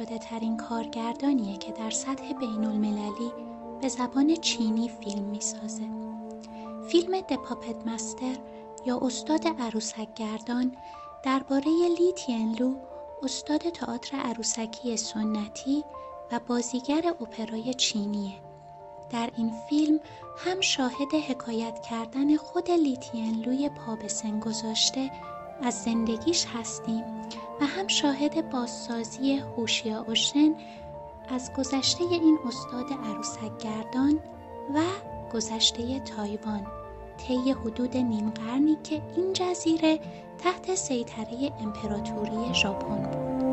شده ترین کارگردانیه که در سطح بین المللی به زبان چینی فیلم می‌سازه. فیلم دپاپت مستر یا استاد عروسک گردان درباره لی تینلو استاد تئاتر عروسکی سنتی و بازیگر اپرای چینیه. در این فیلم هم شاهد حکایت کردن خود لیتینلوی پا به سن گذاشته از زندگیش هستیم و هم شاهد بازسازی هوشیا اوشن از گذشته این استاد عروسک گردان و گذشته تایوان طی حدود نیم قرنی که این جزیره تحت سیطره امپراتوری ژاپن بود.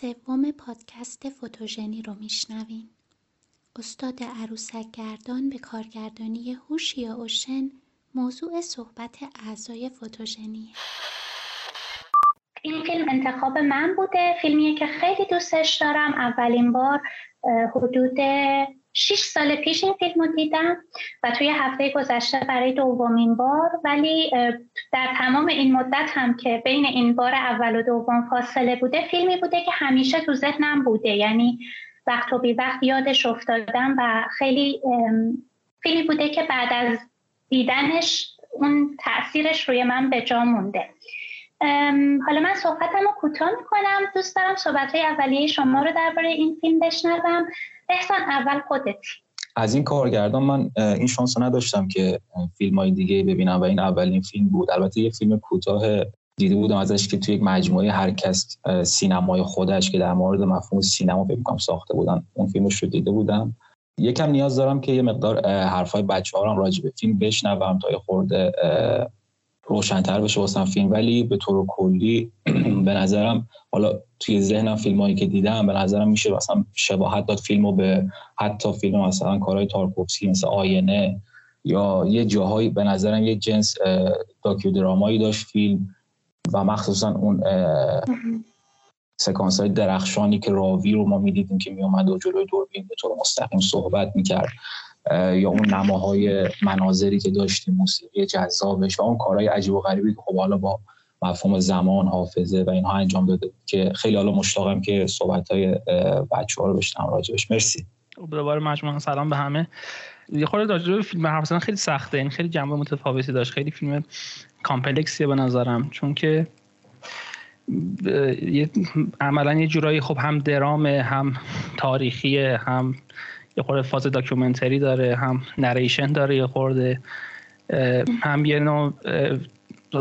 سوم پادکست فوتوژنی رو میشنوین. استاد عروسک گردان به کارگردانی هوشیا اوشن موضوع صحبت اعضای فوتوژنی این فیلم انتخاب من بوده. فیلمیه که خیلی دوستش دارم. اولین بار حدود 6 سال پیش این فیلم رو دیدم و توی هفته گذشته برای دومین بار ولی در تمام این مدت هم که بین این بار اول و دوم فاصله بوده فیلمی بوده که همیشه تو ذهنم بوده. یعنی وقت و بی وقت یادش افتادم و خیلی فیلمی بوده که بعد از دیدنش اون تاثیرش روی من به جا مونده. حالا من صحبتم رو کوتاه می‌کنم. دوست دارم صحبت های اولیه شما رو درباره این فیلم بشنوم. احسان اول خودت. از این کارگردان من این شانس نداشتم که فیلم های دیگه ببینم و این اولین فیلم بود. البته یه فیلم کوتاه دیده بودم ازش که توی یک مجموعه هر کس سینمای خودش که در مورد مفهوم سینما فکر کنم ساخته بودن. اون فیلمش رو دیده بودم. یکم نیاز دارم که یه مقدار حرفای بچه ها راجع به فیلم بشنوم تا یه خورده روشنتر بشه واسم فیلم. ولی به طور کلی به نظرم حالا توی ذهنم فیلم هایی که دیدم به نظرم میشه مثلا شباهت داد فیلمو به حتی فیلم مثلا کارهای تارکوفسکی مثل آینه یا یه جاهایی به نظرم یه جنس داکیو درامایی داشت فیلم و مخصوصا اون سکانس های درخشانی که راوی رو ما می‌دیدیم که میومد و جلوی دوربین به طور مستقیم صحبت می‌کرد. یا اون نماهای مناظری که داشتیم موسیقی جذابش و اون کارهای عجیب و غریبی که خب حالا با مفهوم زمان حافظه و اینها انجام داده که خیلی حالا مشتاقم که صحبت های بچه ها رو بشنم راجبش مرسی. دوباره مجموعا سلام به همه. یه خورده راجع به فیلم حرف خیلی سخته این خیلی جنبه متفاوتی داشت. خیلی فیلم complex یه به نظرم چون که عملا یه جورایی خب هم درامه هم تاریخیه هم یه خورده فاز documentary داره هم narration داره یه خورده هم یه نوع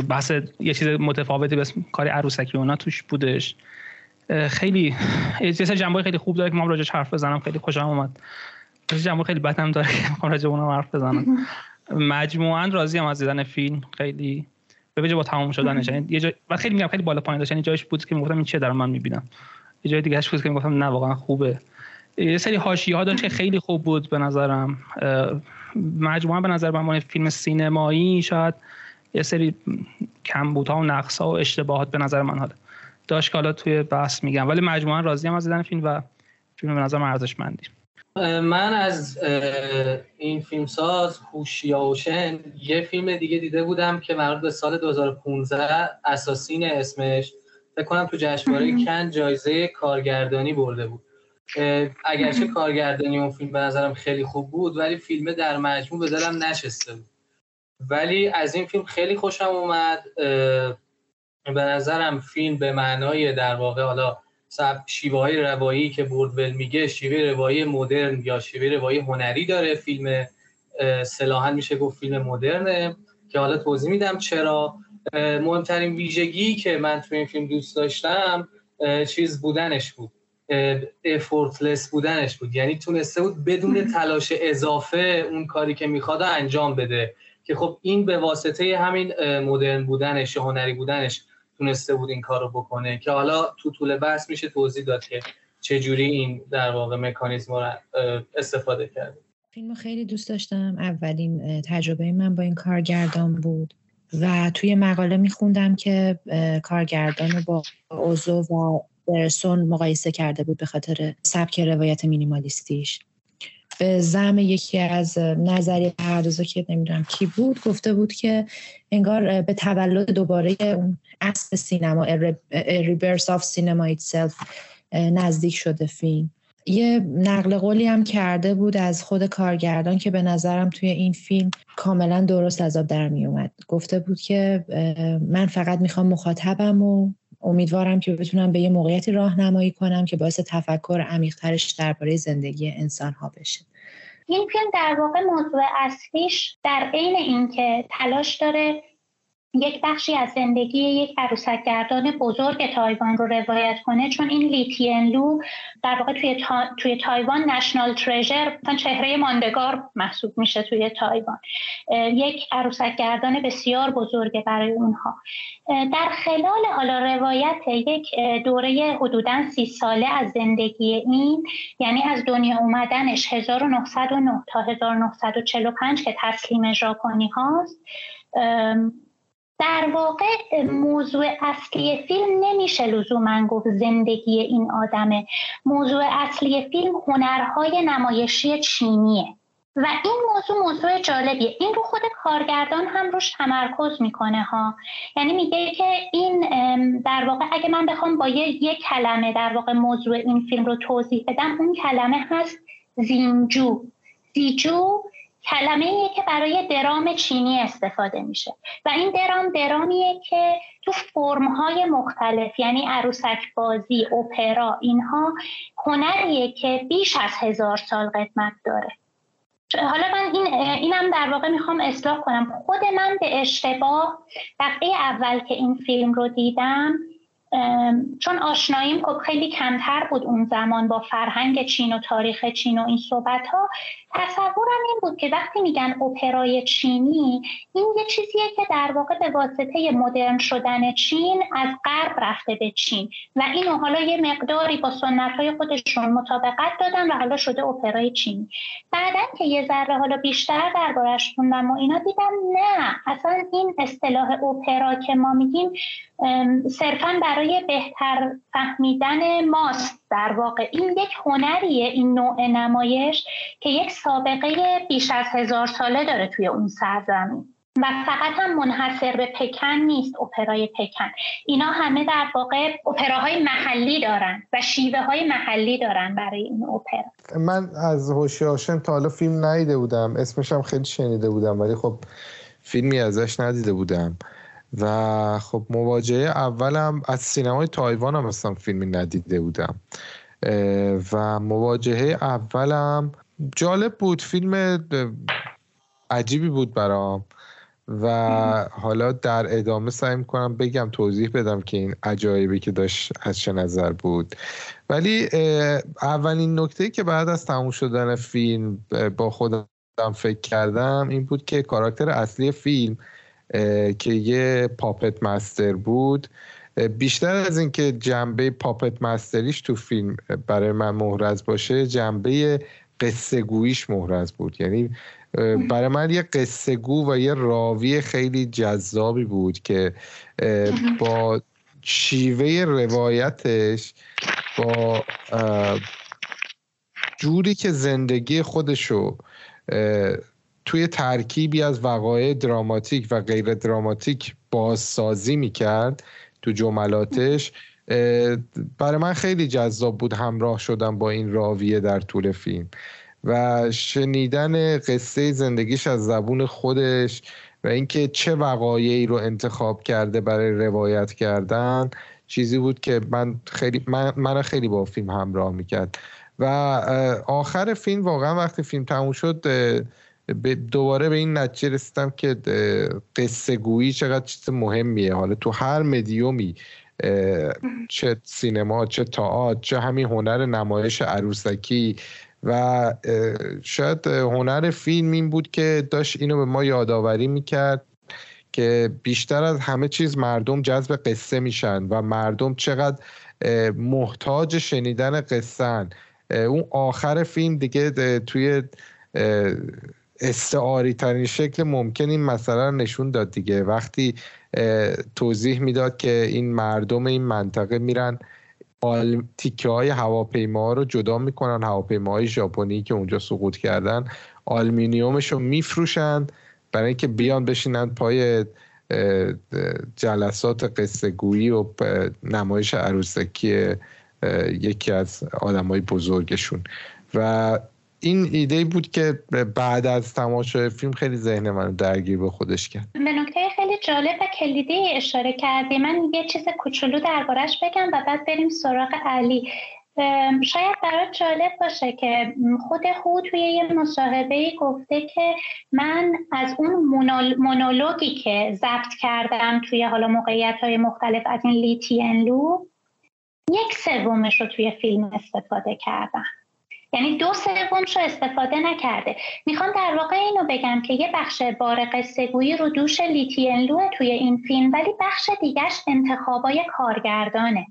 بحث یه چیز متفاوتی به کار عروسکی اونا توش بودش. خیلی یه جنبه خیلی خوب داره که ما راجبش حرف بزنم. خیلی خوشم اومد. جنبه خیلی بدم داره که می‌خوام راجب اونم حرف بزنم. مجموعا راضی هم از دیدن فیلم. خیلی. به با تمام شدنش. یعنی یه جای و خیلی میگم خیلی بالا پایین داشت. یعنی جایش بود که می‌گفتم این چه دارم من می‌بینم. یه جای دیگه بود که می‌گفتم نه واقعا خوبه. یه سری حاشیه ها داشت که خیلی خوب بود به نظرم. مجموعا به نظر من فیلم سینمایی شاید یه سری کمبودها و نقص ها و اشتباهات به نظر من حالا داشت که حالا توی بحث میگم. ولی مجموعا راضی هم از دیدن فیلم و فیلم به نظر ارزشمندی. من از این فیلمساز هوشیا اوشن یه فیلم دیگه دیده بودم که مربوط به سال 2015 اساسین اسمش فکر کنم تو جشنواره کن جایزه کارگردانی برده بود. اگرچه کارگردانی اون فیلم به نظرم خیلی خوب بود ولی فیلم در مجموع به دلم نشسته بود. ولی از این فیلم خیلی خوشم اومد. به نظرم فیلم به معنای در واقع حالا شیوه های روایی که بوردول میگه شیوه روایی مدرن یا شیوه روایی هنری داره فیلم. صلاحا میشه گفت فیلم مدرنه که حالا توضیح میدم چرا. مهمترین ویژگی که من تو این فیلم دوست داشتم چیز بودنش بود. افورتلس بودنش بود. یعنی تونسته بود بدون تلاش اضافه اون کاری که می‌خواد انجام بده. که خب این به واسطه همین مدرن بودنش هنری بودنش تونسته بود این کار رو بکنه. که حالا تو طول بحث میشه توضیح داد که چجوری این در واقع مکانیزم رو استفاده کرده. فیلم خیلی دوست داشتم. اولین تجربه من با این کارگردان بود. و توی مقاله میخوندم که کارگردان رو با اوزو و برسون مقایسه کرده بود به خاطر سبک روایت مینیمالیستیش. به زم یکی از نظریه پردازا که نمی‌دونم کی بود گفته بود که انگار به تولد دوباره اون اصل سینما rebirth of cinema itself نزدیک شده فیلم. یه نقل قولی هم کرده بود از خود کارگردان که به نظرم توی این فیلم کاملا درست از آب در می اومد گفته بود که من فقط می‌خوام مخاطبم و امیدوارم که بتونم به یه موقعیتی راهنمایی کنم که باعث تفکر عمیقترش درباره زندگی انسان ها بشه. این فیلم در واقع موضوع اصلیش در عین اینکه تلاش داره یک بخشی از زندگی یک عروسکگردان بزرگ تایوان رو روایت کنه چون این لی تین لو در واقع توی, توی تایوان national treasure چهره ماندگار محسوب میشه توی تایوان. یک عروسکگردان بسیار بزرگه برای اونها. در خلال حالا روایت یک دوره حدودا سی ساله از زندگی این یعنی از دنیا اومدنش 1909 تا 1945 که تسلیم ژاپنی هاست در واقع موضوع اصلی فیلم نمیشه لزوما گفت زندگی این آدمه. موضوع اصلی فیلم هنرهای نمایشی چینیه. و این موضوع موضوع جالبیه. این رو خود کارگردان هم روش تمرکز می‌کنه ها. یعنی میگه که این در واقع اگه من بخوام با یک کلمه در واقع موضوع این فیلم رو توضیح بدم اون کلمه هست زینجو. زیجو کلمه ایه که برای درام چینی استفاده میشه. و این درام درامیه که تو فرمهای مختلف یعنی عروسک بازی اپرا اینها هنریه که بیش از هزار سال قدمت داره. حالا من این اینم در واقع می‌خوام اصلاح کنم. خود من به اشتباه دقیقه اول که این فیلم رو دیدم چون آشناییم خب خیلی کمتر بود اون زمان با فرهنگ چین و تاریخ چین و این صحبت ها تصورم این بود که وقتی میگن اپرای چینی این یه چیزیه که در واقع به واسطه مدرن شدن چین از غرب رفته به چین. و اینو حالا یه مقداری با سنت های خودشون مطابقت دادن و حالا شده اپرای چینی. بعدا که یه ذره حالا بیشتر دربارش خوندم و اینا دیدم نه. اصلا این اصطلاح اپرا که ما میگیم صرفا برای بهتر فهمیدن ماست. در واقع این یک هنریه این نوع نمایش که یک سابقه بیش از هزار ساله داره توی اون سرزمین. و فقط هم منحصر به پکن نیست اپرای پکن. اینا همه در واقع اپراهای محلی دارن و شیوه های محلی دارن برای این اپرا. من از هوشی آشن تا حالا فیلم ندیده بودم. اسمش هم خیلی شنیده بودم ولی خب فیلمی ازش ندیده بودم. و خب مواجهه اولم از سینمای تایوان هم اصلا فیلمی ندیده بودم. و مواجهه اولم جالب بود. فیلم عجیبی بود برام. و حالا در ادامه سعی می‌کنم بگم توضیح بدم که این عجایبی که داشت از چه نظر بود. ولی اولین نکته که بعد از تموم شدن فیلم با خودم فکر کردم این بود که کاراکتر اصلی فیلم که یه پاپت مستر بود. بیشتر از اینکه جنبه پاپت مستریش تو فیلم برای من محرز باشه جنبه قصه گویش محرز بود. یعنی برای من یه قصه گو و یه راوی خیلی جذابی بود که با شیوه روایتش با جوری که زندگی خودشو توی ترکیبی از وقایع دراماتیک و غیر دراماتیک بازسازی می‌کرد تو جملاتش. برای من خیلی جذاب بود همراه شدم با این راویه در طول فیلم. و شنیدن قصه زندگیش از زبون خودش و اینکه چه وقایعی رو انتخاب کرده برای روایت کردن چیزی بود که من خیلی من, من خیلی با فیلم همراه می‌کرد. و آخر فیلم واقعا وقتی فیلم تموم شد دوباره به این نتیجه رسیدم که قصه گویی چقدر چیز مهمیه. حالا تو هر مدیومی چه سینما چه تئاتر چه همین هنر نمایش عروسکی و شاید هنر فیلم این بود که داشت اینو به ما یادآوری می‌کرد که بیشتر از همه چیز مردم جذب قصه میشن و مردم چقدر محتاج شنیدن قصه اون آخر فیلم دیگه توی استعاری ترین شکل ممکن این رو نشون داد دیگه. وقتی توضیح می‌داد که این مردم این منطقه میرن تیکه های هواپیما رو جدا می‌کنن هواپیماهای ژاپنی که اونجا سقوط کردن آلمینیومش رو میفروشند برای اینکه بیان بشینن پای جلسات قصه و نمایش عروسکی یکی از آدمای بزرگشون. و این ایده بود که بعد از تماشای فیلم خیلی ذهن منو درگیر به خودش کرد. به نکته خیلی جالب و کلیدی اشاره کردی. من یه چیز کوچولو دربارش بگم و بعد بریم سراغ علی. شاید برات جالب باشه که خود هو توی یه مصاحبه گفته که من از اون مونولوگی که ضبط کردم توی حالا موقعیت های مختلف از این لیتی لو یک سومش رو توی فیلم استفاده کردم. یعنی دو سومش رو استفاده نکرده. می‌خوام در واقع اینو بگم که یه بخش بار قصه گویی رو دوش لیتی توی این فیلم ولی بخش دیگرش انتخابای کارگردانه.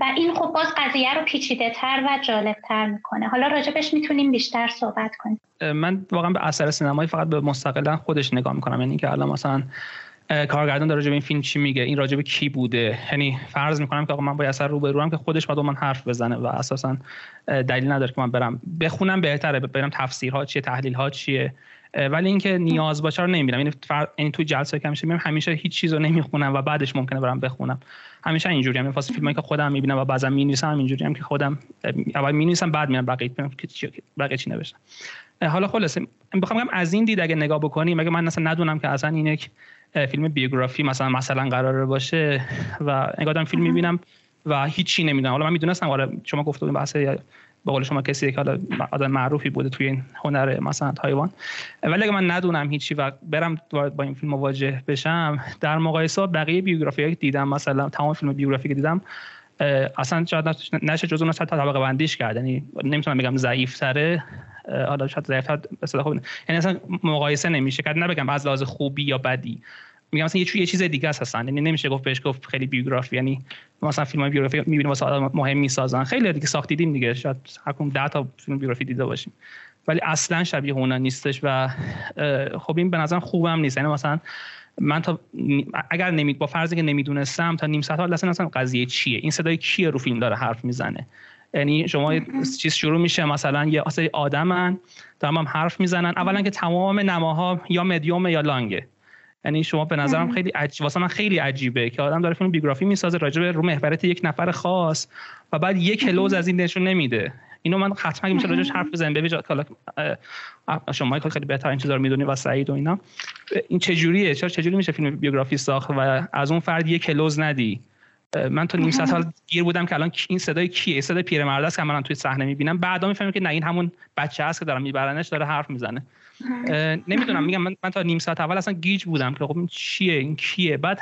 و این خب باز قضیه رو پیچیده تر و جالب تر می‌کنه. حالا راجبش می‌تونیم بیشتر صحبت کنیم. من واقعا به اثر سینمایی فقط به مستقلا خودش نگاه می‌کنم. یعنی که الان مثلا کارگردان داره راجب این فیلم چی میگه؟ این راجب کی بوده؟ یعنی فرض می‌کنم که آقا من با اثر رو هم که خودش بعد من حرف بزنه و اساسا دلیل نداره که من برم بخونم بهتره برم تفسیرها چیه تحلیل ها چیه ولی اینکه نیاز باشه رو نمی‌بینم. یعنی فر... یعنی تو جلسه که همیشه همیشه هیچ چیز رو نمی‌خونم و بعدش ممکنه برم بخونم. همیشه اینجوری هم. واسه فیلمایی که خودم می‌بینم و بعضا می‌نویسم اینجوری هم که خودم اول می‌نویسم بعد میام بقیه که چی بقیه چی نوشتم. حالا خلاصه بخوام از این دید اگه نگاه بکنیم اگه من اصلا ندونم که اصلا این یک فیلم بیوگرافی مثلا مثلا قراره باشه و انگار فیلم می‌بینم و هیچی نمی‌دونم. حالا من می‌دونستم آره شما گفته بودین بحث به قول شما کسی که حالا آدم معروفی بوده توی این هنر مثلا تایوان. ولی اگه من ندونم هیچی و برم با این فیلم مواجه بشم در مقایسه بقیه بیوگرافی که دیدم مثلا تمام فیلم بیوگرافی که دیدم اصلا شاید نشه جزو اون طبقه بندیش کرد. یعنی نمی‌تونم بگم ضعیف تره حالا شاید ضعیف تر خوب یعنی اصلا مقایسه نمیشه. کرد نبگم از لحاظ خوبی یا بدی. میگم مثلا یه چیز دیگه است هستن یعنی نمیشه گفت بهش گفت خیلی بیوگرافی. یعنی مثلا فیلم بیوگرافی می‌بینیم واسه آدم مهم می‌سازن. خیلی دیگه ساخت دیدیم دیگه. شاید هر 10 تا فیلم بیوگرافی دیده باشیم. ولی اصلا شبیه اونا نیستش و خب این به نظرم خوبم نیست. یعنی مثلا من تا اگر نمید با فرضی که نمی‌دونستم تا نیم ساعت اصلا اصلا قضیه چیه؟ این صدای کیه رو فیلم داره حرف می‌زنه؟ یعنی شما چیز شروع میشه مثلا یه سری آدمن دارن هم حرف می‌زنن. اولا که تمام نماها یا مدیوم یا لانگه یعنی شما به نظرم خیلی عجیب واسه من خیلی عجیبه که آدم داره فیلم بیوگرافی می‌سازه راجع به رو محوریت یک نفر خاص و بعد یک لوز از این نشون نمیده. اینو من حتما میشه راجعش حرف بزنیم ببین حالا شما خیلی بهتر این چیزا رو می‌دونی و سعید و اینا. این چه جوریه چرا چه جوری میشه فیلم بیوگرافی ساخت و از اون فرد یک لوز ندی؟ من تا نیم سال گیر بودم که الان این صدای کیه؟ صدای پیرمرد است که من توی صحنه می‌بینم. بعدا می‌فهمم که نه این همون بچه است که دارم میبرنش داره حرف می‌زنه. نمی‌دونم میگم من, تا نیم ساعت اول اصلا گیج بودم که خب این چیه این کیه؟ بعد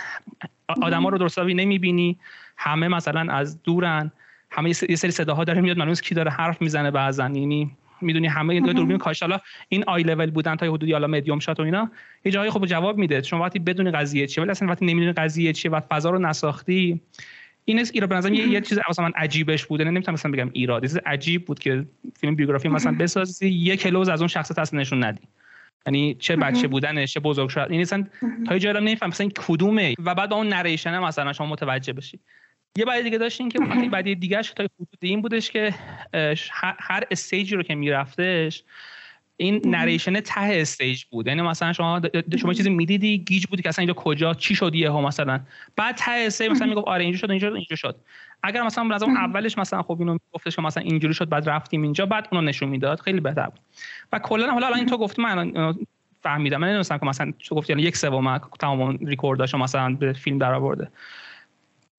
آدما رو درستابی نمی‌بینی. همه مثلا از دورن. همه یه سری صداها داره میاد معلومه کی داره حرف می‌زنه بعضا. یعنی می‌دونی همه دوربین هاش حالا این آی لول بودن تا حدودی حالا medium shot و اینا یه جایی خب جواب میده. شما وقتی بدون قضیه چیه ولی اصلا وقتی نمی‌دونی قضیه چیه و فضا رو نساختی این است ایراد به نظرم یه, یه چیز مثلا من عجیبش بوده. نمی‌تونم مثلا بگم ایراد. چیز عجیب بود که فیلم بیوگرافی مثلا بسازی یک close از اون شخص اصلا نشون ندی. یعنی چه بچه بودنش چه بزرگ شد. این اصلا تا جایی نمیفهم مثلا کدومه. و بعد اون narration مثلا شما متوجه بشی. یه بعد دیگه داشتین که بعد دیگه تا حدود این بودش که هر stage ی رو که میرفتش این narration ته stage بود. یعنی مثلا شما شما چیزی می‌دیدی گیج بودی که اصلا اینجا کجا چی شد یه ها مثلا. بعد ته stage مثلا می‌گفت آره اینجا شد اینجا اینجا شد. اگر مثلا از اون اولش مثلا خب اینو گفتش که مثلا اینجوری شد بعد رفتیم اینجا بعد اونو نشون می‌داد خیلی بهتر بود. و کلا حالا الان تو گفتی من فهمیدم. من نمی‌دونستم که مثلا تو گفتی یک سوم تمام ریکورداشو مثلا به فیلم درآورده.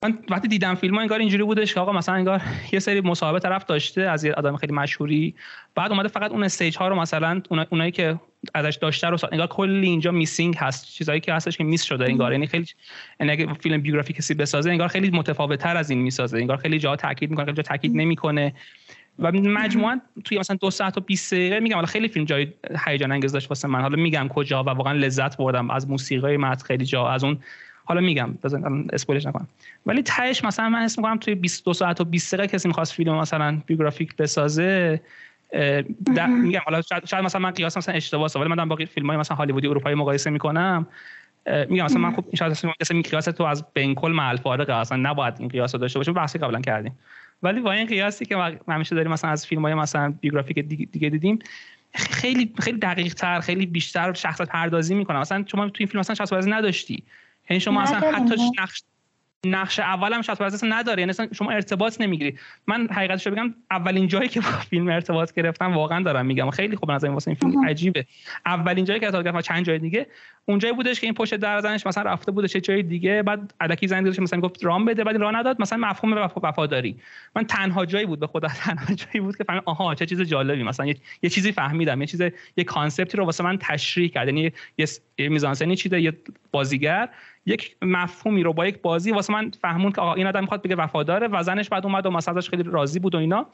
من وقتی دیدم فیلم انگار اینجوری بودش که آقا مثلا انگار یه سری مصاحبه طرف داشته از یه آدم خیلی مشهوری بعد اومده فقط اون stage ها رو مثلا اونایی که ازش داشته رو انگار کلی اینجا missing هست چیزایی که هستش که miss شده انگار یعنی خیلی اگه فیلم بیوگرافی کسی بسازه انگار خیلی متفاوت تر از این می‌سازه. انگار خیلی جا تاکید می‌کنه خیلی جا تاکید نمی‌کنه. و مجموعا توی مثلا دو ساعت و 20 دقیقه میگم حالا خیلی فیلم جای هیجان انگیز داشت واسه من. حالا میگم کجا و واقعا لذت بردم از موسیقی مت خیلی جا از اون حالا میگم بزن اسپویلش نکنم. ولی تهش مثلا من اسم می‌کنم توی 22 ساعت و 20 دقیقه کسی می‌خواست فیلم مثلا بیوگرافیک بسازه میگم حالا شاید, شاید مثلا من قیاس مثلا اشتباهه ولی من دارم با فیلم های مثلا هالیوودی اروپایی مقایسه می‌کنم. میگم مثلا من خب شاید این قیاس تو از بین کل محل فارقه اصلا نباید این قیاس رو داشته باشیم بحثی قبلا کردیم. ولی با این قیاسی که همیشه داریم مثلا از فیلم های مثلا بیوگرافیک دیگه دیدیم خیلی خیلی دقیق تر خیلی بیشتر شخصیت پردازی می‌کنه. مثلا شما تو این فیلم مثلا شخصیت نداشتی. یعنی شما اصلا حتی نقش نقش اولم شاید پرستش نداره. یعنی شما ارتباط نمی‌گیری. من حقیقتش رو بگم اولین جایی که با فیلم ارتباط گرفتم واقعا دارم میگم. خیلی خوب نظر واسه این فیلم عجیبه. اولین جایی که ارتباط گرفتم چند جای دیگه اونجایی بودش که این پشت در زنش مثلا رفته بودش چه جای دیگه بعد الکی زنگ دادش مثلا گفت رام بده بعد راه نداد. مثلا مفهوم وفاداری. من تنها جایی بود به خدا تنها جایی بود که فهمیدم آها چه چیز جالبی. مثلا یه, یه چیزی فهمیدم. یه چیز یه کانسپتی رو واسه من تشریح کرد. یعنی یه میزانسنی چیده یه بازیگر. یک مفهومی رو با یک بازی واسه من فهمون که آقا این آدم می‌خواد بگه وفاداره و زنش بعد اومد و مثلا خیلی راضی بود و اینا.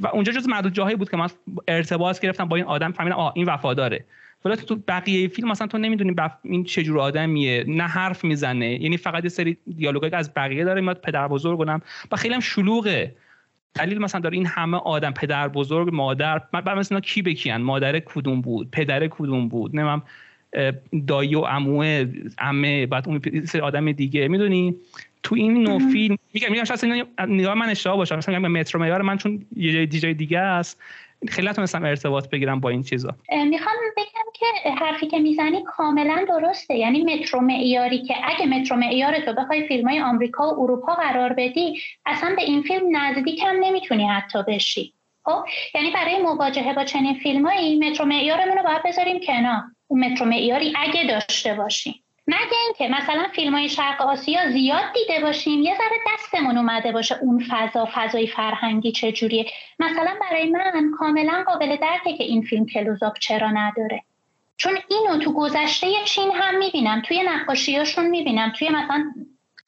و اونجا جز معدود جاهایی بود که من ارتباط گرفتم با این آدم فهمیدم آ این وفاداره. ولی تو بقیه فیلم مثلا تو نمی‌دونی بف... این چه جور آدمیه نه حرف می‌زنه. یعنی فقط یه سری دیالوگایی از بقیه داره میاد پدر بزرگم و خیلی هم شلوغه. دلیل مثلا داره این همه آدم پدر بزرگ مادر بعد مثلا کی بکیان مادر کدوم بود؟ پدر کدوم بود؟ نمیم. دایی و عموه عمه بعد اون سری آدم دیگه. می‌دونی؟ تو این نوع فیلم میگم میگم شاید نگاه من اشتباه باشه. مثلا میگم مترو معیار من چون یه جای دیگه دیگه است. خیلی نتونستم ارتباط بگیرم با این چیزا. می‌خوام بگم که حرفی که می‌زنی کاملا درسته. یعنی مترو معیاری که اگه مترو معیار تو بخوای فیلم های آمریکا و اروپا قرار بدی اصلا به این فیلم نزدیکم نمی‌تونی حتی بشی. خب؟ یعنی برای مواجهه با چنین فیلمایی مترو معیارمون رو باید بذاریم کنار. اون مترو معیاری اگه داشته باشیم. مگه اینکه مثلا فیلم های شرق آسیا زیاد دیده باشیم یه ذره دستمون اومده باشه اون فضا فضای فرهنگی چجوریه مثلا برای من کاملا قابل درکه که این فیلم کلوزاپ چرا نداره. چون اینو تو گذشته چین هم می‌بینم توی نقاشیاشون می‌بینم توی مثلا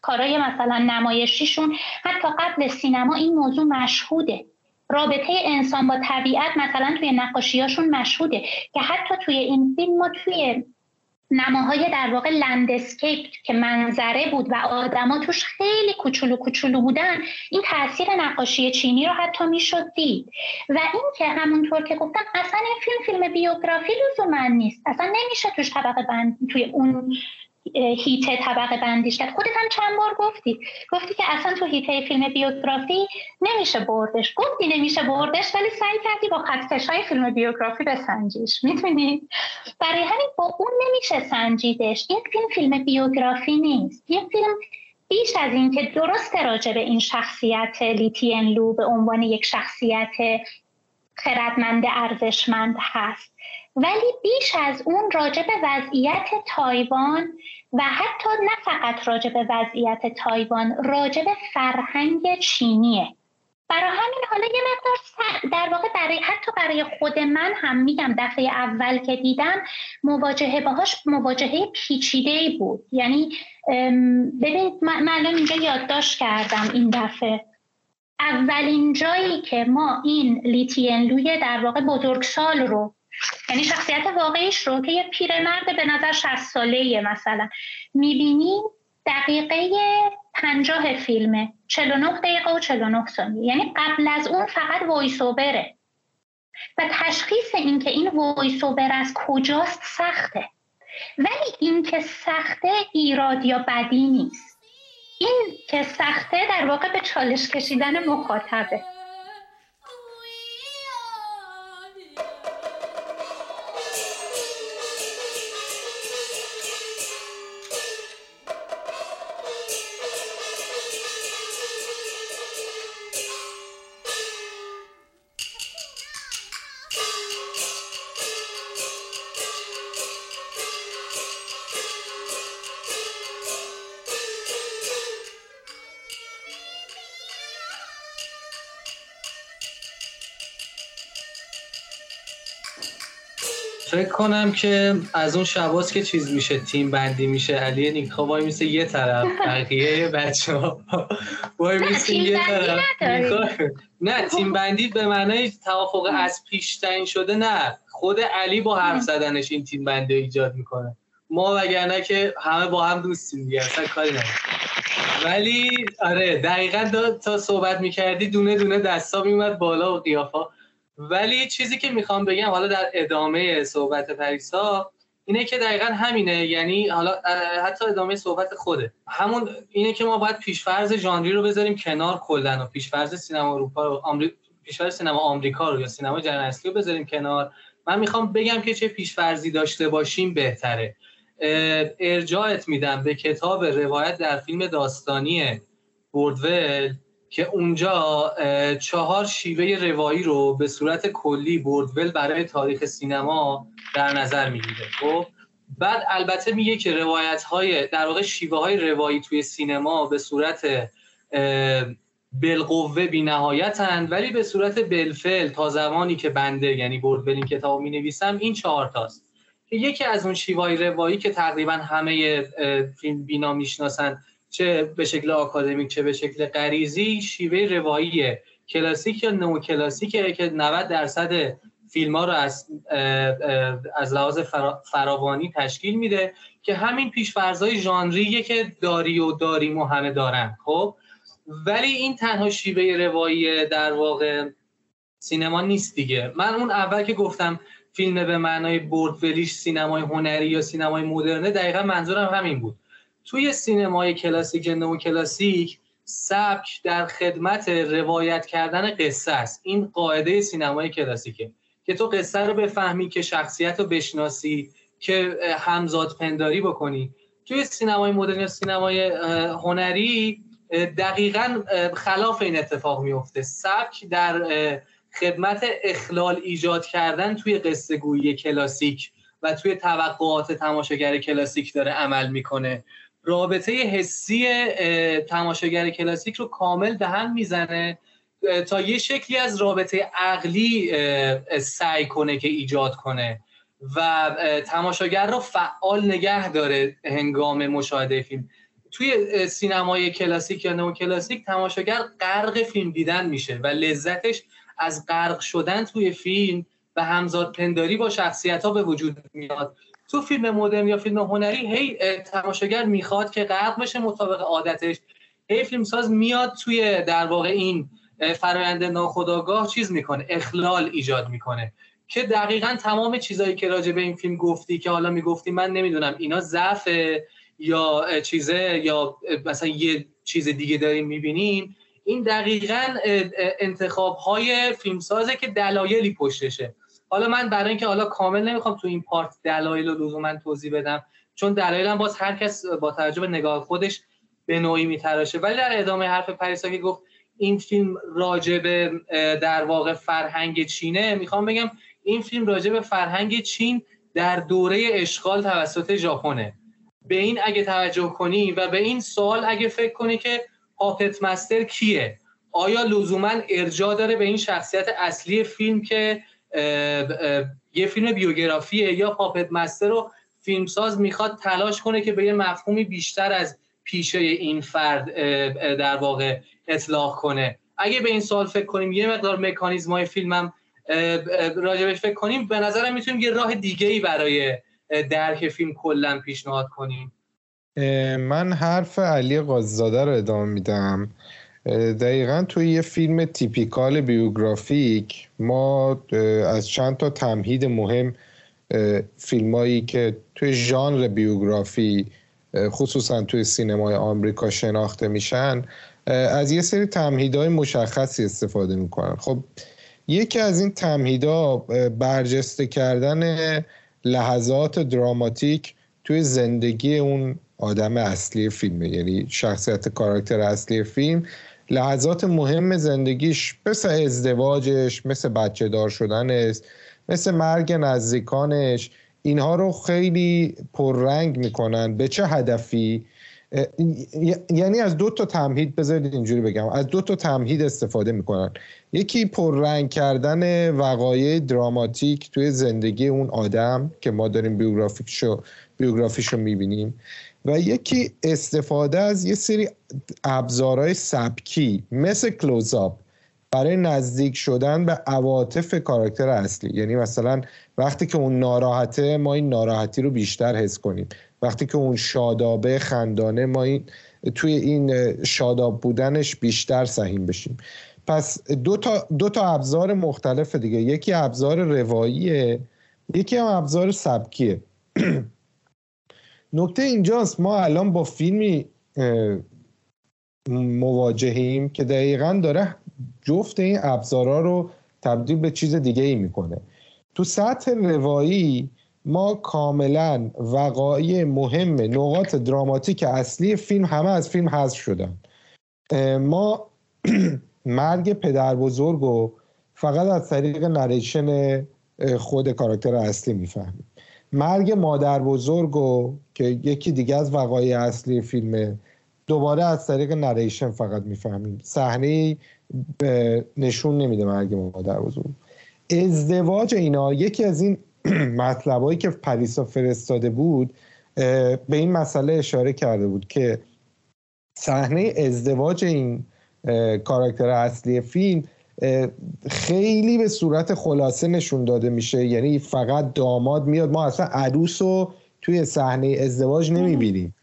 کارای مثلا نمایشیشون حتی قبل سینما این موضوع مشهوده. رابطه انسان با طبیعت مثلا توی نقاشیاشون مشهوده که حتی توی این فیلم ما توی نماهای در واقع لندسکیپ که منظره بود و آدما توش خیلی کوچولو کوچولو بودن این تاثیر نقاشی چینی رو حتی می‌شد دید. و این که همونطور که گفتم اصلا این فیلم فیلم بیوگرافی لزوما نیست. اصلا نمیشه توش طبقه بند توی اون هیته طبقه بندیش کرد خودت هم چند بار گفتی. گفتی که اصلا تو هیته فیلم بیوگرافی نمیشه بردش. گفتی نمیشه بردش ولی سعی کردی با خطکش های فیلم بیوگرافی بسنجیش. می‌تونی برای همین با اون نمیشه سنجیدش. این فیلم فیلم بیوگرافی نیست. این فیلم بیش از اینکه درست راجع به این شخصیت لیتین لو به عنوان یک شخصیت خردمند ارزشمند هست. ولی بیش از اون راجع به وضعیت تایوان و حتی نه فقط راجع به وضعیت تایوان راجع به فرهنگ چینیه. برای همین حالا یه مقدار در واقع برای حتی برای خود من هم میگم دفعه اول که دیدم مواجهه باهاش مواجهه پیچیده بود. یعنی ببینید من الان اینجا یادداشت کردم این دفعه. اولین جایی که ما این لیتین لوی در واقع بزرگسال رو یعنی شخصیت واقعیش رو که یه پیرمرد به نظر 60 ساله مثلا. می‌بینیم دقیقه پنجاه فیلمه. 49 دقیقه و 49 ثانیه. یعنی قبل از اون فقط voice over ه و تشخیص این که این voice over از کجاست سخته. ولی این که سخته ایراد یا بدی نیست. این که سخته در واقع به چالش کشیدن مخاطبه. فکر کنم که از اون شباز که چیز میشه تیم بندی میشه. علی نیکا وای میشه یه طرف بقیه بچه ها وای میشه یه طرف. نه تیم بندی به معنای توافق از پیش تعیین شده نه. خود علی با حرف زدنش این تیم بندی ایجاد می‌کنه. ما وگرنه که همه با هم دوستیم دیگه اصلا کاری ولی آره دقیقا تا صحبت می‌کردی دونه دونه دستا میومد بالا و قیافا ولی چیزی که می‌خوام بگم حالا در ادامه صحبت پریسا اینه که دقیقا همینه. یعنی حالا حتی ادامه صحبت خوده. همون اینه که ما باید پیشفرز ژانری رو بذاریم کنار کلا و پیشفرز سینما اروپا رو آمری... پیشفرز سینما آمریکا رو یا سینما جهان رو بذاریم کنار. من می‌خوام بگم که چه پیشفرزی داشته باشیم بهتره. ارجاعت میدم به کتاب روایت در فیلم داستانی بوردول. که اونجا چهار شیوه روایی رو به صورت کلی بوردول برای تاریخ سینما در نظر می‌گیره خب؟ بعد البته میگه که روایت های در واقع شیوه های روایی توی سینما به صورت بالقوه بی نهایتن ولی به صورت بلفل تا زمانی که بنده یعنی بوردول این کتاب می نویسم این چهار تاست. که یکی از اون شیوه روایی که تقریبا همه فیلم بینا می‌شناسن چه به شکل آکادمیک چه به شکل غریزی شیوه روایی کلاسیک یا نو کلاسیکه که 90 درصد فیلم ها رو از از لحاظ فراوانی تشکیل میده که همین پیشفرزهای ژانریه که داری و داریم و همه دارن خب؟ ولی این تنها شیوه روایی در واقع سینما نیست دیگه. من اون اول که گفتم فیلم به معنای بردولیش سینمای هنری یا سینمای مدرنه دقیقا منظورم همین بود. توی سینمای کلاسیک نو کلاسیک سبک در خدمت روایت کردن قصه است. این قاعده سینمای کلاسیکه که تو قصه رو بفهمی که شخصیت رو بشناسی که همزاد پنداری بکنی. توی سینمای مدرن یا سینمای هنری دقیقا خلاف این اتفاق میفته سبک در خدمت اخلال ایجاد کردن توی قصه گویی کلاسیک و توی توقعات تماشاگر کلاسیک داره عمل می‌کنه. رابطه حسی تماشاگر کلاسیک رو کامل هم می‌زنه. تا یه شکلی از رابطه عقلی سعی کنه که ایجاد کنه و تماشاگر رو فعال نگه داره هنگام مشاهده فیلم. توی سینمای کلاسیک یا نو کلاسیک تماشاگر غرق فیلم دیدن میشه و لذتش از غرق شدن توی فیلم و همزاد پنداری با شخصیت ها به وجود میاد. تو فیلم مدرن یا فیلم هنری هی تماشاگر می‌خواد که غرق بشه مطابق عادتش. هی فیلمساز میاد توی در واقع این فرایند ناخودآگاه چیز می‌کنه اخلال ایجاد می‌کنه. که دقیقا تمام چیزایی که راجع به این فیلم گفتی که حالا می‌گفتی من نمی‌دونم اینا ضعف یا چیزه یا مثلا یه چیز دیگه داریم می‌بینیم. این دقیقا انتخاب های فیلمسازه که دلایلی پشتشه. حالا من برای اینکه حالا کامل نمی‌خوام تو این پارت دلایل رو لزوما توضیح بدم چون دلایلم باز هر کس با توجه به نگاه خودش به نوعی میتراشه. ولی در ادامه حرف پریسا که گفت این فیلم راجع به در واقع فرهنگ چینه می‌خوام بگم این فیلم راجع به فرهنگ چین در دوره اشغال توسط ژاپنه. به این اگه توجه کنی و به این سوال اگه فکر کنی که پاپت مستر کیه آیا لزوما ارجاع داره به این شخصیت اصلی فیلم که یه فیلم بیوگرافیه. یا پاپت مستر رو فیلمساز می‌خواد تلاش کنه که به یه مفهومی بیشتر از پیشه این فرد در واقع اطلاق کنه. اگه به این سوال فکر کنیم یه مقدار مکانیزم های فیلمم راجبش فکر کنیم به نظرم می‌تونیم یه راه دیگه ای برای درک فیلم کلا پیشنهاد کنیم. من حرف علی قاضزاده رو ادامه میدم. دقیقا توی یه فیلم تیپیکال بیوگرافیک ما از چند تا تمهید مهم فیلمایی که توی ژانر بیوگرافی خصوصا توی سینمای آمریکا شناخته میشن از یه سری تمهیدهای مشخصی استفاده می‌کنن. خب یکی از این تمهیدها برجسته کردن لحظات دراماتیک توی زندگی اون آدم اصلی فیلمه یعنی شخصیت کاراکتر اصلی فیلم. لحظات مهم زندگیش مثل ازدواجش مثل بچه دار شدنش مثل مرگ نزدیکانش اینها رو خیلی پررنگ می‌کنن. به چه هدفی؟ یعنی از دو تا تمهید بذارید اینجوری بگم. از دو تا تمهید استفاده می‌کنن. یکی پررنگ کردن وقایع دراماتیک توی زندگی اون آدم که ما داریم بیوگرافیشو بیوگرافیشو می‌بینیم. و یکی استفاده از یه سری ابزارهای سبکی مثل کلوزآپ برای نزدیک شدن به عواطف کاراکتر اصلی. یعنی مثلا وقتی که اون ناراحته ما این ناراحتی رو بیشتر حس کنیم. وقتی که اون شادابه خندانه ما این توی این شاداب بودنش بیشتر سهیم بشیم. پس دو تا, دو تا ابزار مختلف دیگه. یکی ابزار رواییه یکی هم ابزار سبکیه. نکته اینجاست ما الان با فیلمی مواجهیم که دقیقا داره جفت این ابزارا رو تبدیل به چیز دیگه ای می‌کنه. تو سطح روایی ما کاملا وقایع مهم نقاط دراماتیک اصلی فیلم همه از فیلم حذف شدن. ما مرگ پدر بزرگ و فقط از طریق نریشن خود کاراکتر اصلی می‌فهمیم. مرگ مادر بزرگ و که یکی دیگه از وقایع اصلی فیلمه دوباره از طریق نریشن فقط می‌فهمیم. صحنه نشون نمیده مرگ مادر بزرگ. ازدواج اینا یکی از این مطلبایی که پریسا فرستاده بود به این مسئله اشاره کرده بود که صحنه ازدواج این کاراکتر اصلی فیلم خیلی به صورت خلاصه نشون داده میشه. یعنی فقط داماد میاد. ما اصلا عروس رو توی صحنه ازدواج نمی‌بینیم.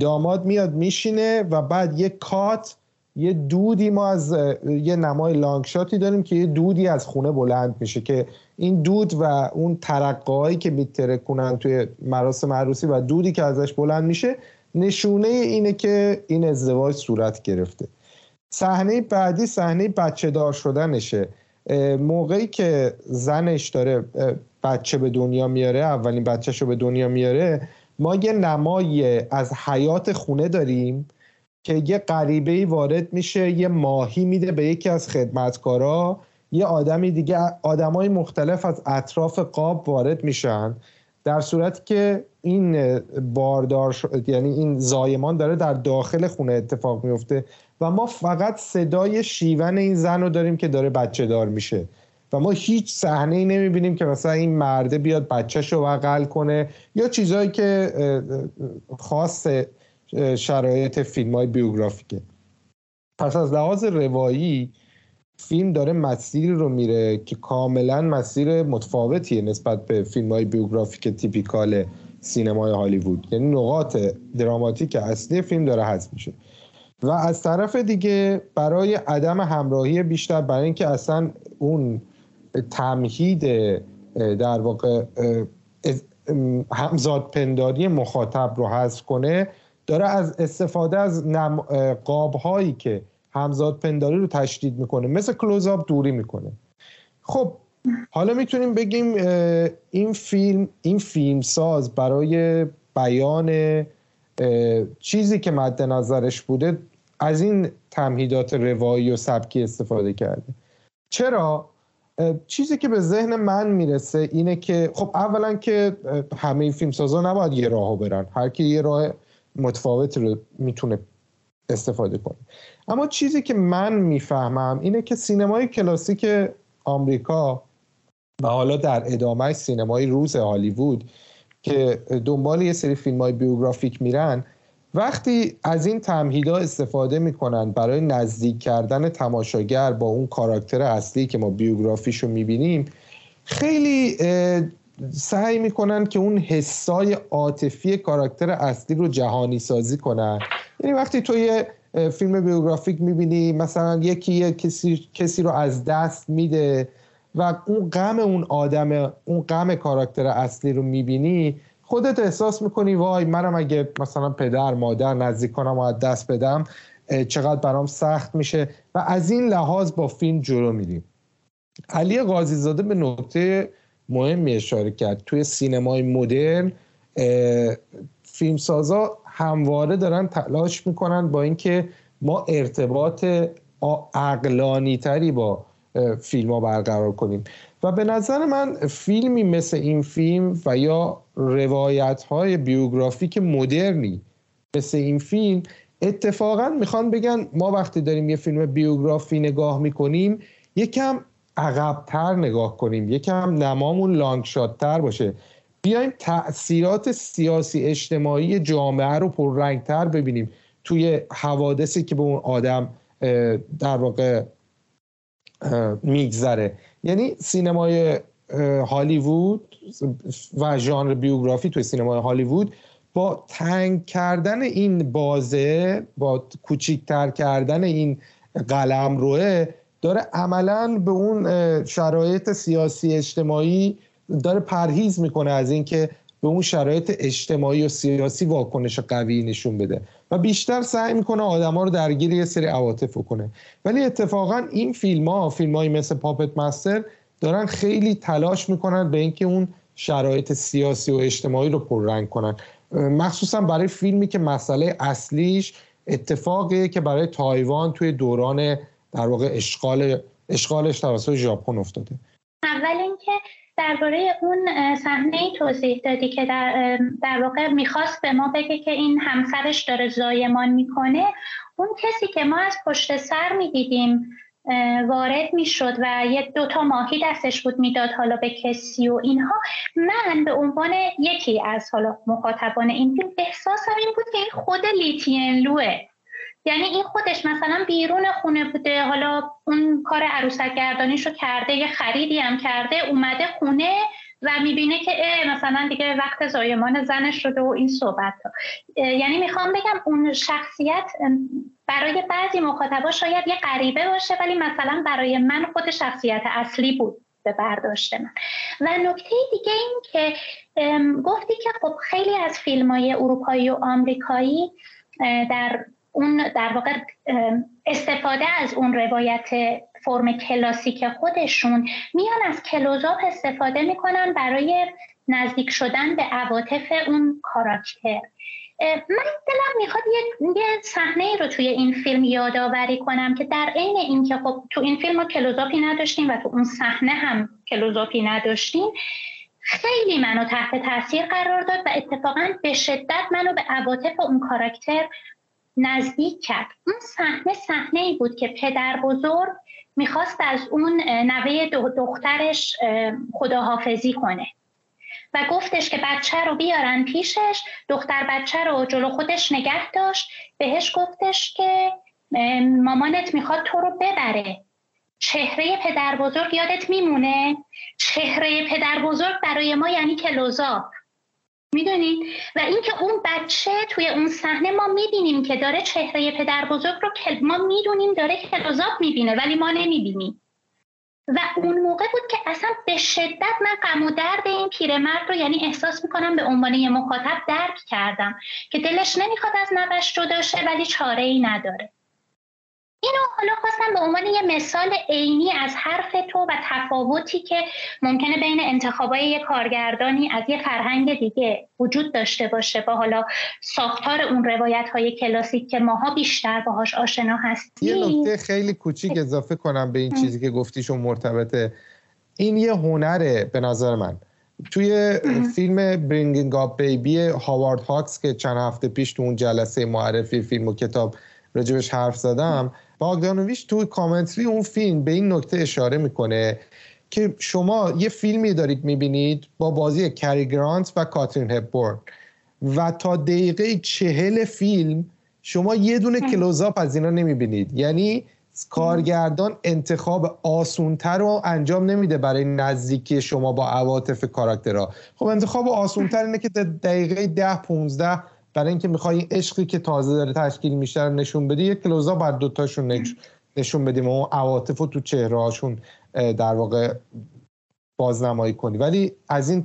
داماد میاد میشینه و بعد یه کات یه دودی ما از یه نمای لانگشاتی داریم که یه دودی از خونه بلند میشه که این دود و اون ترقایی که میترکونن توی مراسم عروسی و دودی که ازش بلند میشه نشونه اینه که این ازدواج صورت گرفته. صحنه بعدی صحنه بچه دار شدنشه. موقعی که زنش داره بچه به دنیا میاره اولین بچهش رو به دنیا میاره ما یه نمای از حیات خونه داریم که یه غریبه وارد میشه یه ماهی میده به یکی از خدمتکارا یه آدمی دیگه آدمای مختلف از اطراف قاب وارد میشن. در صورتی که این باردار یعنی این زایمان داره در داخل خونه اتفاق میفته. و ما فقط صدای شیون این زن رو داریم که داره بچه دار میشه. و ما هیچ صحنه ای نمی‌بینیم که مثلا این مرده بیاد بچهش رو بغل کنه یا چیزهایی که خاص شرایط فیلم های بیوگرافیکه. پس از لحاظ روایی فیلم داره مسیری رو میره که کاملا مسیر متفاوتیه نسبت به فیلم های بیوگرافیک تیپیکال سینمای هالیوود. یعنی نقاط دراماتیک اصلی فیلم داره حذف میشه. و از طرف دیگه برای عدم همراهی بیشتر برای اینکه اصلا اون تمهید در واقع همزاد پنداری مخاطب رو حذف کنه داره از استفاده از قاب هایی که همزاد پنداری رو تشدید می‌کنه مثل کلوزآپ دوری می‌کنه. خب حالا می‌تونیم بگیم این فیلم این فیلم ساز برای بیان چیزی که مد نظرش بوده از این تمهیدات روایی و سبکی استفاده کرده. چرا؟ چیزی که به ذهن من می‌رسه اینه که خب اولا که همه فیلم سازا نباید یه راهو برن. هر کی یه راه متفاوتی رو می‌تونه استفاده کنه. اما چیزی که من می‌فهمم اینه که سینمای کلاسیک آمریکا و حالا در ادامه سینمای روز هالیوود که دنبال یه سری فیلم های بیوگرافیک میرن وقتی از این تمهیدا استفاده می‌کنن برای نزدیک کردن تماشاگر با اون کاراکتر اصلی که ما بیوگرافیشو می‌بینیم خیلی سعی می‌کنن که اون حسای عاطفی کاراکتر اصلی رو جهانی سازی کنن. یعنی وقتی تو یه فیلم بیوگرافیک می‌بینی مثلا یکی کسی, کسی رو از دست میده و اون غم اون آدم اون غم کاراکتر اصلی رو می‌بینی خودت احساس می‌کنی وای منم اگه مثلا پدر مادر نزدیک کنم و از دست بدم چقدر برام سخت میشه؟ و از این لحاظ با فیلم جلو میریم. علی قاضی زاده به نکته مهمی اشاره کرد. توی سینمای مدرن فیلمسازا همواره دارن تلاش می‌کنن با اینکه ما ارتباط عقلانی تری با فیلم ها برقرار کنیم. و به نظر من فیلمی مثل این فیلم و یا روایت های بیوگرافیک مدرنی مثل این فیلم اتفاقا می‌خوان بگن ما وقتی داریم یه فیلم بیوگرافی نگاه می‌کنیم یکم عقبتر نگاه کنیم یکم نمامون لانگ تر باشه. بیایم تاثیرات سیاسی اجتماعی جامعه رو پررنگتر ببینیم. توی حوادثی که به اون آدم در واقع میگذره. یعنی سینمای هالیوود و ژانر بیوگرافی توی سینمای هالیوود با تنگ کردن این بازه با کوچیکتر کردن این قلم روه داره عملا به اون شرایط سیاسی اجتماعی داره پرهیز می‌کنه از اینکه به اون شرایط اجتماعی و سیاسی واکنش قوی نشون بده. و بیشتر سعی می‌کنه آدما رو درگیر یه سری عواطف کنه ولی اتفاقا این فیلم ها فیلم های مثل پاپت مستر دارن خیلی تلاش می‌کنن به اینکه اون شرایط سیاسی و اجتماعی رو پررنگ کنن. مخصوصا برای فیلمی که مسئله اصلیش اتفاقیه که برای تایوان توی دوران در واقع اشغال اشغالش توسط ژاپن افتاده. اول اینکه درباره اون صحنه توضیح دادی که در, در واقع می‌خواست به ما بگه که این همسرش داره زایمان می‌کنه. اون کسی که ما از پشت سر می‌دیدیم وارد می‌شد و یه دوتا ماهی دستش بود می‌داد حالا به کسی و اینها. من به عنوان یکی از حالا مخاطبان این فیلم احساسم این بود که این خود لیتین لوه یعنی این خودش مثلا بیرون خونه بوده حالا اون کار عروسک گردانیشو کرده یه خریدی هم کرده اومده خونه و می‌بینه که مثلا دیگه وقت زایمان زنش شده و این صحبت ها. یعنی می‌خوام بگم اون شخصیت برای بعضی مخاطبا شاید یه غریبه باشه ولی مثلا برای من خود شخصیت اصلی بود به برداشت من و نکته دیگه این که گفتی که خب خیلی از فیلم های اروپایی و آمریکایی در اون در واقع استفاده از اون روایت فرم کلاسیک خودشون میان از کلوزاپ استفاده می‌کنن برای نزدیک شدن به عواطف اون کاراکتر. من دلم می‌خواد یه, صحنه رو توی این فیلم یادآوری کنم که در عین اینکه خب تو این فیلم ما کلوزاپی نداشتیم و تو اون صحنه هم کلوزاپی نداشتیم خیلی منو تحت تاثیر قرار داد و اتفاقا به شدت منو به عواطف اون کاراکتر نزدیک کرد. اون صحنه صحنه ای بود که پدر بزرگ می‌خواست از اون نوه دخترش خداحافظی کنه. و گفتش که بچه رو بیارن پیشش. دختر بچه رو جلو خودش نگه داشت. بهش گفتش که مامانت می‌خواد تو رو ببره. چهره پدر بزرگ یادت میمونه؟ چهره پدر بزرگ برای ما یعنی کلوزاپ. می‌دونید؟ و اینکه اون بچه توی اون صحنه ما می‌بینیم که داره چهره پدر بزرگ رو ما می‌دونیم داره کلوزاپ می‌بینه ولی ما نمی‌بینیم. و اون موقع بود که اصلا به شدت من غم و درد این پیرمرد رو یعنی احساس می‌کنم به عنوان یه مخاطب درک کردم که دلش نمی‌خواد از نوش جدا شه ولی چاره ای نداره. اینو حالا خواستم به عنوان یه مثال عینی از حرف تو و تفاوتی که ممکنه بین انتخابای یه کارگردانی از یه فرهنگ دیگه وجود داشته باشه با حالا ساختار اون روایت های کلاسیک که ماها بیشتر باهاش آشنا هستیم. یه نکته خیلی کوچیک اضافه کنم به این چیزی که گفتیشون مرتبطه. این یه هنره به نظر من. توی فیلم Bringing Up Baby هاوارد هاکس که چند هفته پیش تو اون جلسه معرفی فیلم و کتاب راجبش حرف زدم باگدانویش توی کامنتری اون فیلم به این نکته اشاره می‌کنه که شما یه فیلمی دارید می‌بینید با بازی کری گرانت و کاترین هپبورن و تا دقیقه چهل فیلم شما یه دونه کلوزاپ از اینا نمی‌بینید. یعنی کارگردان انتخاب آسونتر رو انجام نمیده برای نزدیکی شما با عواطف کاراکترها. خب انتخاب آسونتر اینه که دقیقه ده 15 برای اینکه می‌خوای این عشقی که تازه داره تشکیل میشه نشون بدی یک کلوزا بعد دوتاشون نشون بدیم و اون عواطف رو تو چهره هاشون در واقع بازنمایی کنی. ولی از این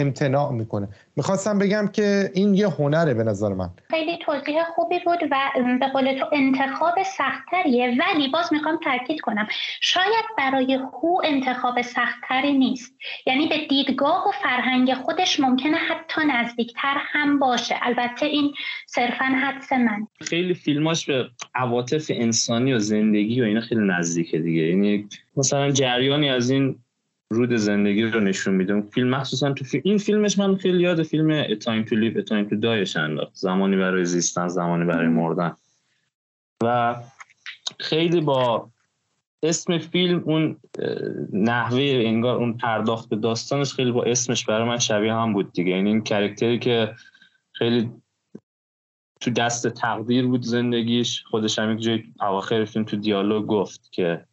امتناع می‌کنه. می‌خواستم بگم که این یه هنره به نظر من. خیلی توضیح خوبی بود و به قول تو انتخاب سختتریه ولی باز می‌خوام تاکید کنم. شاید برای هو انتخاب سختتری نیست. یعنی به دیدگاه و فرهنگ خودش ممکنه حتی نزدیکتر هم باشه. البته این صرفا حدس من. خیلی فیلماش به عواطف انسانی و زندگی و اینا خیلی نزدیکه دیگه. یعنی مثلا جریانی از این رود زندگی رو نشون میده. فیلم مخصوصا تو فیلم این فیلمش من خیلی یاد فیلم to Live A Time to Dieش انداخت. زمانی برای زیستن زمانی برای مردن. و خیلی با اسم فیلم اون نحوه انگار اون پرداخت به داستانش خیلی با اسمش برای من شبیه هم بود دیگه. یعنی این کرکتری که خیلی تو دست تقدیر بود زندگیش خودش هم یک جای اواخر فیلم تو دیالوگ گفت که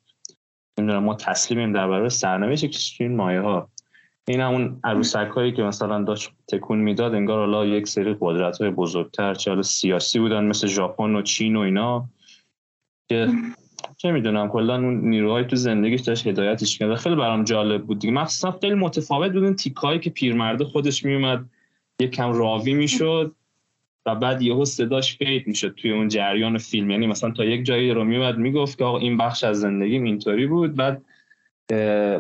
نمی‌دونم ما تسلیمیم در برابر سرنوشت این مایه ها. این همون عروسک هایی که مثلا داشت تکون می‌داد انگار حالا یک سری قدرت های بزرگتر چه سیاسی بودن مثل ژاپن و چین و اینا که چه می‌دونم کلا اون نیروهای تو زندگیش داشت هدایتش کرد خیلی برام جالب بود دیگه. مخصوصا خیلی متفاوت بود تیکایی که پیرمرده خودش میومد یک کم راوی می‌شد. و بعد یهو صداش فید می‌شد توی اون جریان فیلم. یعنی مثلا تا یک جایی رو میومد می‌گفت که آقا این بخش از زندگیم اینطوری بود. بعد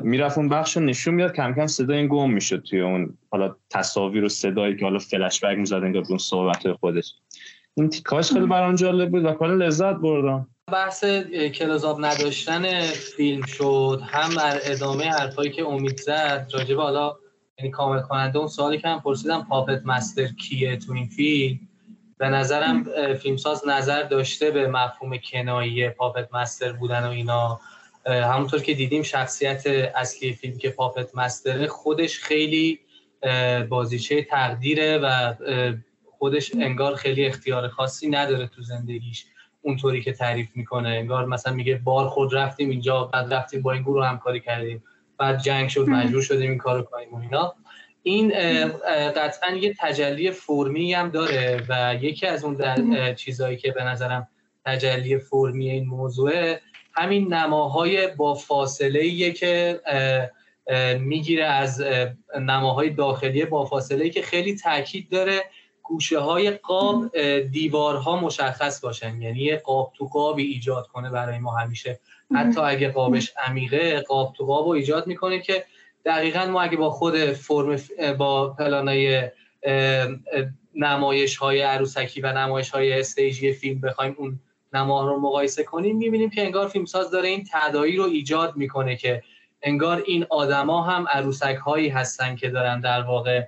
می‌رفت اون بخش رو نشون می‌داد کم کم صدای گم می‌شد توی اون حالا تصاویر و صدایی که حالا فلش بک می‌زد انگار اون صحبت خودش. این تیکاش خیلی برام جالب بود و کلا لذت بردم. بحث کلازاب نداشتن فیلم شد. هم بر ادامه حرفایی که امید زد راجب حالا یعنی کامل کننده اون سوالی که من پرسیدم پاپت مستر کیه تو این فیلم؟ به نظرم فیلمساز نظر داشته به مفهوم کنایی پاپت مستر بودن و اینا. همونطور که دیدیم شخصیت اصلی فیلم که پاپت مستره خودش خیلی بازیچه تقدیره و خودش انگار خیلی اختیار خاصی نداره تو زندگیش اونطوری که تعریف می‌کنه. انگار مثلا میگه بار خود رفتیم اینجا بعد رفتیم با این گروه همکاری کردیم بعد جنگ شد مجبور شدیم این کارو کنیم و اینا. این قطعا یه تجلی فرمی هم داره و یکی از اون چیزهایی که به نظرم تجلی فرمی این موضوعه همین نماهای با فاصله که می‌گیره از نماهای داخلی با فاصله که خیلی تاکید داره گوشه های قاب دیوارها مشخص باشن. یعنی قاب تو قابی ایجاد کنه برای ما همیشه. حتی اگه قابش عمیقه قاب تو قاب رو ایجاد می‌کنه که دقیقا ما اگه با خود فرم با پلانای نمایش های عروسکی و نمایش های استیجی فیلم بخوایم اون نما رو مقایسه کنیم می‌بینیم که انگار فیلمساز داره این تدایی رو ایجاد می‌کنه که انگار این آدما هم عروسک هایی هستن که دارن در واقع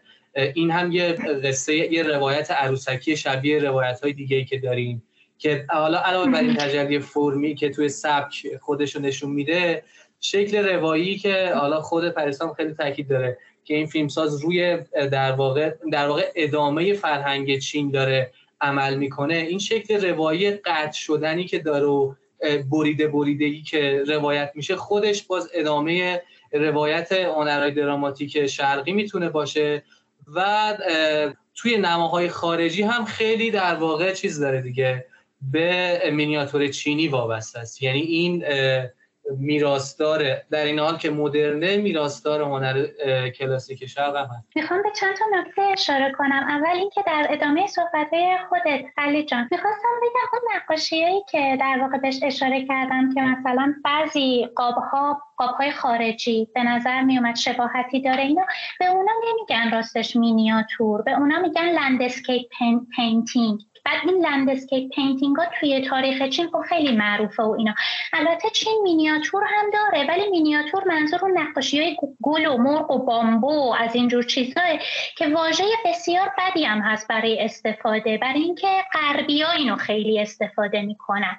این هم یه قصه یه روایت عروسکی شبیه روایت های دیگه که داریم که حالا علاوه بر این تجلی فرمی که توی سبک خودش رو نشون میده شکل روایی که حالا خود پریسام خیلی تاکید داره که این فیلمساز روی در واقع در واقع ادامه فرهنگ چین داره عمل می‌کنه. این شکل روایی قطع شدنی که داره و بریده بریدگی که روایت میشه خودش باز ادامه روایت هنرهای دراماتیک شرقی می‌تونه باشه و توی نماهای خارجی هم خیلی در واقع چیز داره دیگه به مینیاتور چینی وابسته است. یعنی این میراستاره در این حال که مدرنه میراستار هنر کلاسیک شرق هم هست. می‌خوام به چند تا نکته اشاره کنم. اول اینکه در ادامه صحبت خودت علی جان می‌خواستم بگم اون نقاشیایی که در واقع بهش اشاره کردم که مثلا بعضی قابها قابهای خارجی به نظر میومد شباهتی داره اینا به اونا نمیگن راستش مینیاتور به اونا میگن landscape painting. بعد این landscape painting ها توی تاریخ چین خب خیلی معروفه و اینا. البته چین مینیاتور هم داره ولی مینیاتور منظور اون نقاشی های گل و مرغ و بامبو از اینجور چیزاه که واژه بسیار بدی هم هست برای استفاده برای اینکه غربی ها اینو خیلی استفاده می‌کنن.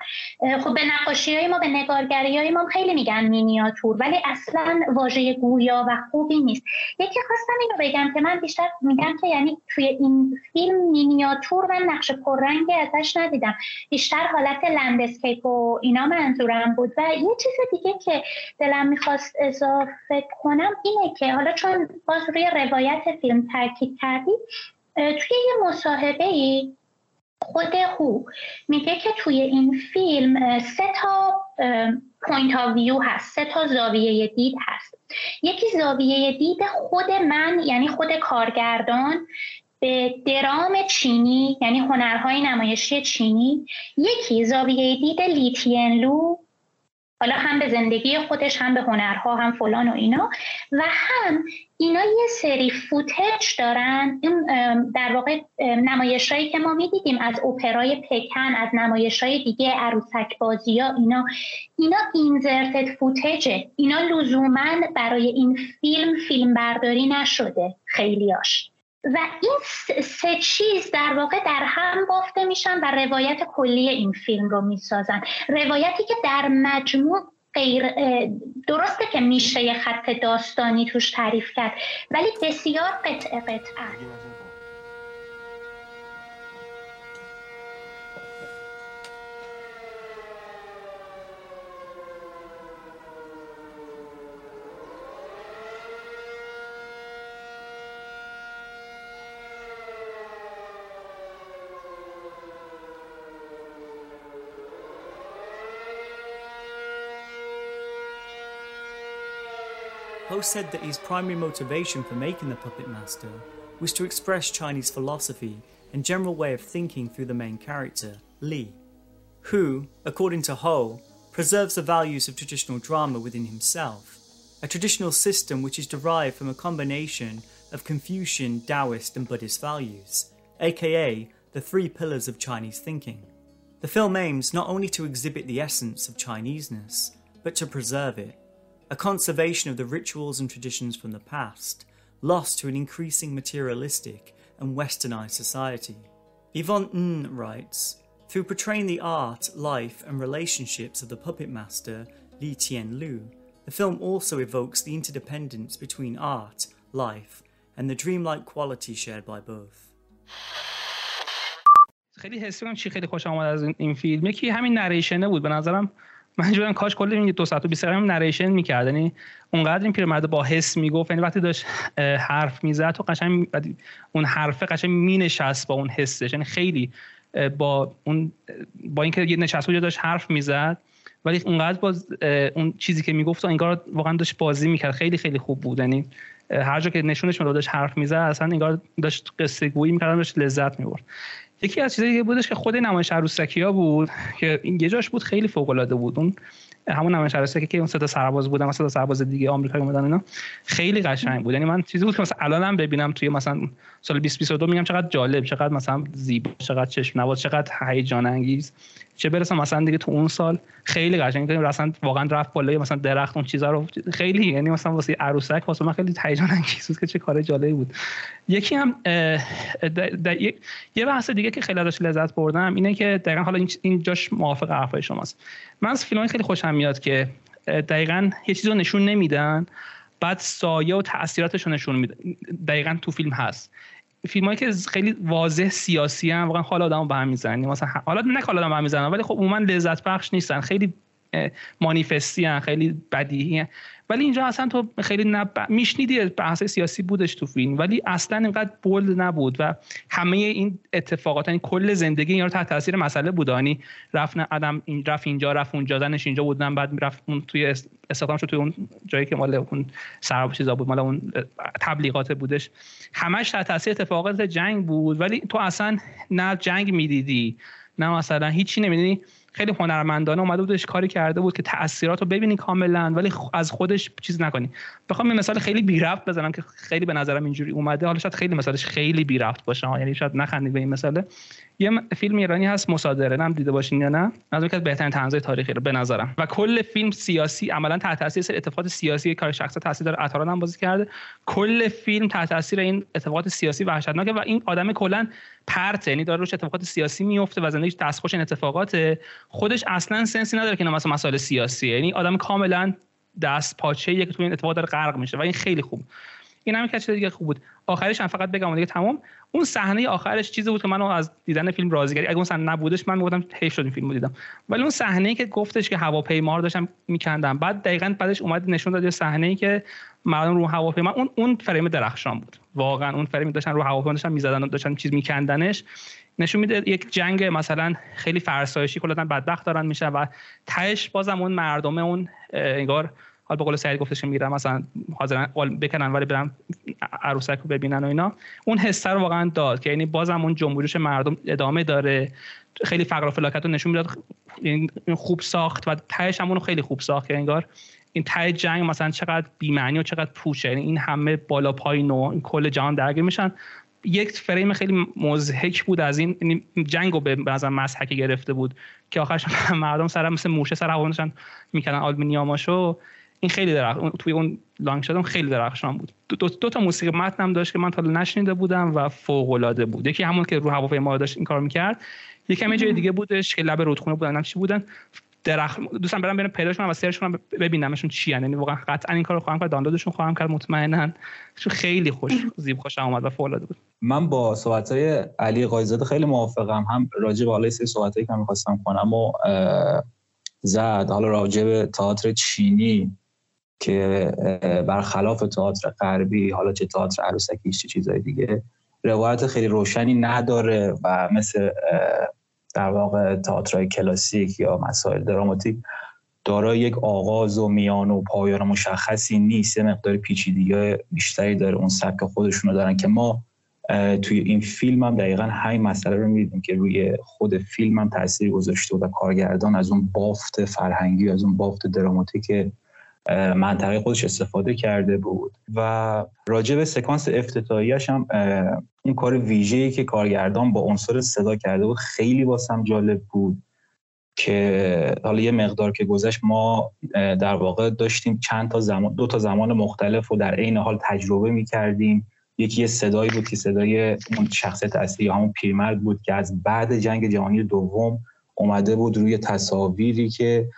خب به نقاشی های ما به نگارگری های ما خیلی میگن مینیاتور ولی اصلا واژه گویا و خوبی نیست. یکی خواستم اینو بگم که من بیشتر میگم که یعنی توی این فیلم مینیاتور و نقش رنگی ازش ندیدم. بیشتر حالت لندسکیپ و اینا منظورم بود. و یه چیز دیگه که دلم می‌خواست اضافه کنم اینه که حالا چون باز روی روایت فیلم تاکید کردی توی یه مصاحبه ای خود هو میگه که توی این فیلم سه تا point of view هست سه تا زاویه دید هست. یکی زاویه دید خود من یعنی خود کارگردان به درام چینی یعنی هنرهای نمایشی چینی یکی زاویه دید لی تین لو حالا هم به زندگی خودش هم به هنرها هم فلان و اینا. و هم اینا یه سری فوتج دارن. در واقع نمایشهایی که ما می‌دیدیم از اپرای پکن از نمایشهای دیگه عروسک بازی ها اینا. اینا اینزرتد فوتجه اینا لزوما برای این فیلم فیلم برداری نشده خیلیاش و این سه چیز در واقع در هم بافته میشن و روایت کلی این فیلم رو می‌سازن. روایتی که در مجموع غیر درسته که میشه یه خط داستانی توش تعریف کرد ولی بسیار قطع قطعه. Ho said that his primary motivation for making the Puppet Master was to express Chinese philosophy and general way of thinking through the main character, Li, who, according to Ho, preserves the values of traditional drama within himself, a traditional system which is derived from a combination of Confucian, Taoist, and Buddhist values, aka the three pillars of Chinese thinking. The film aims not only to exhibit the essence of Chineseness, but to preserve it, a conservation of the rituals and traditions from the past, lost to an increasing materialistic and westernized society. Yvonne Ng writes Through portraying the art, life, and relationships of the puppet master Li Tianlu, the film also evokes the interdependence between art, life, and the dreamlike quality shared by both. خیلی حس کنم چی خیلی خوش آمد از این فیلم یکی همین نریشنه بود به نظرم من جوان کاش کل این دو ساعت و 20 دقیقه نریشن می‌کرد. یعنی اونقدر این پیرمرد با حس می‌گفت یعنی وقتی داشت حرف می‌زد تو قشنگ اون حرفه قشنگ مینشست با اون حسش. یعنی خیلی با اون با اینکه یه نشست داشت حرف می‌زد ولی اونقدر باز اون چیزی که می‌گفت انگار واقعا داشت بازی می‌کرد. خیلی خیلی خوب بود. یعنی هر جا که نشونش می‌داد داشت حرف می‌زد اصلا انگار داشت قصه گویی می‌کرد داشت لذت می‌برد. یکی از چیزایی که بودش که خود نمایش عروسکی ها بود که این یه بود خیلی فوق العاده بود. اون همون نمایش عروسکی که اون تا سرباز بودن مثلا سرباز دیگه آمریکایی اومدن اینا خیلی قشنگ بود. یعنی من چیزی بود که مثلا الانم ببینم توی مثلا سال 2022 میگم چقدر جالب چقدر مثلا زیبا چقدر چشم نواز چقدر هیجان انگیز. چه برسه مثلا دیگه تو اون سال خیلی قشنگ کنیم. اصلا واقعا رفت بالای مثلا درخت اون چیزا رو خیلی یعنی مثلا واسه عروسک واسه من خیلی هیجان انگیز بود که چه کار جالبی بود. یکی هم یه بحث دیگه که خیلی ازش لذت بردم اینه که دقیقا حالا این جاش موافق حرفای شماست. من از فیلم خیلی خوشم میاد که دقیقا یه چیزی رو نشون نمیدن بعد سایه و تاثیراتش رو نشون میدن دقیقا تو فیلم هست. فیلمایی که خیلی واضح سیاسی هم واقعا حال آدمو به هم می‌زنن مثلا حالا نه حال آدم به هم می‌زنن ولی خب عموما لذت بخش نیستن. خیلی مانیفستی خیلی بدیهی ولی اینجا اصلا تو خیلی نب... میشنیدی بحث سیاسی بودش تو فیلم ولی اصلا اینقدر بولد نبود و همه این اتفاقات یعنی کل زندگی اینا رو تحت تاثیر مسئله بود. یعنی رفت آدم این رفت اینجا رفت اونجا زنش اینجا بودن بعد رفت اون توی استخدام شد توی اون جایی که مال اون سراب چیزا بود مال اون تبلیغات بودش. همش تحت تاثیر اتفاقات جنگ بود. ولی تو اصلا نه جنگ می‌دیدی نه مثلا هیچی نمی‌دیدی. خیلی هنرمندانه اومده بودش کاری کرده بود که تاثیرات رو ببینی کاملا ولی از خودش چیز نکنی. بخوام این مثال خیلی بی رفت بزنم که خیلی به نظرم اینجوری اومده. حالا شاید خیلی مثالش خیلی بی رفت باشه یعنی شاید نخندید به این مثاله. یه فیلم ایرانی هست مصادره. نم دیده باشین یا نه؟ از یکی از بهترین طنزهای تاریخی رو به نظرم. و کل فیلم سیاسی عملا تحت تاثیر سر اتفاقات سیاسی کار شخص تاثیر داره. عطاران هم بازی کرده. کل فیلم تحت تاثیر این اتفاقات سیاسی وحشتناکه و این آدم کلا پرت یعنی داره روش اتفاقات سیاسی میفته و زندگیش دستخوش این اتفاقات خودش اصلا سنسی نداره که مثلا مسائل سیاسی. یعنی آدم کاملا دست پاچه که تو این اتفاق داره غرق میشه و این خیلی خوب. این هم چیز دیگه خوب بود. آخرش هم فقط بگم دیگه تمام. اون صحنه آخرش چیزی بود که منو از دیدن فیلم راضی کرد. اگه اون صحنه نبودش من می‌گفتم حیف شد این فیلمو دیدم. ولی اون صحنه که گفتش که هواپیما رو داشتم میکندم. بعد دقیقا بعدش اومد نشون داد یه صحنه ای که مردم رو هواپیما اون اون فریم درخشان بود. واقعا اون فریم داشتن رو هواپیما داشتن می‌زدن داشتن چیز میکندنش. نشون میده یک جنگ مثلا خیلی فرسایشی کلا بدبخت دارن میشه و تهش بازم اون مردم اون انگار حال به قول سعید گفتش میرم مثلا حاضرن بکنن ولی برن عروسک رو ببینن و اینا. اون حسه رو واقعا داد که یعنی بازم اون جنبش مردم ادامه داره. خیلی فقر و فلاکت رو نشون می‌داد. خوب ساخت و تهش هم خیلی خوب ساخت. که انگار این ته جنگ مثلا چقدر بی‌معنی و چقدر پوچه یعنی این همه بالا پایین و این کل جهان درگیر میشن. یک فریم خیلی مزهک بود از این یعنی جنگ رو به نظر مسحکی گرفته بود که آخرش مردم سر مثل موشه سر هوانشان می‌کنن آلمینیاماشو این خیلی درخ... توی اون لانگ شدم خیلی درخشان بود. دو, دو, دو تا موسیقی متن هم داشت که من تا نشنیده بودم و فوق العاده بود. یکی همون که رو هواپیما داشت این کار می‌کرد. یکی هم جای دیگه بودش که لب رودخونه بودن. چی بودن. درخت دوستان برم برم پیداش کنم و سرچ کنم ببینمشون چی یعنی واقعا قطعا این کارو خواهم کرد. دانلودشون خواهم کرد. مطمئنا. چون خیلی خوش زیب خوش اومد و فوق بود. من با صحبت های علی قایزاده خیلی موافقم. هم راجع به حالا سری صحبتایی که می‌خواستم کنم و زد. حالا راجع به تئاتر چینی. که برخلاف تئاتر غربی حالا چه تئاتر عروسکی چه چیزای دیگه روایت خیلی روشنی نداره و مثل در واقع تئاترهای کلاسیک یا مسائل دراماتیک دارای یک آغاز و میان و پایان مشخصی نیست. یه مقدار پیچیدگی بیشتری داره اون سبک خودشونو دارن که ما توی این فیلم هم دقیقا همین مسئله رو میدیم که روی خود فیلم هم تاثیر گذاشته و کارگردان از اون بافت فرهنگی از اون بافت دراماتیک منطقه خودش استفاده کرده بود. و راجع به سکانس افتتاحیش هم اون کار ویژه‌ای که کارگردان با عنصر صدا کرده بود خیلی واسم جالب بود که حالا یه مقدار که گذشت ما در واقع داشتیم چند تا زمان دو تا زمان مختلف رو در عین حال تجربه می کردیم یکی یه صدایی بود که صدای اون شخصیت اصلی همون پیرمرد بود که از بعد جنگ جهانی دوم اومده بود روی تصاویری که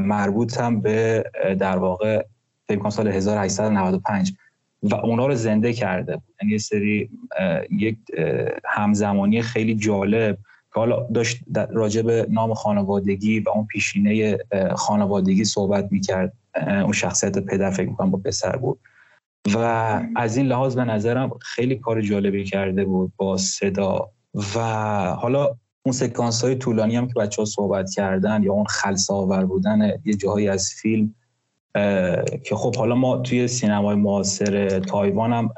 مربوط هم به در واقع فکر سال 1895 و اونا رو زنده کرده بود. یعنی سری یک همزمانی خیلی جالب که حالا داشت راجع به نام خانوادگی و اون پیشینه خانوادگی صحبت می‌کرد. اون شخصیت پدر فکر می‌کنم با پسر بود. و از این لحاظ به نظرم خیلی کار جالبی کرده بود با صدا. و حالا اون سکانس های طولانی هم که بچه ها صحبت کردن یا اون خلسه‌آور بودن یه جاهایی از فیلم که خب حالا ما توی سینمای معاصر تایوان هم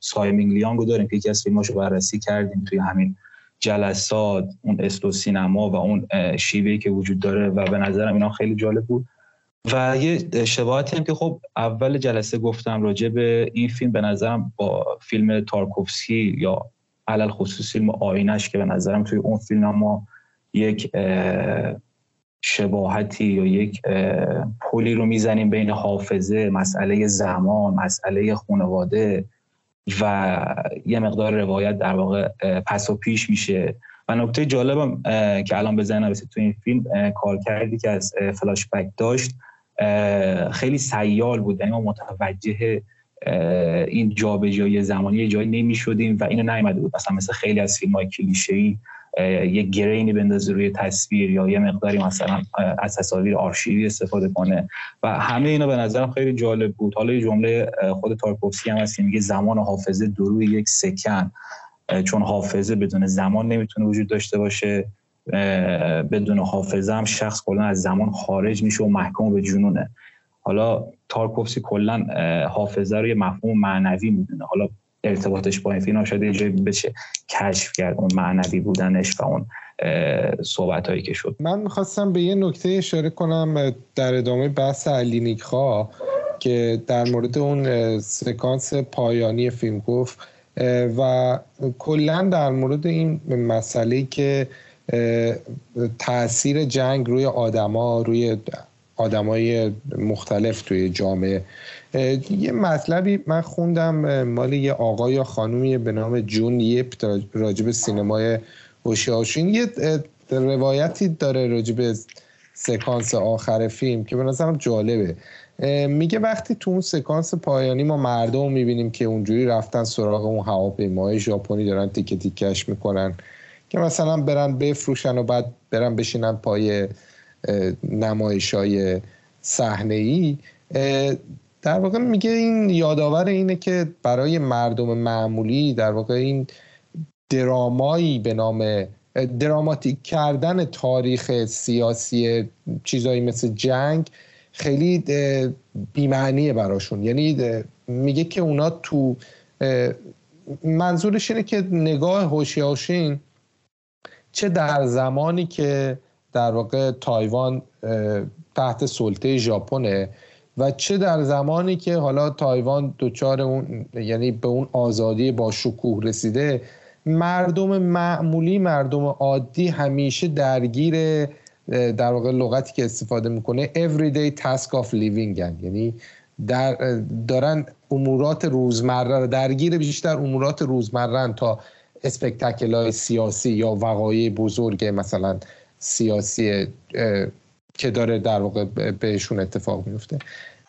تسای مینگ لیانگ داریم که یکی از فیلماشو بررسی کردیم توی همین جلسات اون slow cinema و اون شیوهی که وجود داره و به نظرم اینا خیلی جالب بود. و یه شباهتی هم که خب اول جلسه گفتم راجع به این فیلم به نظرم با فیلم تارکوفسکی یا علل خصوص فیلم آینش که به نظرم توی اون فیلم ما یک شباهتی یا یک پلی رو می‌زنیم بین حافظه مسئله زمان مسئله خانواده و یه مقدار روایت در واقع پس و پیش میشه. و نکته جالبم که الان بزنم تو این فیلم کار کردی که از فلاش بک داشت خیلی سیال بود یعنی ما متوجه این جابجایی زمانی یه جایی نمی‌شدیم و اینو نیومده بود. مثلا مثل خیلی از فیلم های کلیشه‌ای یه گرینی بندازه روی تصویر یا یه مقداری مثلا از تصاویر آرشیوی استفاده کنه. و همه اینا به نظرم خیلی جالب بود. حالا یه جمله خود تارکوفسکی هم هست که میگه زمان حافظه دروی یک سکن. چون حافظه بدون زمان نمی‌تونه وجود داشته باشه. بدون حافظه هم شخص کلا از زمان خارج میشه و محکوم به جنونه. حالا تارکوفسکی کلا حافظه رو یه مفهوم معنوی می‌دونه. حالا ارتباطش با این فیلم شاید یه بشه کشف کرد اون معنوی بودنش و اون صحبت هایی که شد. من می‌خواستم به یه نکته اشاره کنم در ادامه بحث خواه که در مورد اون سکانس پایانی فیلم گفت و کلا در مورد این مسئله که تاثیر جنگ روی آدما روی آدمای مختلف توی جامعه. یه مطلبی من خوندم مال یه آقای یا خانومی به نام جون یپ راجب سینمای هوشیاشین یه روایتی داره راجب سکانس آخر فیلم که به نظرم جالبه. میگه وقتی تو اون سکانس پایانی ما مردم می‌بینیم که اونجوری رفتن سراغ اون هواپیمای ژاپنی دارن تیکه تیکش می‌کنن که مثلا برن بفروشن و بعد برن بشینن پای نمایش های صحنه ای در واقع میگه این یادآور اینه که برای مردم معمولی در واقع این درامایی به نام دراماتیک کردن تاریخ سیاسی چیزایی مثل جنگ خیلی بیمعنیه براشون. یعنی میگه که اونا تو منظورش اینه که نگاه هوشیاشین چه در زمانی که در واقع تایوان تحت سلطه ژاپنه و چه در زمانی که حالا تایوان دچار اون یعنی به اون آزادی با شکوه رسیده مردم معمولی مردم عادی همیشه درگیر در واقع لغتی که استفاده می‌کنه everyday task of living یعنی در دارن امورات روزمره درگیر بیشتر امورات روزمره تا اسپکتکل های سیاسی یا وقایع بزرگ مثلا سیاسی که داره در واقع بهشون اتفاق میفته.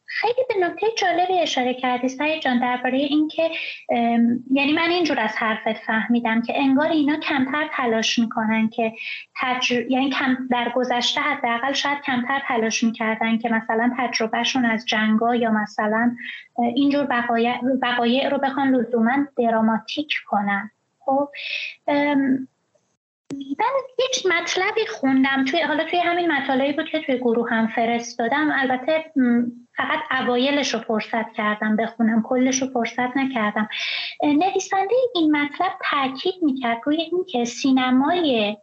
خیلی به نکته جالبی اشاره کردی سعی جان درباره اینکه یعنی من اینجور از حرفت فهمیدم که انگار اینا کمتر تلاش می‌کنن که یعنی کم در گذشته حداقل شاید کمتر تلاش می‌کردن که مثلا تجربهشون از جنگا یا مثلا اینجور وقایع رو بخوان لزوما دراماتیک کنن. خب من هیچ مطلبی خوندم. توی حالا توی همین مطالعی بود که توی گروه هم فرستادم. البته فقط اوایلش رو فرصت کردم بخونم. کلش رو فرصت نکردم. نویسنده این مطلب تاکید می‌کرد روی اینکه سینمای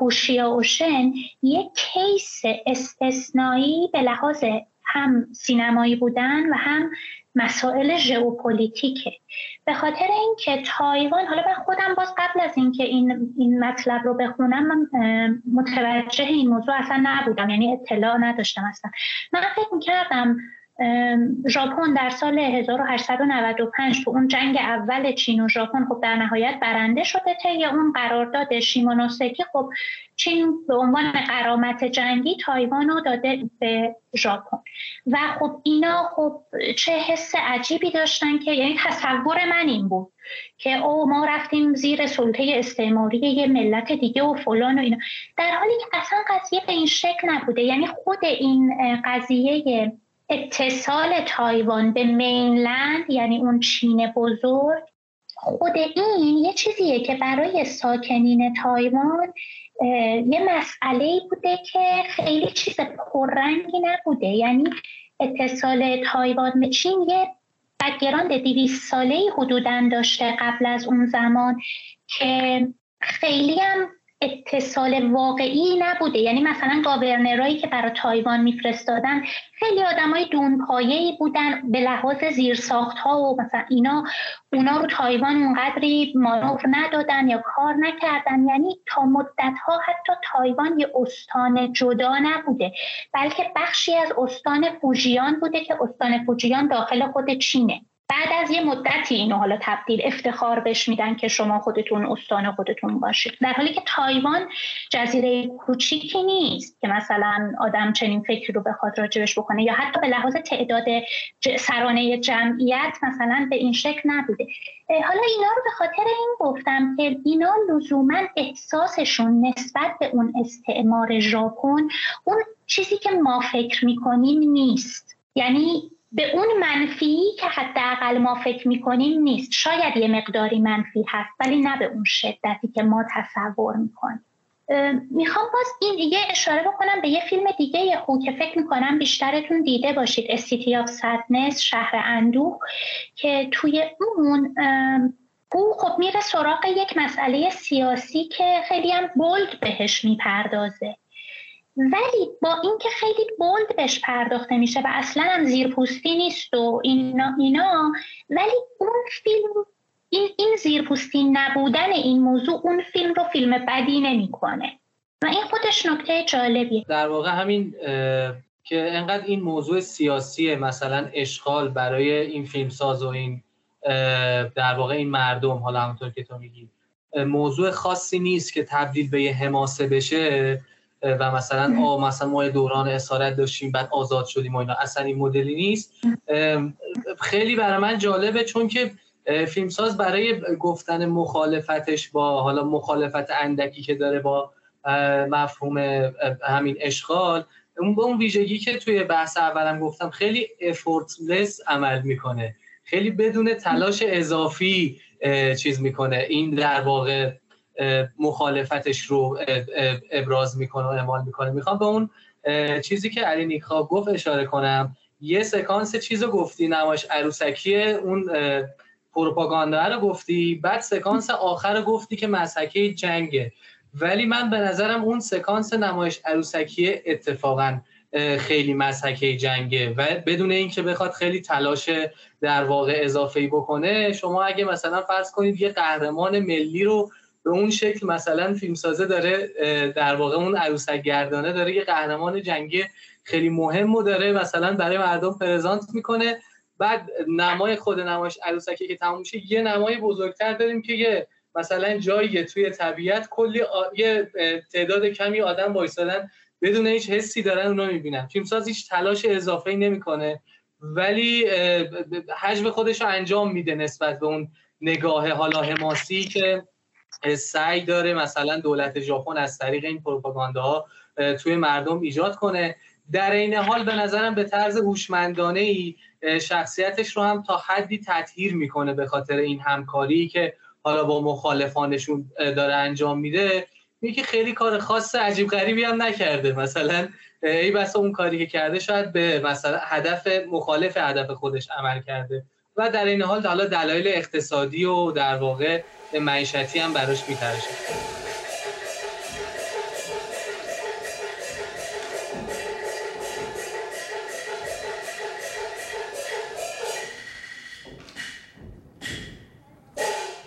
هو شیائو شین یک case استثنایی به لحاظ هم سینمایی بودن و هم مسائل ژئوپلیتیکه. به خاطر اینکه تایوان حالا من خودم باز قبل از اینکه این این مطلب رو بخونم من متوجه این موضوع اصلا نبودم یعنی اطلاع نداشتم اصلا. من فکر می‌کردم ژاپن در سال 1895 تو اون جنگ اول چین و ژاپن خب در نهایت برنده شده طی اون قرارداد شیمونوسکی. خب چین به عنوان قرامت جنگی تایوان رو داده به ژاپن. و خب اینا خب چه حس عجیبی داشتن که یعنی تصور من این بود که او ما رفتیم زیر سلطه استعماری یه ملت دیگه و فلان و اینا. در حالی که اصلا قضیه به این شکل نبوده. یعنی خود این قضیه اتصال تایوان به مینلند یعنی اون چین بزرگ خود این یه چیزیه که برای ساکنین تایوان یه مسئله بوده که خیلی چیز پررنگی نبوده. یعنی اتصال تایوان به چین یه background دویست ساله حدودا داشته قبل از اون زمان که خیلی هم اتصال واقعی نبوده. یعنی مثلا governor ایی که برای تایوان میفرستادن خیلی آدمای دونپایه‌ای بودن به لحاظ زیرساخت ها و مثلا اینا. اونا رو تایوان اونقدری مانور ندادن یا کار نکردن. یعنی تا مدت ها حتی تایوان یه استان جدا نبوده بلکه بخشی از استان فوجیان بوده که استان فوجیان داخل خود چینه. بعد از یه مدتی اینو حالا تبدیل افتخار بش میدن که شما خودتون استان خودتون باشید. در حالی که تایوان جزیره کوچیکی نیست که مثلا آدم چنین فکری رو بخواد راجبش بکنه یا حتی به لحاظ تعداد سرانه جمعیت مثلا به این شکل نبوده. حالا اینا رو به خاطر این گفتم که اینا لزوما احساسشون نسبت به اون استعمار ژاپن اون چیزی که ما فکر می‌کنیم نیست. یعنی به اون منفی که حداقل ما فکر می‌کنیم نیست. شاید یه مقداری منفی هست ولی نه به اون شدتی که ما تصور می‌کنیم. می‌خوام باز این یه اشاره بکنم به یه فیلم دیگه هو که فکر می‌کنم بیشترتون دیده باشید. A City of Sadness شهر اندوه که توی اون او خب میره سراغ یک مسئله سیاسی که خیلی هم bold بهش می‌پردازه. ولی با اینکه خیلی بولد بهش پرداخته میشه و اصلا هم زیرپوستی نیست و اینا, اینا ولی اون فیلم این, این زیرپوستی نبودن این موضوع اون فیلم رو فیلم بدی نمی‌کنه. و این خودش نکته جالبیه. در واقع همین که انقدر این موضوع سیاسی مثلا اشغال برای این فیلمساز و این در واقع این مردم حالا همونطور که تو میگی. موضوع خاصی نیست که تبدیل به یه حماسه بشه. و مثلا آ مثلا ما دوران اسارت داشتیم بعد آزاد شدیم و اینا. اصلا این مدلی نیست. خیلی برای من جالبه چون که فیلمساز برای گفتن مخالفتش با حالا مخالفت اندکی که داره با مفهوم همین اشغال اون به اون ویژگی که توی بحث اولم گفتم خیلی افورتلس عمل می‌کنه. خیلی بدون تلاش اضافی چیز می‌کنه. این در واقع مخالفتش رو ابراز می‌کنه و اعمال می‌کنه. می‌خوام به اون چیزی که علی نیکخواب گفت اشاره کنم. یه سکانس چیز گفتی نمایش عروسکی اون پروپاگاندا رو گفتی. بعد سکانس آخر رو گفتی که مسحکه جنگه. ولی من به نظرم اون سکانس نمایش عروسکی اتفاقا خیلی مسحکه جنگه. و بدون اینکه بخواد خیلی تلاش در واقع اضافه ای بکنه شما اگه مثلا فرض کنید یه قهرمان ملی رو به اون شکل مثلا فیلمسازه داره در واقع اون عروسک گردانه داره یه قهرمان جنگی خیلی مهم و داره مثلا برای مردم پرزانت می‌کنه. بعد نمای خود نمایش عروسکی که تموم میشه یه نمای بزرگتر داریم که یه مثلا جایی توی طبیعت. کلی یه تعداد کمی آدم وایسادن بدون هیچ حسی دارن اونو می‌بینن. فیلمساز هیچ تلاش اضافه ای نمی‌کنه ولی حجم خودش رو انجام میده نسبت به اون نگاه حالا حماسی که سعی داره مثلا دولت ژاپن از طریق این پروپاگاندا توی مردم ایجاد کنه. در این حال به نظرم به طرز هوشمندانه ای شخصیتش رو هم تا حدی تطهیر می‌کنه به خاطر این همکاری که حالا با مخالفانشون داره انجام میده. میگه خیلی کار خاص عجیب غریبی هم نکرده. مثلا ای بسا اون کاری که کرده شاید به مثلا هدف مخالف هدف خودش عمل کرده. و در این حال حالا دلایل اقتصادی و در واقع معیشتی هم براش میترشه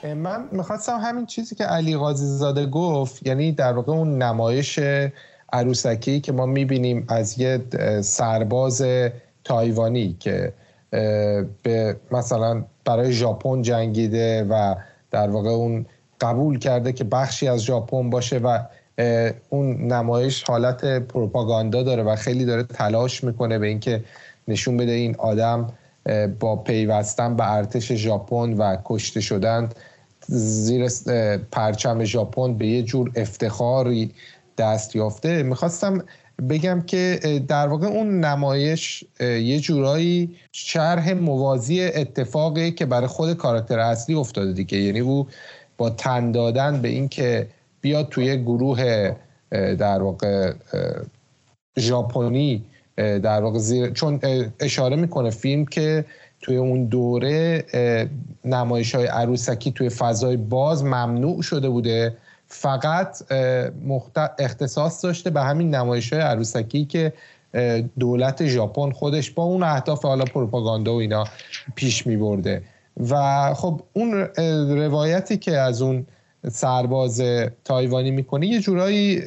من می‌خواستم همین چیزی که علی قاضی زاده گفت یعنی در واقع اون نمایش عروسکی که ما می‌بینیم از یه سرباز تایوانی که به مثلا برای ژاپن جنگیده و در واقع اون قبول کرده که بخشی از ژاپن باشه و اون نمایش حالت پروپاگاندا داره و خیلی داره تلاش می‌کنه به اینکه نشون بده این آدم با پیوستن به ارتش ژاپن و کشته شدن زیر پرچم ژاپن به یه جور افتخاری دست یافته. می‌خواستم بگم که در واقع اون نمایش یه جورایی شرح موازی اتفاقی که برای خود کاراکتر اصلی افتاده دیگه. یعنی او با تن دادن به اینکه بیاد توی گروه در واقع ژاپنی در واقع زیر چون اشاره می‌کنه فیلم که توی اون دوره نمایش های عروسکی توی فضای باز ممنوع شده بوده. فقط اختصاص داشته به همین نمایش های عروسکی که دولت ژاپن خودش با اون اهداف حالا پروپاگاندا و اینا پیش می برده و خب اون روایتی که از اون سرباز تایوانی می‌کنه یه جورایی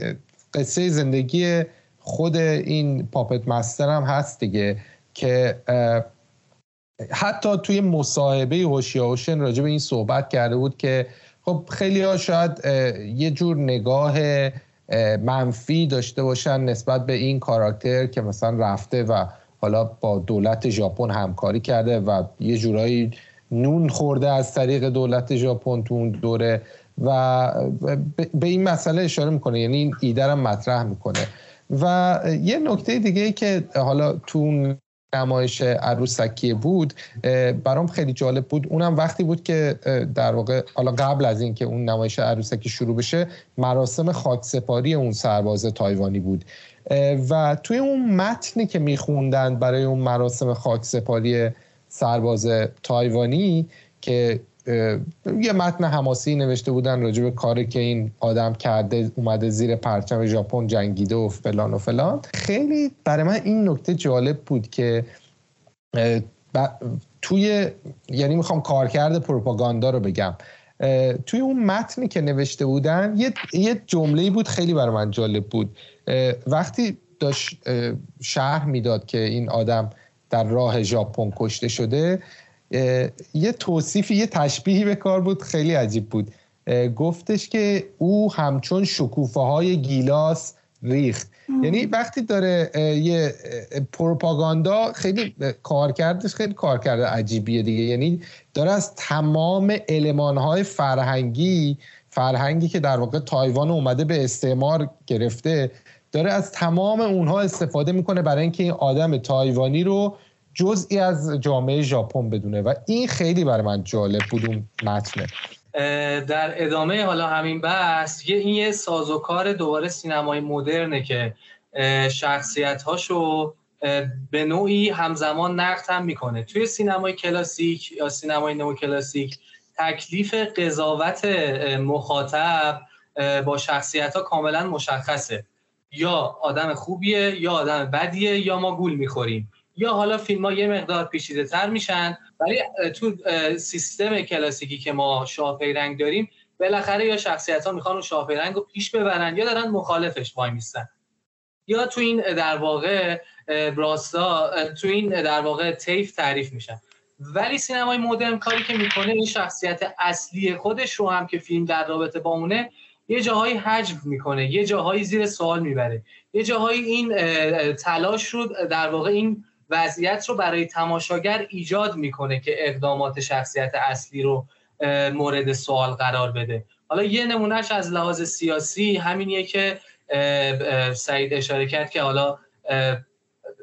قصه زندگی خود این پاپت مستر هم هست دیگه که حتی توی مصاحبه هوشیاوشن راجع به این صحبت کرده بود که خب خیلی ها شاید یه جور نگاه منفی داشته باشن نسبت به این کاراکتر که مثلا رفته و حالا با دولت ژاپن همکاری کرده و یه جورایی نون خورده از طریق دولت ژاپن تو اون دوره و به این مسئله اشاره می‌کنه یعنی این ایده مطرح می‌کنه. و یه نکته دیگه ای که حالا تو نمایش عروسکی بود برام خیلی جالب بود. اونم وقتی بود که در واقع حالا قبل از اینکه اون نمایش عروسکی شروع بشه مراسم خاکسپاری اون سرباز تایوانی بود. و توی اون متنی که میخوندن برای اون مراسم خاکسپاری سرباز تایوانی که یه متن حماسی نوشته بودن راجع به کاری که این آدم کرده اومده زیر پرچم ژاپن جنگیده و فلان و فلان. خیلی برای من این نکته جالب بود که توی یعنی می‌خوام کارکرد پروپاگاندا رو بگم. توی اون متنی که نوشته بودن یه, یه جمله بود خیلی برای من جالب بود. وقتی داشت شهر می‌داد که این آدم در راه ژاپن کشته شده یه توصیفی یه تشبیهی به کار بود خیلی عجیب بود. گفتش که او همچون شکوفه های گیلاس ریخت. یعنی وقتی داره یه پروپاگاندا خیلی کارکردش خیلی کارکرد عجیبیه دیگه. یعنی داره از تمام های فرهنگی فرهنگی که در واقع تایوان اومده به استعمار گرفته داره از تمام اونها استفاده می‌کنه برای اینکه این آدم تایوانی رو جزئی از جامعه ژاپن بدونه و این خیلی برای من جالب بود اون متنه. در ادامه حالا همین بحث یه این یه سازوکار دوباره سینمای مدرنه که شخصیت هاشو به نوعی همزمان نقد هم می‌کنه. توی سینمای کلاسیک یا سینمای نو کلاسیک تکلیف قضاوت مخاطب با شخصیت ها کاملا مشخصه. یا آدم خوبیه یا آدم بدیه یا ما گول می‌خوریم. یا حالا فیلم ها یه مقدار پیچیده تر میشن ولی تو سیستم کلاسیکی که ما شاپی رنگ داریم بالاخره یا شخصیت ها می‌خوان اون شاپی رنگ رو پیش ببرن یا دارن مخالفش وای میستن یا تو این در واقع راستا تو این در واقع تیف تعریف میشن. ولی سینمای مدرن کاری که می‌کنه این شخصیت اصلی خودش رو هم که فیلم در رابطه با اونه یه جاهایی حجم می‌کنه یه جاهایی زیر سوال می‌بره. یه جاهایی این تلاش رو در واقع این وضعیت رو برای تماشاگر ایجاد می‌کنه که اقدامات شخصیت اصلی رو مورد سوال قرار بده. حالا یه نمونهش از لحاظ سیاسی همینیه که سعید اشاره کرد که حالا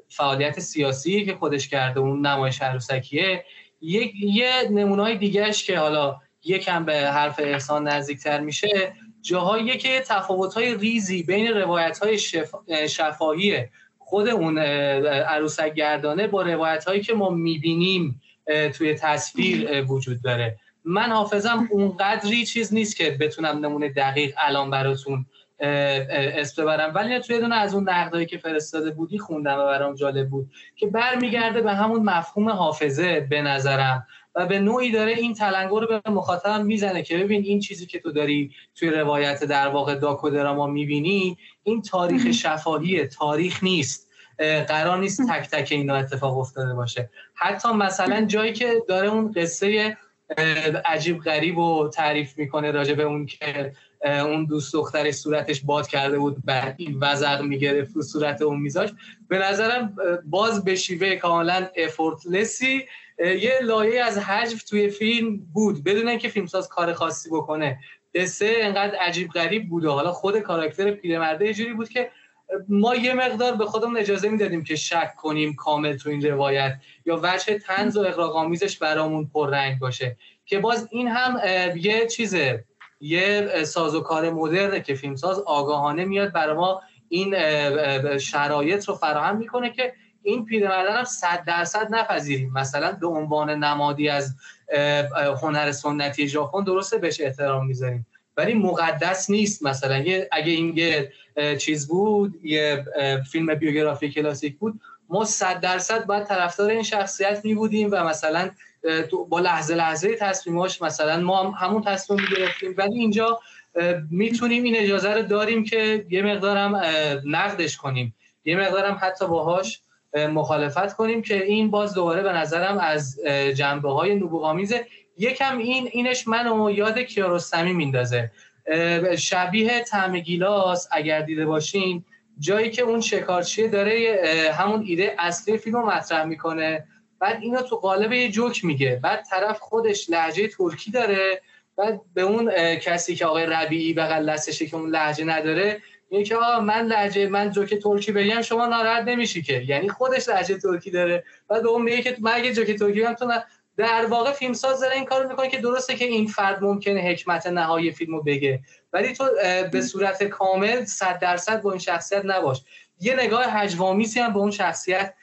فعالیت سیاسی که خودش کرده اون نمایش عروسکیه. یه, نمونه دیگهش که حالا یکم به حرف احسان نزدیکتر میشه جاهایی که تفاوت‌های ریزی بین روایت‌های شف... شفاهی خود اون عروسک گردانه با روایت که ما می‌بینیم توی تصویر وجود داره. من حافظم اونقدری چیز نیست که بتونم نمونه دقیق الان براتون اسم ببرم. ولی توی دونه از اون نقدایی که فرستاده بودی خوندم و برام جالب بود که برمیگرده به همون مفهوم حافظه به نظرم. و به نوعی داره این تلنگر رو به مخاطبم می‌زنه که ببین این چیزی که تو داری توی روایت در واقع داکو دراما می‌بینی این تاریخ شفاهی تاریخ نیست. قرار نیست تک تک اینا اتفاق افتاده باشه. حتی مثلا جایی که داره اون قصه عجیب غریب و تعریف می‌کنه راجع به اون که اون دوست دختر صورتش باد کرده بود بعد این وزق می‌گرفت تو صورت اون میذاش به نظرم باز به شیوه کاملا افورتلسی یه لایه از حجف توی فیلم بود. بدون اینکه فیلمساز کار خاصی بکنه. قصه انقدر عجیب غریب بود و حالا خود کاراکتر پیرمرده جوری بود که ما یه مقدار به خودمون اجازه می‌دادیم که شک کنیم کامل تو این روایت یا وجه تنز و اقراق‌آمیزش برامون پررنگ باشه. که باز این هم یه چیزه. یه سازوکار مدرنه که فیلمساز آگاهانه میاد برای ما این شرایط رو فراهم می‌کنه که این پیرمردن هم صد درصد نپذیریم. مثلا به عنوان نمادی از هنر سنتی ژاپن درسته بهش احترام می‌ذاریم. ولی مقدس نیست. مثلا اگه این یه چیز بود یه فیلم بیوگرافی کلاسیک بود ما صد درصد باید طرفدار این شخصیت می بودیم و مثلا با لحظه لحظه تصمیماش مثلا ما همون تصمیم گرفتیم ولی اینجا می‌تونیم این اجازه رو داریم که یه مقدارم نقدش کنیم. یه مقدارم حتی باهاش مخالفت کنیم که این باز دوباره به نظرم از جنبه های نبوغامیزه یکم این اینش منو یاد کیارستمی میندازه. شبیه تعم گیلاس اگر دیده باشین جایی که اون شکارچیه داره همون ایده اصلی فیلم رو مطرح می‌کنه. بعد اینو تو قالب یه جوک میگه. بعد طرف خودش لحجه ترکی داره. بعد به اون کسی که آقای ربیعی بغل دستشه که اون لحجه نداره میگه که من لحجه من جوک ترکی بگم شما ناراحت نمیشی که. یعنی خودش لحجه ترکی داره. بعد اون میگه که من اگه جوک ترکی بگم تو در واقع فیلمساز داره این کارو می‌کنه که درسته که این فرد ممکنه حکمت نهایی فیلمو بگه. ولی تو به صورت کامل صد درصد با این شخصیت نباش. یه نگاه هجوامیسی هم به اون شخصیت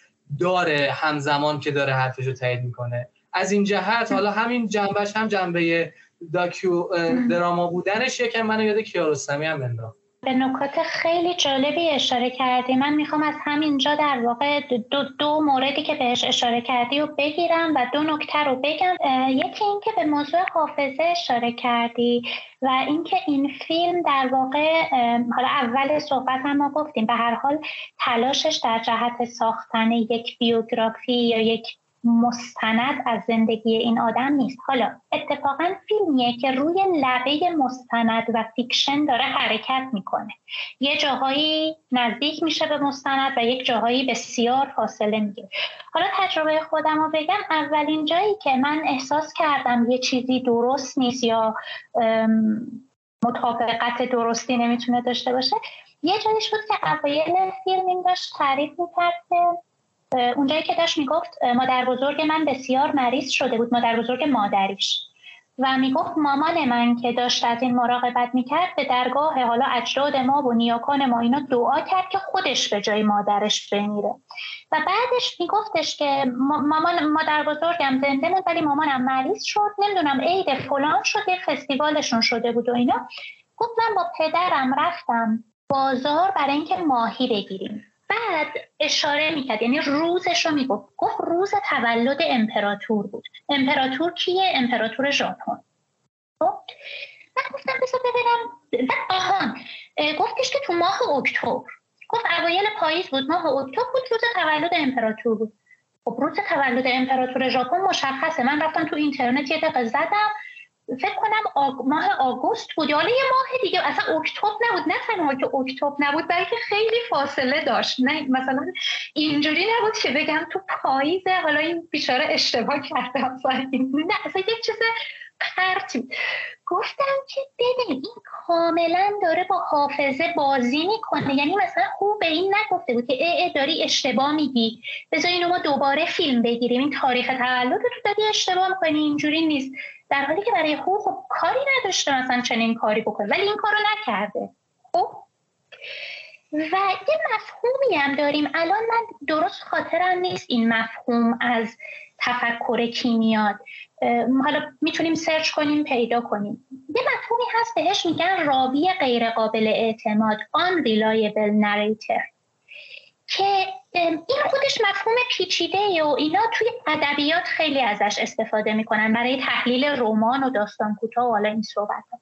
داره همزمان که داره حرفش رو تایید می‌کنه. از این جهت حالا همین جنبش هم جنبه داکیو دراما بودنش یکم منو یاد کیارستمی هم انداخت. به نکات خیلی جالبی اشاره کردی. من می‌خوام از همینجا در واقع دو, دو موردی که بهش اشاره کردی رو بگیرم و دو نکته رو بگم. یکی اینکه به موضوع حافظه اشاره کردی و اینکه این فیلم در واقع حالا اول صحبت هم ما گفتیم به هر حال تلاشش در جهت ساختن یک بیوگرافی یا یک مستند از زندگی این آدم نیست. حالا اتفاقا فیلمیه که روی لبه مستند و فیکشن داره حرکت می‌کنه. یه جاهایی نزدیک میشه به مستند و یک جاهایی بسیار فاصله می‌گیره. حالا تجربه خودم رو بگم اولین جایی که من احساس کردم یه چیزی درست نیست یا مطابقت درستی نمی‌تونه داشته باشه یه جایش بود که اوایل فیلم این داشت تعریف می‌کرد که اونجایی که داشت می‌گفت مادر بزرگ من بسیار مریض شده بود مادر بزرگ مادریش. و می‌گفت مامان من که داشت از این مراقبت می‌کرد به درگاه حالا اجداد ما و نیاکان ما اینا دعا کرد که خودش به جای مادرش بمیره. و بعدش میگفتش که مامان مادر بزرگم زنده بود ولی مامانم مریض شد. نمی‌دونم عید فلان شد یه فستیوالشون شده بود و اینا. گفت من با پدرم رفتم بازار برای اینکه ماهی بگیریم. بعد اشاره می‌کرد یعنی روزش رو می‌گفت. گفت روز تولد امپراتور بود. امپراتور کیه؟ امپراتور ژاپن. خب؟ من گفتم بذار ببینم. آهان گفتش که تو ماه اکتبر. گفت اوایل پاییز بود. ماه اکتبر بود روز تولد امپراتور بود. خب روز تولد امپراتور ژاپن مشخصه. من رفتم تو اینترنت یه دقیقه زدم. فکر کنم آگ... ماه آگوست بود. حالا یه ماه دیگه. اصلا اکتبر نبود. نه تنها که اکتبر نبود بلکه خیلی فاصله داشت. نه مثلا اینجوری نبود که بگم تو پاییزه حالا این بیچاره اشتباه اصلا نه اصلا یه چیز پرتی گفتم که ببین این کاملا داره با حافظه بازی می‌کنه. یعنی مثلا خوب به این نگفته بود که ای, ای داری اشتباه میگی. بذار اینو ما دوباره فیلم بگیریم. این تاریخ تولد رو داری اشتباه می‌کنی. اینجوری نیست. در حالی که برای هو خب کاری نداشته مثلا چنین کاری بکنه ولی این کارو نکرده. خب؟ و یه مفهومی هم داریم. الان من درست خاطرم نیست این مفهوم از تفکر کیمیاد. حالا می‌تونیم سرچ کنیم پیدا کنیم. یه مفهومی هست بهش میگن راوی غیر قابل اعتماد unreliable narrator که این خودش مفهوم پیچیده و اینا توی ادبیات خیلی ازش استفاده می‌کنن برای تحلیل رمان و داستان کوتاه و حالا این صحبت ها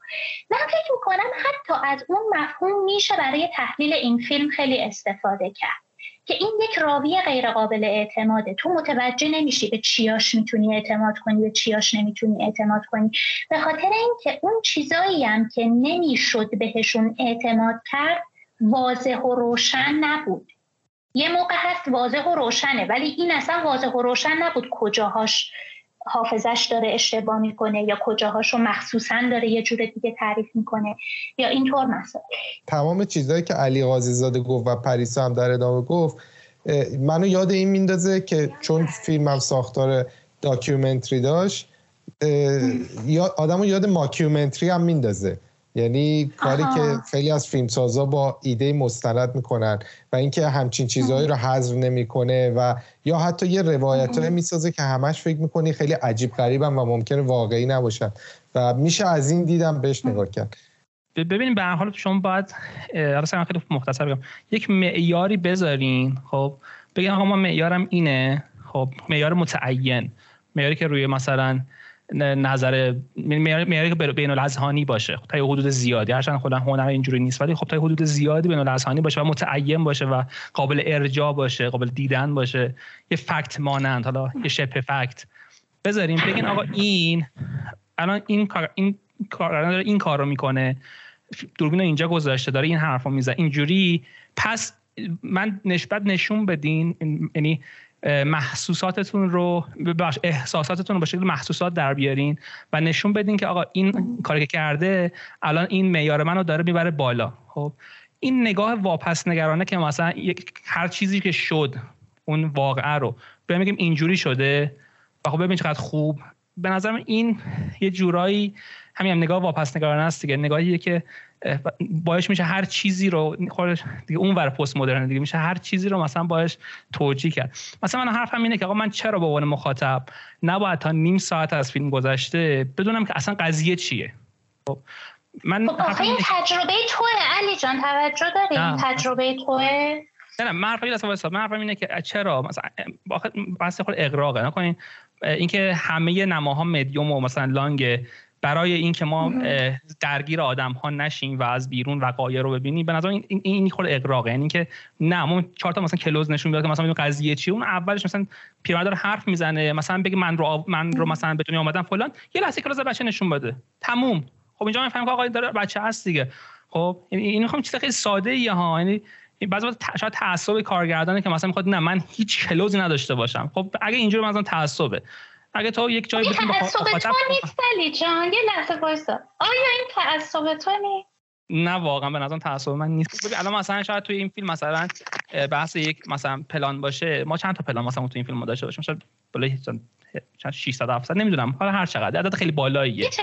من فکر می‌کنم حتی از اون مفهوم میشه برای تحلیل این فیلم خیلی استفاده کرد. که این یک راوی غیر قابل اعتماده. تو متوجه نمیشی به چیاش می‌تونی اعتماد کنی به چیاش نمی‌تونی اعتماد کنی. به خاطر اینکه اون چیزایی هم که نمی‌شد بهشون اعتماد کرد واضح و روشن نبود. یه موقع هست واضح و روشنه ولی این اصلا واضح و روشن نبود کجاهاش حافظش داره اشتباه می‌کنه یا کجاهاشو مخصوصا داره یه جور دیگه تعریف می‌کنه یا اینطور مثلا. تمام چیزهایی که علی قاضی زاده گفت و پریسا هم در ادامه گفت منو یاد این میندازه که چون فیلمم ساختار documentary داشت آدمو یاد mockumentary هم میندازه. یعنی کاری که خیلی از فیلمسازا با ایده مستند می‌کنن و اینکه همچین چیزهایی رو حذف نمی‌کنه و یا حتی یه روایت های می‌سازه که همش فکر می‌کنی خیلی عجیب غریبن و ممکنه واقعی نباشن و میشه از این دیدم بهش نگاه کرد. ببینیم به هر حال شما باید اصلا خیلی مختصر بگم. یک معیاری بذارین خب؟ بگین آقا ما معیارم اینه خب؟ معیار متعین. معیاری که روی مثلا نظر معیاری که بین الاذهانی باشه. تا یه حدود زیادی. هرچند خودم هنر اینجوری نیست ولی خب تا حدود زیادی بین الاذهانی باشه و متعین باشه و قابل ارجاع باشه قابل دیدن باشه. یه فکت مانند حالا یه شبه فکت. بذاریم بگین آقا این الان این کار این کار این کار رو می‌کنه. دوربین اینجا گذاشته داره این حرفو می‌زنه. اینجوری پس من نسبت نشون بدین یعنی محسوساتتون رو باش احساساتتون رو به شکل محسوسات در بیارین و نشون بدین که آقا این کاری که کرده الان این معیار منو داره می‌بره بالا. خب این نگاه واپس نگرانه که مثلا هر چیزی که شد اون واقعه رو بگیم اینجوری شده و خب ببین چقدر خوب. به نظرم این یه جورایی همین هم نگاه واپس نگرانه است دیگه. نگاهیه که باعث میشه هر چیزی رو خودش دیگه اون ور پست مدرن دیگه. میشه هر چیزی رو مثلا باعث توجیه کرد. مثلا من حرفم اینه که آقا من چرا به عنوان مخاطب نباید تا نیم ساعت از فیلم گذشته بدونم که اصلا قضیه چیه؟ خب من خب این تجربه توه. علی جان توجه داری؟ این تجربه توه؟ نه من حرفم اینه من حرفم اینه که چرا؟ مثلا بحث خود اقراقه نکنین اینکه همه نماها مدیوم و مثلا لانگ برای اینکه ما درگیر آدم ها نشیم و از بیرون وقایع رو ببینیم به نظر این این, خود اقراقه یعنی که نه ما چهار تا مثلا کلوز نشون میاد که مثلا قضیه چیه. اون اولش مثلا پیرمرد داره حرف می‌زنه مثلا بگه من رو من رو مثلا به دنیا اومدم فلان. یه لحظه کلاس بچه نشون بده. تموم. خب اینجا می‌فهمم که آقا داره بچه هست دیگه. خب این می‌خوام چیز خیلی ساده ای ها. یعنی بعضی وقت شاید تعصب کارگردانه که مثلا می‌خواد نه من هیچ کلوزی نداشته باشم. خب اگه اینجوری مثلا تعصبه. اگه تو یک جایی بتونی تعصب تو نیست علی جان؟ یه لحظه وایسا. آیا این تعصب تو نیست؟ نه واقعا به نظرم تعصب من نیست. الان مثلا شاید توی این فیلم مثلا بحث یک مثلا پلان باشه. ما چند تا پلان مثلا تو این فیلم داشته باشیم؟ شاید بالای 600 700 نمی‌دونم. حالا هر چقدر. عدد خیلی بالاییه. چه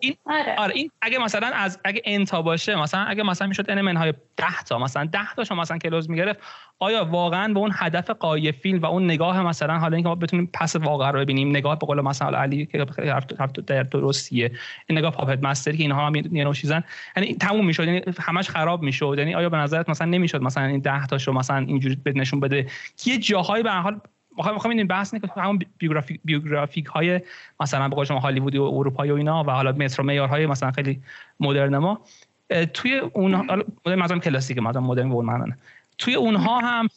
این آره. آره این اگه مثلا از اگه انتا باشه مثلا اگه مثلا می‌شد ان های 10 تا مثلا 10 تاشو مثلا کلوز می‌گرفت آیا واقعا به اون هدف قایه فیلم و اون نگاه مثلا حالا اینکه ما بتونیم پس واقعا رو ببینیم نگاه به قول مثلا علی که خیلی حرف در درستیه این نگاه پاپت مستری که اینها هم یه نوع چیزن یعنی تموم می‌شد یعنی همش خراب می‌شد یعنی آیا به نظرت مثلا نمی‌شد مثلا این 10 تاشو مثلا اینجوری نشون بده؟ که یه جاهایی به هر حال می‌خوام این بحث که همون بیوگرافیک بیوگرافیک های مثلا به شما هالیوودی و اروپایی و اینا و حالا متر و معیارهای مثلا خیلی مدرن ما توی اون مدرن مثلا کلاسیک مثلا مدرن اون توی اونها هم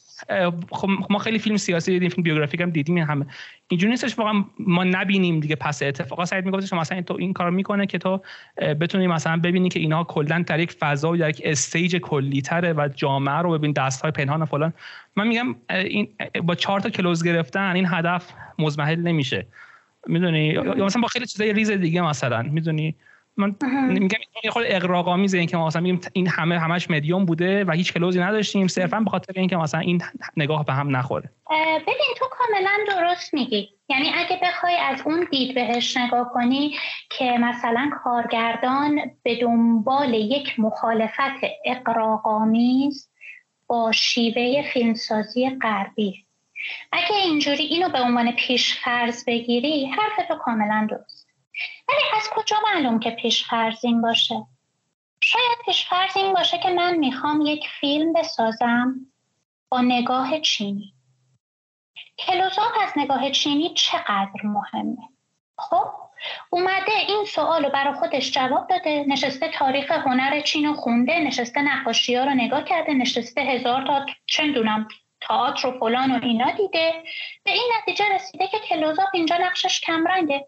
خب ما خیلی فیلم سیاسی دیدیم فیلم بیوگرافیک هم دیدیم همه. اینجوری نیستش واقعا ما نبینیم دیگه پس اتفاقا سعید میگفتش مثلا تو این کار می‌کنه که تو بتونی مثلا ببینی که اینا کلا در یک فضا و در یک استیج کلی تره و جامعه رو ببین دست های پنهان فلان. من میگم این با چهار تا کلوز گرفتن این هدف مزمحل نمیشه. می‌دونی؟ یا مثلا با خیلی چیزای ریز دیگه مثلا. می‌دونی؟ من میگم این خود اقراق‌آمیزه این که ما مثلا میگیم این همه همش مدیوم بوده و هیچ کلوزی نداشتیم صرفا به خاطر اینکه مثلا این نگاه به هم نخوره. ببین تو کاملا درست میگی. یعنی اگه بخوای از اون دید بهش نگاه کنی که مثلا کارگردان به دنبال یک مخالفت اقراقامیز با شیوه فیلمسازی غربی. اگه اینجوری اینو به عنوان پیش فرض بگیری حرف تو کاملا درست. ولی از کجا معلوم که پیش فرض این باشه؟ شاید پیش فرض این باشه که من می‌خوام یک فیلم بسازم با نگاه چینی. کلوزاپ از نگاه چینی چقدر مهمه؟ خب اومده این سوال رو برای خودش جواب داده نشسته تاریخ هنر چین رو خونده نشسته نقاشی ها رو نگاه کرده نشسته هزار تا چه دونم تئاتر و فلان و اینا دیده. به این نتیجه رسیده که کلوزاپ اینجا نقشش کمرنگه.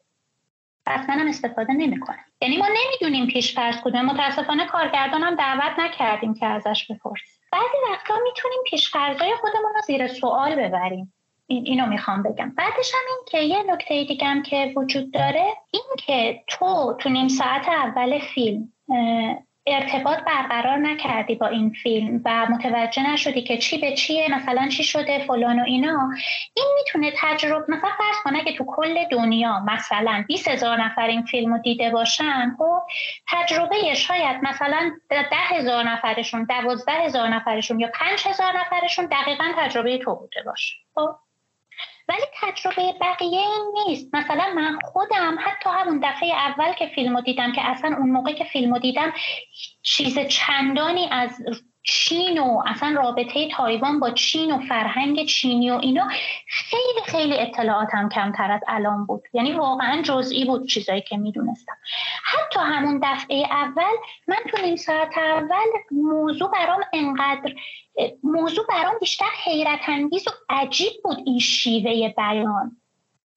پس منم استفاده نمی‌کنم یعنی ما نمی‌دونیم پیش فرض کدوم متاسفانه کارگردانم دعوت نکردیم که ازش بپرسیم بعضی وقتا می‌تونیم پیش خودمون رو زیر سوال ببریم. این اینو می‌خوام بگم. بعدش هم این که یه نکته دیگه که وجود داره این که تو تو نیم ساعت اول فیلم ارتباط برقرار نکردی با این فیلم و متوجه نشدی که چی به چیه مثلا چی شده فلان و اینا. این می‌تونه تجربه مثلا فرض کنه که تو کل دنیا مثلا 20 هزار نفر این فیلم رو دیده باشن خب تجربه شاید مثلا ده هزار نفرشون دوازده هزار نفرشون یا پنج هزار نفرشون دقیقا تجربه تو بوده باشه خب؟ ولی تجربه بقیه این نیست. مثلا من خودم حتی همون دفعه اول که فیلمو دیدم که اصلا اون موقع که فیلمو دیدم چیز چندانی از چین و اصلا رابطه تایوان با چین و فرهنگ چینی و اینا خیلی خیلی اطلاعاتم کمتر از الان بود. یعنی واقعا جزئی بود چیزایی که می‌دونستم. حتی همون دفعه اول من تو نیم ساعت اول موضوع برام انقدر موضوع برام بیشتر حیرت انگیز و عجیب بود این شیوه بیان.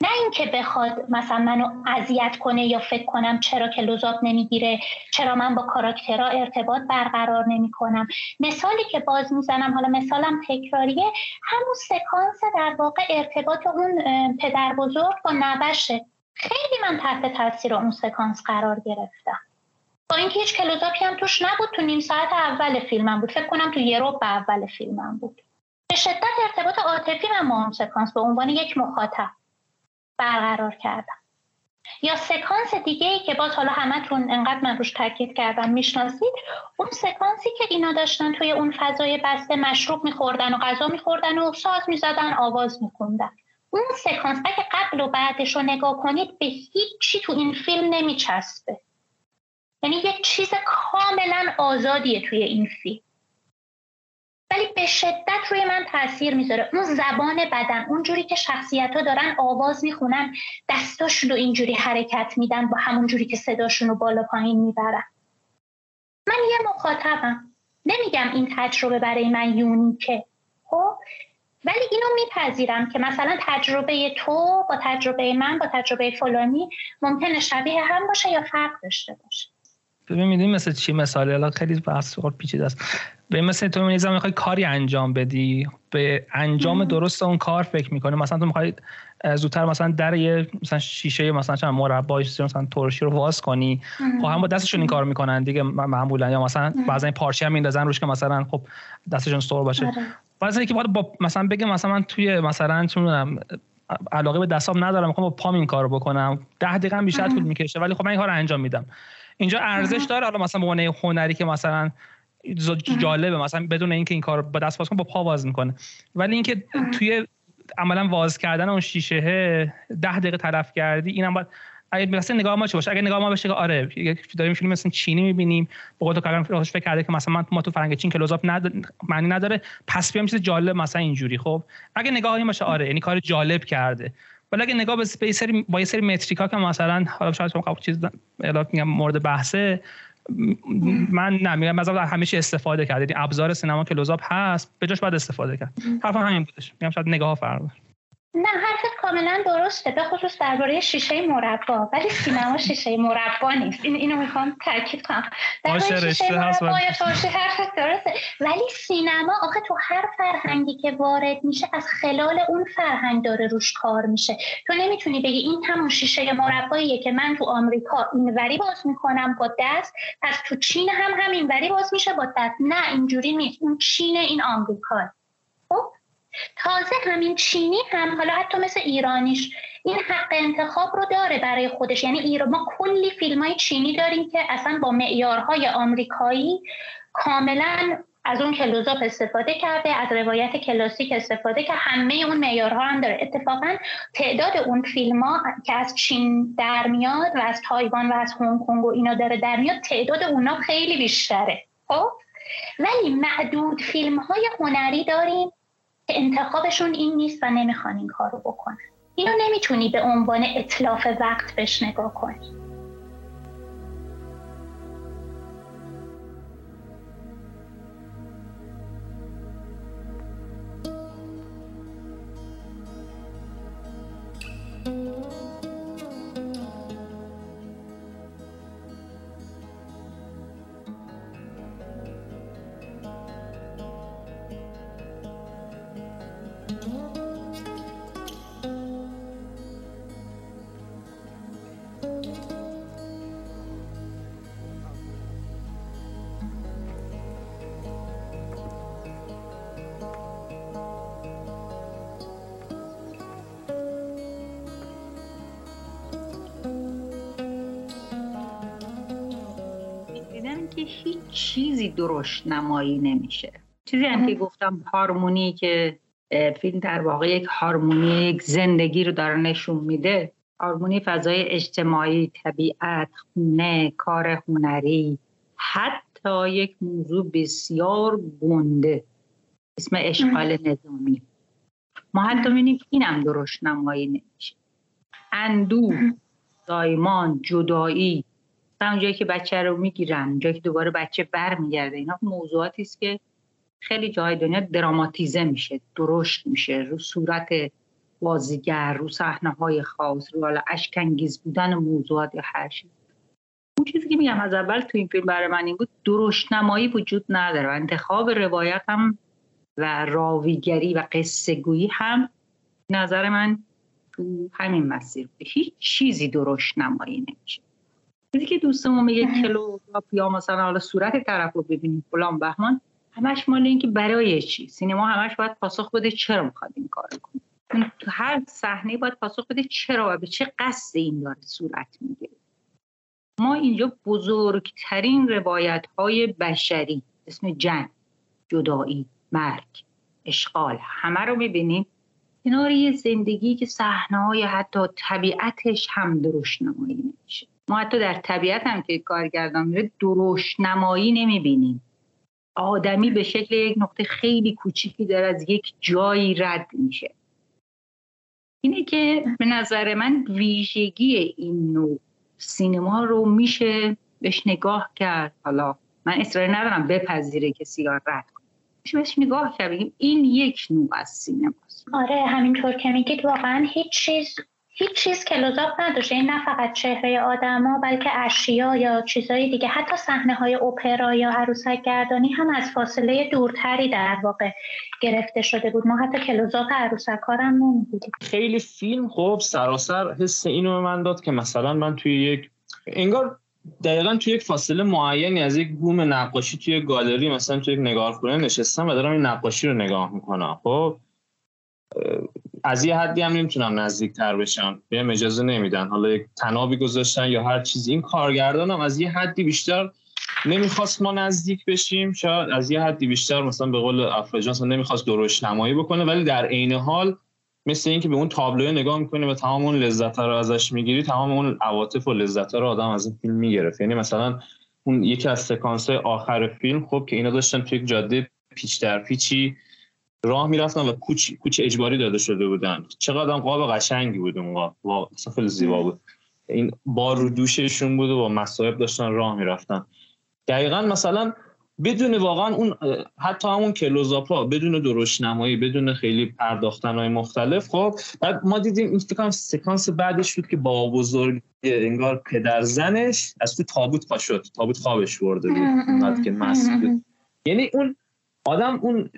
نه اینکه بخواد مثلا منو اذیت کنه یا فکر کنم چرا که لذات نمی‌گیره چرا من با کاراکترها ارتباط برقرار نمی کنم مثالی که باز می‌زنم حالا مثالم تکراریه همون سکانس در واقع ارتباط اون پدر بزرگ با نوشه. خیلی من تحت تاثیر اون سکانس قرار گرفتم. اینکه هیچ کلوزاپی هم توش نبود تو نیم ساعت اول فیلمم بود. فکر کنم تو یه رو به اول فیلمم بود. به شدت ارتباط عاطفی با اون سکانس به عنوان یک مخاطب برقرار کردم. یا سکانس دیگه ای که باز حالا همتون انقدر من روش تاکید کردم می‌شناسید اون سکانسی که اینا داشتن توی اون فضای بسته مشروب میخوردن و غذا میخوردن و ساز می‌زدن آواز میخوندن اون سکانس اگه قبل و بعدش رو نگاه کنید به هیچ تو این فیلم نمیچسبه. یعنی یک چیز کاملا آزادیه توی این فیلم. ولی به شدت روی من تاثیر می‌ذاره. اون زبان بدن اونجوری که شخصیت ها دارن آواز می‌خونن دستاشون رو اینجوری حرکت میدن با همون جوری که صداشون رو بالا پایین می‌برن. من یه مخاطبم. نمیگم این تجربه برای من یونیکه خب؟ ولی اینو میپذیرم که مثلا تجربه تو با تجربه من با تجربه فلانی ممکنه شبیه هم باشه یا فرق داشته باشه. ببین می‌دونی مثل چی مثالی؟ الان خیلی بحث پیچیده است. به مثل تو میزم می‌خوای کاری انجام بدی به انجام درست اون کار فکر می‌کنه مثلا تو می‌خوای زودتر مثلا در یه مثلا شیشه مثلا چند مربع مثلا ترشی رو واز کنی. خب هم با دستشون این کار می‌کنن دیگه معمولا. یا مثلا بعضی پارچه هم میندازن روش که مثلا خب دستشون سر باشه. آره. بعضی اینکه با مثلا بگه مثلا من توی مثلا چون علاقه به دستام ندارم می‌خوام با پام این کارو بکنم. ده دقیقه بیشتر طول می‌کشه ولی خب من این کارو انجام میدم. اینجا ارزش داره؟ حالا مثلا به هنری که مثلا جالبه مثلا بدون اینکه این کار با دست باز کنه با پا باز می‌کنه. ولی اینکه توی عملا واز کردن اون شیشه ده دقیقه طرف کردی اینم باید اگه مثلا نگاه ما چه باشه؟ اگه نگاه ما بشه که آره داریم فیلم مثلا چینی می‌بینیم به قول تو فکر کرده که مثلا ما تو فرنگ چین کلوزآپ ند... معنی نداره پس بیام چیز جالب مثلا اینجوری خب؟ اگه نگاهی باشه آره یعنی کار جالب کرده. ولی اگه نگاه به سری با یه سری متریکا که مثلا حالا شاید شما چیز میگم مورد بحثه من نمیگم مثلا همیشه استفاده کرد. یعنی ابزار سینما که لوزاب هست به جاش باید استفاده کرد. حرف همین بودش. میگم شاید نگاه فرق نه حرفت کاملا درسته. به خصوص درباره شیشه مربا. ولی سینما شیشه مربا نیست. این اینو می‌خوام تاکید کنم. درباره شیشه مربا حرفت درسته. ولی سینما آخه تو هر فرهنگی که وارد میشه از خلال اون فرهنگ داره روش کار میشه. تو نمی‌تونی بگی این همون شیشه مرباییه که من تو آمریکا این وری باز می‌کنم با دست پس تو چین هم همین وری باز میشه با دست. نه اینجوری نیست. اون چین این آمریکا خب؟ تازه همین چینی هم حالا حتی مثل ایرانیش این حق انتخاب رو داره برای خودش. یعنی ایران ما کلی فیلم های چینی داریم که اصلا با معیارهای آمریکایی کاملا از اون کلوزاپ استفاده کرده از روایت کلاسیک استفاده که همه اون معیارها هم داره. اتفاقا تعداد اون فیلم ها که از چین در میاد و از تایوان و از هنگ کنگ و اینا داره در میاد تعداد اونا خیلی بیشتره. خب؟ ولی معدود فیلم های هنری داریم انتخابشون این نیست و نمی‌خوان این کارو بکنن. اینو نمی‌تونی به عنوان اطلاف وقت بهش نگاه کنی. درشت نمایی نمیشه. چیزی هم که گفتم هارمونی که فیلم در واقع یک هارمونی یک زندگی رو داره نشون میده هارمونی فضای اجتماعی طبیعت خونه کار هنری حتی یک موضوع بسیار گنده. اسم اشغال نظامی. ما حتی می‌بینیم اینم درشت نمایی نمیشه. اندوه دایمان جدایی مثلا اونجایی که بچه رو می‌گیرن اونجایی که دوباره بچه برمیگرده اینا موضوعاتی است که خیلی جای دنیا دراماتیزه میشه درشت میشه رو صورت بازیگر رو صحنه های خاص رو حالا اشکنگیز بودن موضوعات یا هر چیز. اون چیزی که میگم از اول تو این فیلم برای من این بود درشت نمایی وجود نداره و انتخاب روایت هم و راویگری و قصه گویی هم نظر من تو همین مسیر هیچ چیزی درشت نمایی نمیشه. چیزی که دوستمون میگه کلو یا مثلا حالا صورت طرف رو ببینیم فلان بهمان همش مال اینکه برای چی؟ سینما همش باید پاسخ بده چرا می‌خواد این کار کنه. تو هر صحنه باید پاسخ بده چرا و به چه قصد این داره صورت می‌گیره. ما اینجا بزرگترین روایت های بشری اسم جنگ جدایی مرگ اشغال همه رو می‌بینیم. کنار یه زندگی که صحنه های حتی طبیعتش هم درشت نمایی نمیشه. ما حتی در طبیعت هم که کارگردان میره درشت نمایی نمی‌بینیم. آدمی به شکل یک نقطه خیلی کوچیکی داره از یک جایی رد میشه. اینه که به نظر من ویژگی این نوع سینما رو میشه بهش نگاه کرد. حالا من اصرار ندارم بپذیره که سیار رد کنه. میشه بهش نگاه کرد این یک نوع از سینماست. آره همینطور که میگید واقعا هیچ چیز هیچ چیز کلوزاپ نداشته. این نه فقط چهره آدما بلکه اشیا یا چیزهای دیگه. حتی صحنه های اپرا یا عروسک گردانی هم از فاصله دورتری در واقع گرفته شده بود. ما حتی کلوزاپ عروسک هم نمی‌دیدیم. خیلی فیلم خب سراسر حس اینو به من داد که مثلا من توی یک انگار دقیقا توی یک فاصله معینی از یک بوم نقاشی توی گالری مثلا توی یک نگارخونه نشستم و دارم این نقاشی رو نگاه می‌کنم. خب از یه حدی هم نمی‌تونم نزدیک تر بشم. بهم اجازه نمیدن. حالا یک تنابی گذاشتن یا هر چیزی. این کارگردانم از یه حدی بیشتر نمی‌خواست ما نزدیک بشیم. شاید از یه حدی بیشتر مثلا به قول افراجانس نمی‌خواست درشت نمایی بکنه ولی در عین حال مثل اینکه به اون تابلوی نگاه می‌کنی و تمام اون لذت رو ازش می‌گیری تمام اون عواطف و لذت رو آدم از این فیلم می‌گرفت. یعنی مثلا اون یکی از سکانس آخر فیلم خب که اینا داشتن توی یک جاده پیچ در پیچی راه می‌رفتن و کوچ کوچ اجباری داده شده بودن. چقدر قاب قشنگی بود اون قاب. خیلی زیبا بود. این بار رو دوششون بود و با مصائب داشتن راه می‌رفتن. دقیقا مثلا بدون واقعا اون حتی همون کلوزاپا بدون نمایی بدون خیلی پرداختن های مختلف خب بعد ما دیدیم این فکر سکانس بعدش بود که با بزرگ انگار پدر زنش از تو تابوت پا شد. تابوت خوابش برده بود. که مست بود. یعنی اون آدم اون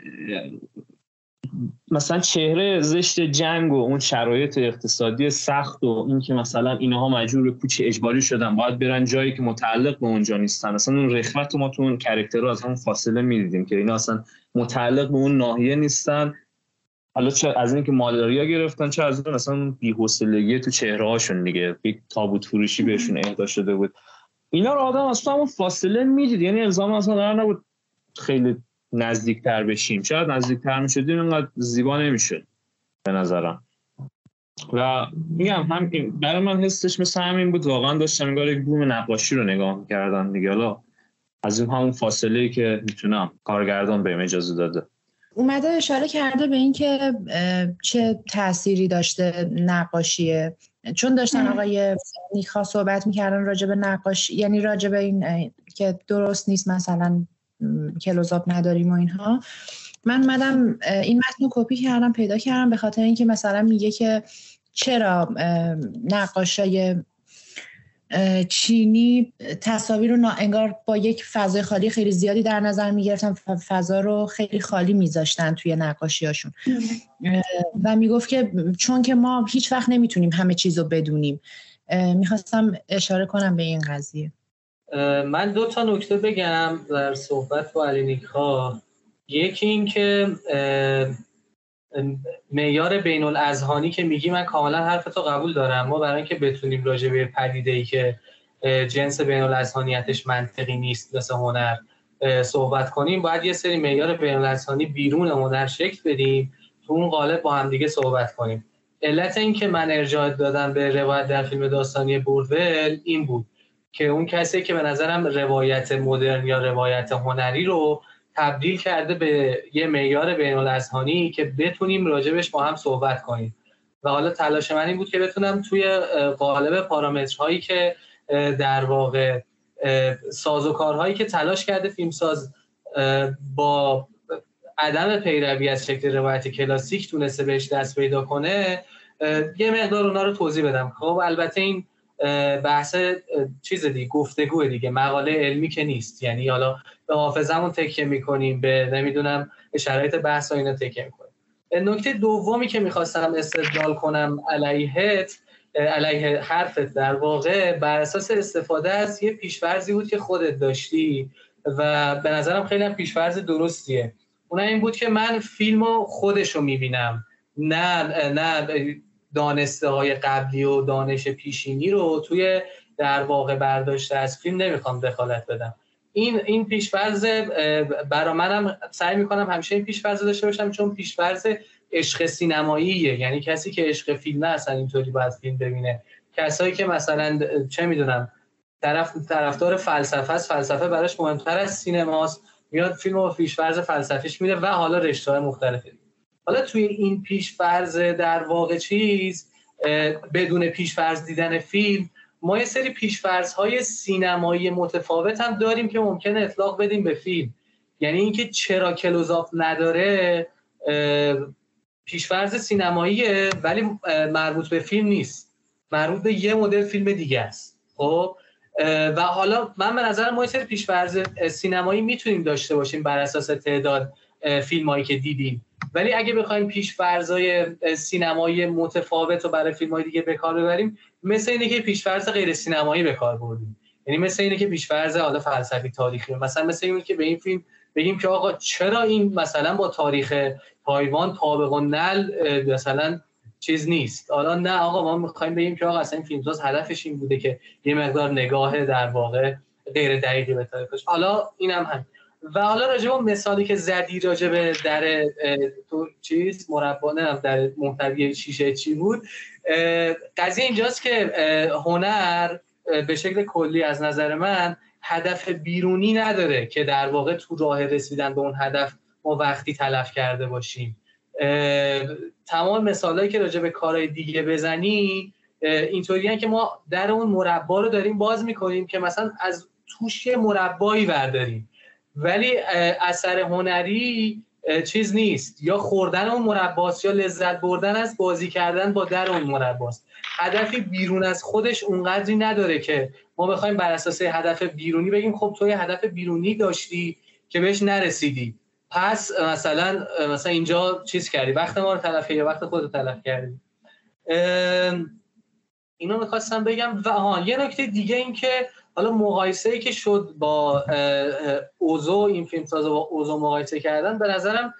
مثلا چهره زشت جنگ و اون شرایط اقتصادی سخت و اینکه مثلا اینها مجبور به کوچ اجباری شدن باید برن جایی که متعلق به اونجا نیستن. مثلا اون رخوت ما تو اون کرکتر از همون فاصله می‌دیدیم که اینا اصلا متعلق به اون ناحیه نیستن. حالا چه از اینکه مالاریا گرفتن چه از اون مثلا بی‌حوصلگی تو چهره هاشون دیگه. یک تابوت فروشی بهشون اهدا شده بود. اینا رو آدم اصلا اون فاصله می‌دید. یعنی الزام اصلا قرار نبود خیلی نزدیکتر بشیم. شاید نزدیکتر می‌شدیم اینقدر زیبا نمی‌شد به نظرم. و میگم هم برای من حسش مثل همین بود. واقعا داشتم انگار یک بوم نقاشی رو نگاه می‌کردم دیگه. حالا از این همون فاصله ای که می‌تونم کارگردان بهم اجازه داده. اومده اشاره کرده به اینکه چه تأثیری داشته نقاشیه. چون داشتن آقای نیکا صحبت می‌کردن راجع به نقاشی یعنی راجع به این که درست نیست مثلا کلوزاپ نداریم و اینها. من مدام این متن رو کپی کردم پیدا کردم به خاطر اینکه مثلا میگه که چرا نقاشای چینی تصاویر رو انگار با یک فضای خالی خیلی زیادی در نظر می‌گرفتن فضا رو خیلی خالی میذاشتن توی نقاشی هاشون و می‌گفت که چون که ما هیچ وقت نمی‌تونیم همه چیز رو بدونیم می‌خواستم اشاره کنم به این قضیه. من دو تا نکته بگم در صحبت با علی نیکا. یکی این که معیار بین الاذهانی که میگی من کاملا حرفتو قبول دارم. ما برای اینکه بتونیم راجع به پدیده ای که جنس بین الاذهانیتش منطقی نیست مثل هنر صحبت کنیم باید یه سری معیار بین الاذهانی بیرون هنر شکل بدیم تو اون قالب با هم دیگه صحبت کنیم. علت این که من ارجاع دادم به روایت در فیلم داستانی بوردول این بود. که اون کسی که به نظرم روایت مدرن یا روایت هنری رو تبدیل کرده به یه معیار بین الاذهانی که بتونیم راجبش با هم صحبت کنیم. و حالا تلاش من این بود که بتونم توی قالب پارامترهایی که در واقع سازوکارهایی که تلاش کرده فیلمساز با عدم پیروی از شکل روایت کلاسیک تونسته بهش دست پیدا کنه یه مقدار اونا رو توضیح بدم. خب البته این بحث چیز دیگه گفتگو دیگه مقاله علمی که نیست. یعنی حالا به حافظمون تکیه می‌کنیم به نمی‌دونم شرایط بحث و اینا تکیه می‌کنیم. نکته دومی که می‌خواستم استدلال کنم علیهت علیه حرفت در واقع بر اساس استفاده از یه پیشورزی بود که خودت داشتی و به نظرم خیلی هم پیشورز درستیه. اون این بود که من فیلم خودش رو می‌بینم. نه نه دانسته های قبلی و دانش پیشینی رو توی در واقع برداشته از فیلم نمی‌خوام دخالت بدم. این این پیشفرض برا منم سعی می‌کنم همیشه این پیشفرض داشته باشم چون پیشفرض عشق سینماییه. یعنی کسی که عشق فیلم اصلا اینطوری باید فیلم ببینه. کسایی که مثلا چه می‌دونم طرف طرفدار فلسفه است فلسفه براش مهمتر از سینماست میاد فیلم و پیشفرض فلسفیش میده و حالا رشته های مختلفی. حالا توی این پیشفرض در واقع چیز بدون پیشفرض دیدن فیلم ما یه سری پیشفرض های سینمایی متفاوت هم داریم که ممکنه اطلاق بدیم به فیلم. یعنی اینکه چرا کلوزاف نداره پیشفرض سینماییه ولی مربوط به فیلم نیست. مربوط به یه مدل فیلم دیگه است. خب؟ و حالا من به نظر ما یه سری پیشفرض سینمایی می‌تونیم داشته باشیم بر اساس تعداد فیلم هایی که دیدیم. ولی اگه بخوایم پیش فرضای سینمایی متفاوت رو برای فیلم های دیگه به کار ببریم مثل اینه که پیش فرض غیر سینمایی به کار بردیم. یعنی مثل اینه که پیش فرض حالا فلسفی تاریخی مثلا مثل اینه که به این فیلم بگیم که آقا چرا این مثلا با تاریخ تایوان تابق و نل مثلا چیز نیست؟ حالا نه آقا ما می‌خوایم بگیم که آقا اصلا این فیلمساز هدفش این بوده که یه مقدار نگاه در واقع غیر دقیقی به تاریخش. حالا اینم هم و حالا راجع به مثالی که زدی راجع به در تو چیز مربا نه در محتوی شیشه چی بود قضیه اینجاست که هنر به شکل کلی از نظر من هدف بیرونی نداره که در واقع تو راه رسیدن به اون هدف ما وقتی تلف کرده باشیم. تمام مثالهایی که راجع به کارهای دیگه بزنی اینطوری که ما در اون مربا رو داریم باز می‌کنیم که مثلا از توش مربایی برداریم. ولی اثر هنری چیز نیست. یا خوردن اون مرباست یا لذت بردن از بازی کردن با در اون مرباست هدفی بیرون از خودش اونقدری نداره که ما بخوایم بر اساس هدف بیرونی بگیم خب تو یه هدف بیرونی داشتی که بهش نرسیدی. پس مثلا مثلا اینجا چیز کردی. وقت ما رو تلف یا وقت خود رو تلف کردی. اینو می‌خواستم بگم. و ها یه نکته دیگه این که حالا مقایسه ای که شد با اوزو این فیلم سازه با اوزو مقایسه کردن به نظرم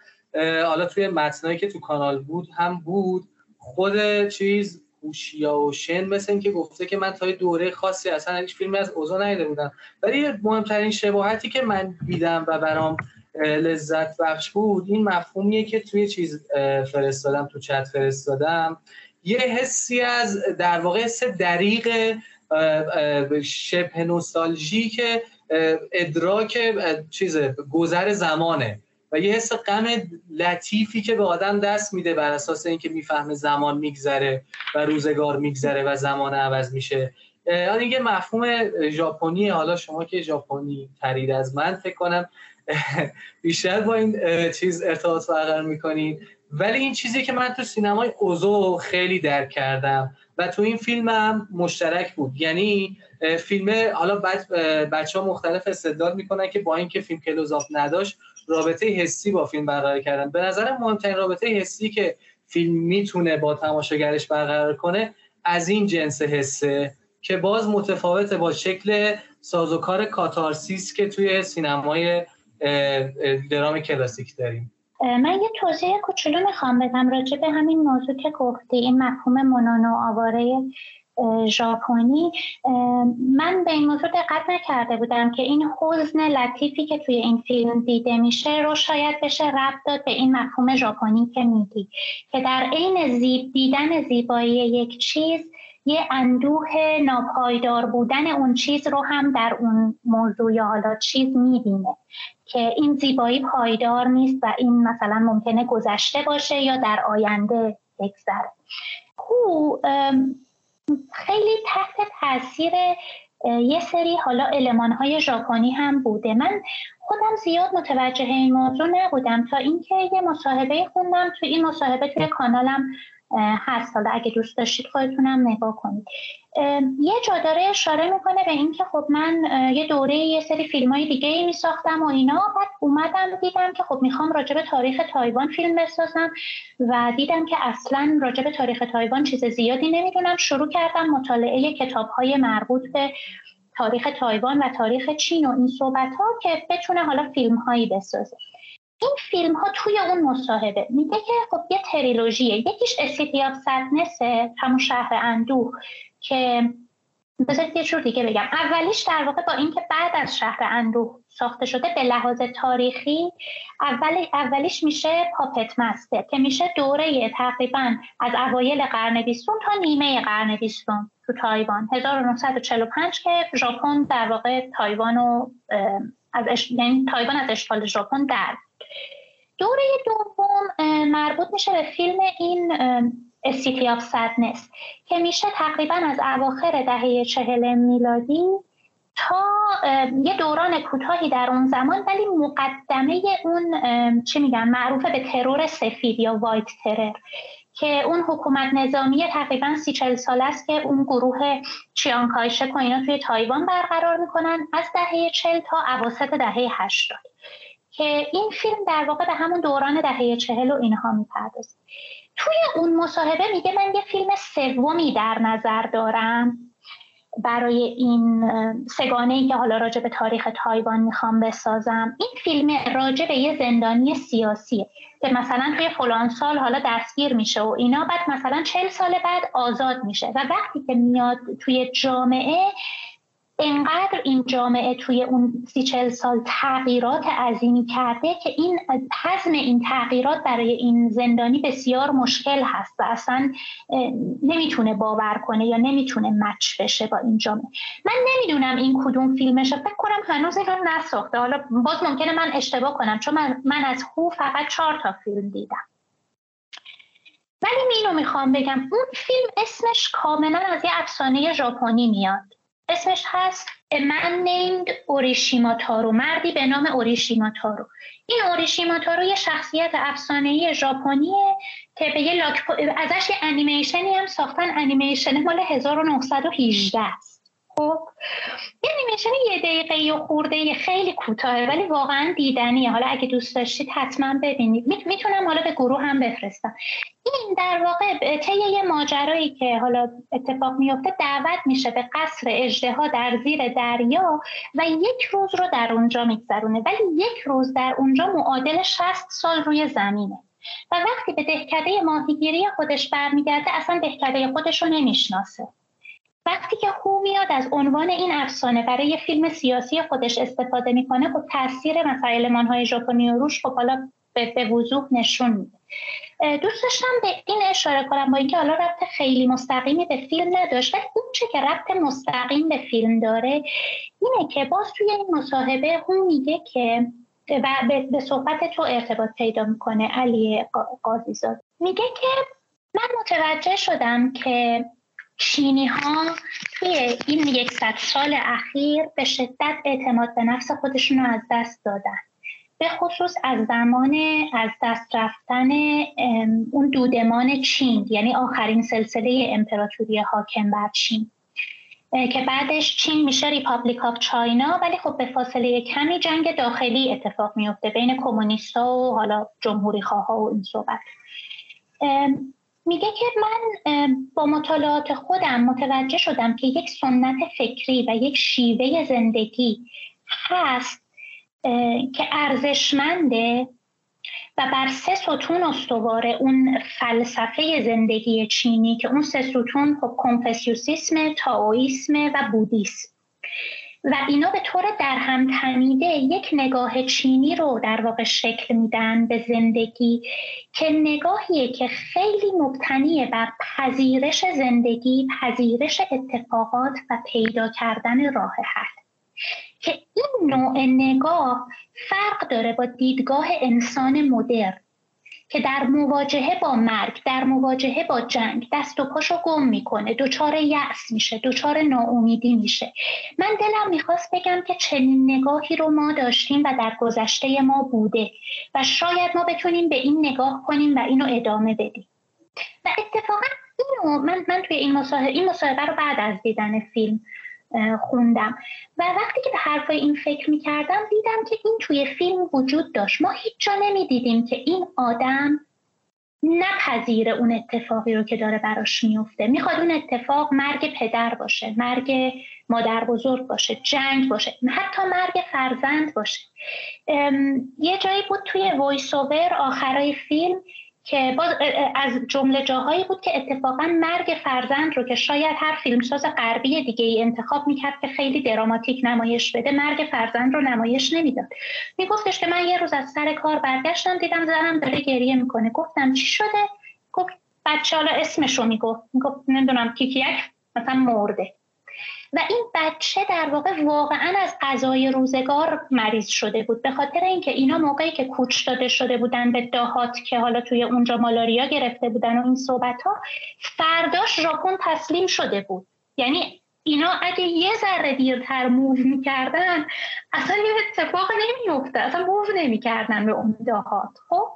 حالا توی متنایی که تو کانال بود هم بود. خود چیز هوشیا و شن مثل اینکه گفته که من تا دوره خاصی اصلا هیچ فیلمی از اوزا ندیده بودم. ولی مهمترین شباهتی که من دیدم و برام لذت بخش بود این مفهومیه که توی چیز فرستادم تو چت فرستادم. یه حسی از در واقع حس دریق شبه نوستالژی که ادراک چیز گذر زمانه. و یه حس غم لطیفی که به آدم دست میده بر اساس اینکه می‌فهمه زمان میگذره و روزگار میگذره و زمان عوض میشه. این یه مفهوم ژاپنی حالا شما که ژاپنی ترید از من فکر کنم بیشتر با این چیز ارتباط برقرار می‌کنین ولی این چیزی که من تو سینمای اوزو خیلی درک کردم. و تو این فیلم هم مشترک بود. یعنی فیلم حالا بچه ها مختلف استدلال می‌کنن که با اینکه فیلم کلوزاپ نداشت رابطه حسی با فیلم برقرار کردن. به نظر مهمترین رابطه حسی که فیلم می‌تونه با تماشاگرش برقرار کنه از این جنس حسه که باز متفاوته با شکل سازوکار کاتارسیس که توی سینمای درام کلاسیک داریم. من یه توضیح کوچولو می‌خوام بدم راجع به همین موضوع که گفتی این مفهوم مونونو آواره ژاپنی. من به این موضوع دقت نکرده بودم که این حزن لطیفی که توی این فیلم دیده میشه رو شاید بشه ربط داد به این مفهوم ژاپنی که میگی که در عین زیب دیدن زیبایی یک چیز یه اندوه ناپایدار بودن اون چیز رو هم در اون موضوع یا حالا چیز می‌بینه که این زیبایی پایدار نیست و این مثلا ممکنه گذشته باشه یا در آینده بگذره. او خیلی تحت تاثیر یه سری حالا علمان های ژاپنی هم بوده. من خودم زیاد متوجه این موضوع نبودم تا اینکه یه مصاحبه خوندم. تو این مصاحبه توی کانالم هست حالا اگه دوست داشتید خودتونم نگاه کنید. یه جا داره اشاره می‌کنه به اینکه خب من یه دوره یه سری فیلم های دیگه ای میساختم و اینا. بعد اومدم دیدم که خب می‌خوام راجع به تاریخ تایوان فیلم بسازم و دیدم که اصلا راجع به تاریخ تایوان چیز زیادی نمی‌دونم. شروع کردم مطالعه کتاب های مربوط به تاریخ تایوان و تاریخ چین و این صحبت ها که بتونه حالا فیلم هایی بسازه. این فیلم ها توی اون مصاحبه. میگه که خب یه تریلوژیه. یکیش A City of Sadness ه همون شهر اندوه که بذارید یه جور دیگه بگم. اولیش در واقع با اینکه بعد از شهر اندوه ساخته شده به لحاظ تاریخی اول اولیش میشه Puppetmaster که میشه دوره تقریبا از اوایل قرن بیستم تا نیمه قرن بیستم تو تایوان. 1945 که ژاپن در واقع تایوان از اش... یعنی تایوان از اشغال ژاپن در دوره دوم مربوط میشه به فیلم این City of Sadness که میشه تقریبا از اواخر دهه چهل میلادی تا یه دوران کوتاهی در اون زمان ولی مقدمه اون چی میگن معروف به ترور سفید یا White Terror که اون حکومت نظامی تقریبا سی چل سال است که اون گروه چیانکایشک و اینا توی تایوان برقرار می‌کنن از دهه چل تا عواسط دهه هشتاد. که این فیلم در واقع به همون دوران دهه چهل و اینها می‌پردازه. توی اون مصاحبه میگه من یه فیلم سومی در نظر دارم برای این سگانه ای که حالا راجع به تاریخ تایوان می‌خوام بسازم. این فیلم راجع به یه زندانی سیاسیه که مثلا توی فلان سال حالا دستگیر میشه و اینا بعد مثلا چل سال بعد آزاد میشه. و وقتی که میاد توی جامعه انقدر این جامعه توی اون سی چل سال تغییرات عظیمی کرده که این حزم این تغییرات برای این زندانی بسیار مشکل هست و اصلا نمی‌تونه باور کنه یا نمی‌تونه مچ بشه با این جامعه. من نمی‌دونم این کدوم فیلمشه. فکر کنم هنوز این رو نساخته. حالا باز ممکنه من اشتباه کنم چون من, من از هو فقط چهار تا فیلم دیدم. ولی اینو می‌خوام بگم اون فیلم اسمش کاملا از یه افسانه ژاپنی میاد. اسمش هست من named اوریشیما تارو مردی به نام اوریشیما تارو این اوریشیما تارو یه شخصیت افسانه‌ای ژاپنیه که به یه. ازش یه انیمیشنی هم ساختن. انیمیشن مال 1918 است. خب یه انیمیشن یه دقیقه و خورده خیلی کوتاهه ولی واقعا دیدنیه. حالا اگه دوست داشتید حتما ببینید. می‌تونم حالا به گروه هم بفرستم. این این در واقع طی یه ماجرایی که حالا اتفاق میفته دعوت میشه به قصر اجدها در زیر دریا و یک روز رو در اونجا میگذرونه. ولی یک روز در اونجا معادل 60 سال روی زمینه. و وقتی به دهکده ماهیگیری خودش برمیگرده اصلا دهکده خودش رو نمی‌شناسه. وقتی که هو میاد از عنوان این افسانه برای فیلم سیاسی خودش استفاده می‌کنه خب تاثیر مثلا های ژاپنی و روش خب حالا به وضوح نشون میده. دوست داشتم به این اشاره کنم با اینکه حالا ربط خیلی مستقیمی به فیلم نداشت ولی اون چه که ربط مستقیم به فیلم داره اینه که باز توی این مصاحبه اون میگه که و به صحبت تو ارتباط پیدا می‌کنه علی قاضیزاد. میگه که من متوجه شدم که چینی ها توی این یکصد سال اخیر به شدت اعتماد به نفس خودشون رو از دست دادن. به خصوص از زمان از دست رفتن اون دودمان چین یعنی آخرین سلسله امپراتوری حاکم بر چین. که بعدش چین میشه Republic of China ولی خب به فاصله کمی جنگ داخلی اتفاق میفته بین کمونیستا و حالا جمهوری خواه و این صحبت. میگه که من با مطالعات خودم متوجه شدم که یک سنت فکری و یک شیوه زندگی هست که ارزشمنده و بر سه ستون استواره اون فلسفه زندگی چینی که اون سه ستون خب کنفسیوسیسم، تاویسم و بودیسم. و اینا به طور در هم تنیده یک نگاه چینی رو در واقع شکل میدن به زندگی که نگاهیه که خیلی مبتنیه بر پذیرش زندگی پذیرش اتفاقات و پیدا کردن راه حل. که این نوع نگاه فرق داره با دیدگاه انسان مدرن. که در مواجهه با مرگ در مواجهه با جنگ دست و پاشو گم می‌کنه. دچار یأس میشه دچار ناامیدی میشه. من دلم می‌خواست بگم که چنین نگاهی رو ما داشتیم و در گذشته ما بوده و شاید ما بتونیم به این نگاه کنیم و اینو ادامه بدیم. و اتفاقا اینو من من توی این مصاحبه این مصاحبه رو بعد از دیدن فیلم خوندم. و وقتی که به حرفای این فکر می‌کردم دیدم که این توی فیلم وجود داشت. ما هیچ جا نمی‌دیدیم که این آدم نپذیره اون اتفاقی رو که داره براش میفته می‌خواد اون اتفاق مرگ پدر باشه مرگ مادر بزرگ باشه جنگ باشه حتی مرگ فرزند باشه. یه جایی بود توی voice آخرای فیلم که باز از جمله جاهایی بود که اتفاقا مرگ فرزند رو که شاید هر فیلمساز غربی دیگه ای انتخاب می‌کرد که خیلی دراماتیک نمایش بده مرگ فرزند رو نمایش نمی‌داد. میگفتش که من یه روز از سر کار برگشتم دیدم زنم داره گریه می‌کنه. گفتم چی شده؟ گفت بچه حالا اسمش رو می‌گفت. می‌گفت نمی‌دونم کیکیک مثلا مرده. و این بچه در واقع واقعا از غذای روزگار مریض شده بود. به خاطر اینکه اینا موقعی که کوچ داده شده بودن به دهات که حالا توی اونجا مالاریا گرفته بودن و این صحبت ها فرداش ژاپن تسلیم شده بود. یعنی اینا اگه یه ذره دیرتر موو می‌کردن اصلا یه اتفاق نمیفته اصلا موو نمی‌کردن به اون دهات. خب؟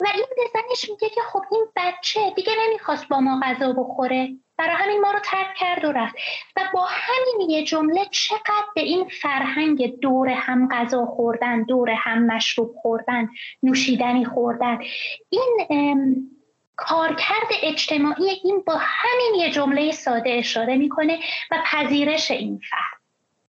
و این بزنش میگه که خب این بچه دیگه نمی‌خواست با ما غذا بخوره. برای همین ما رو ترک کرد و رفت. و با همین یه جمله چقدر به این فرهنگ دور هم غذا خوردن دور هم مشروب خوردن نوشیدنی خوردن. این کارکرد اجتماعی این با همین یه جمله ساده اشاره می‌کنه و پذیرش این فرد.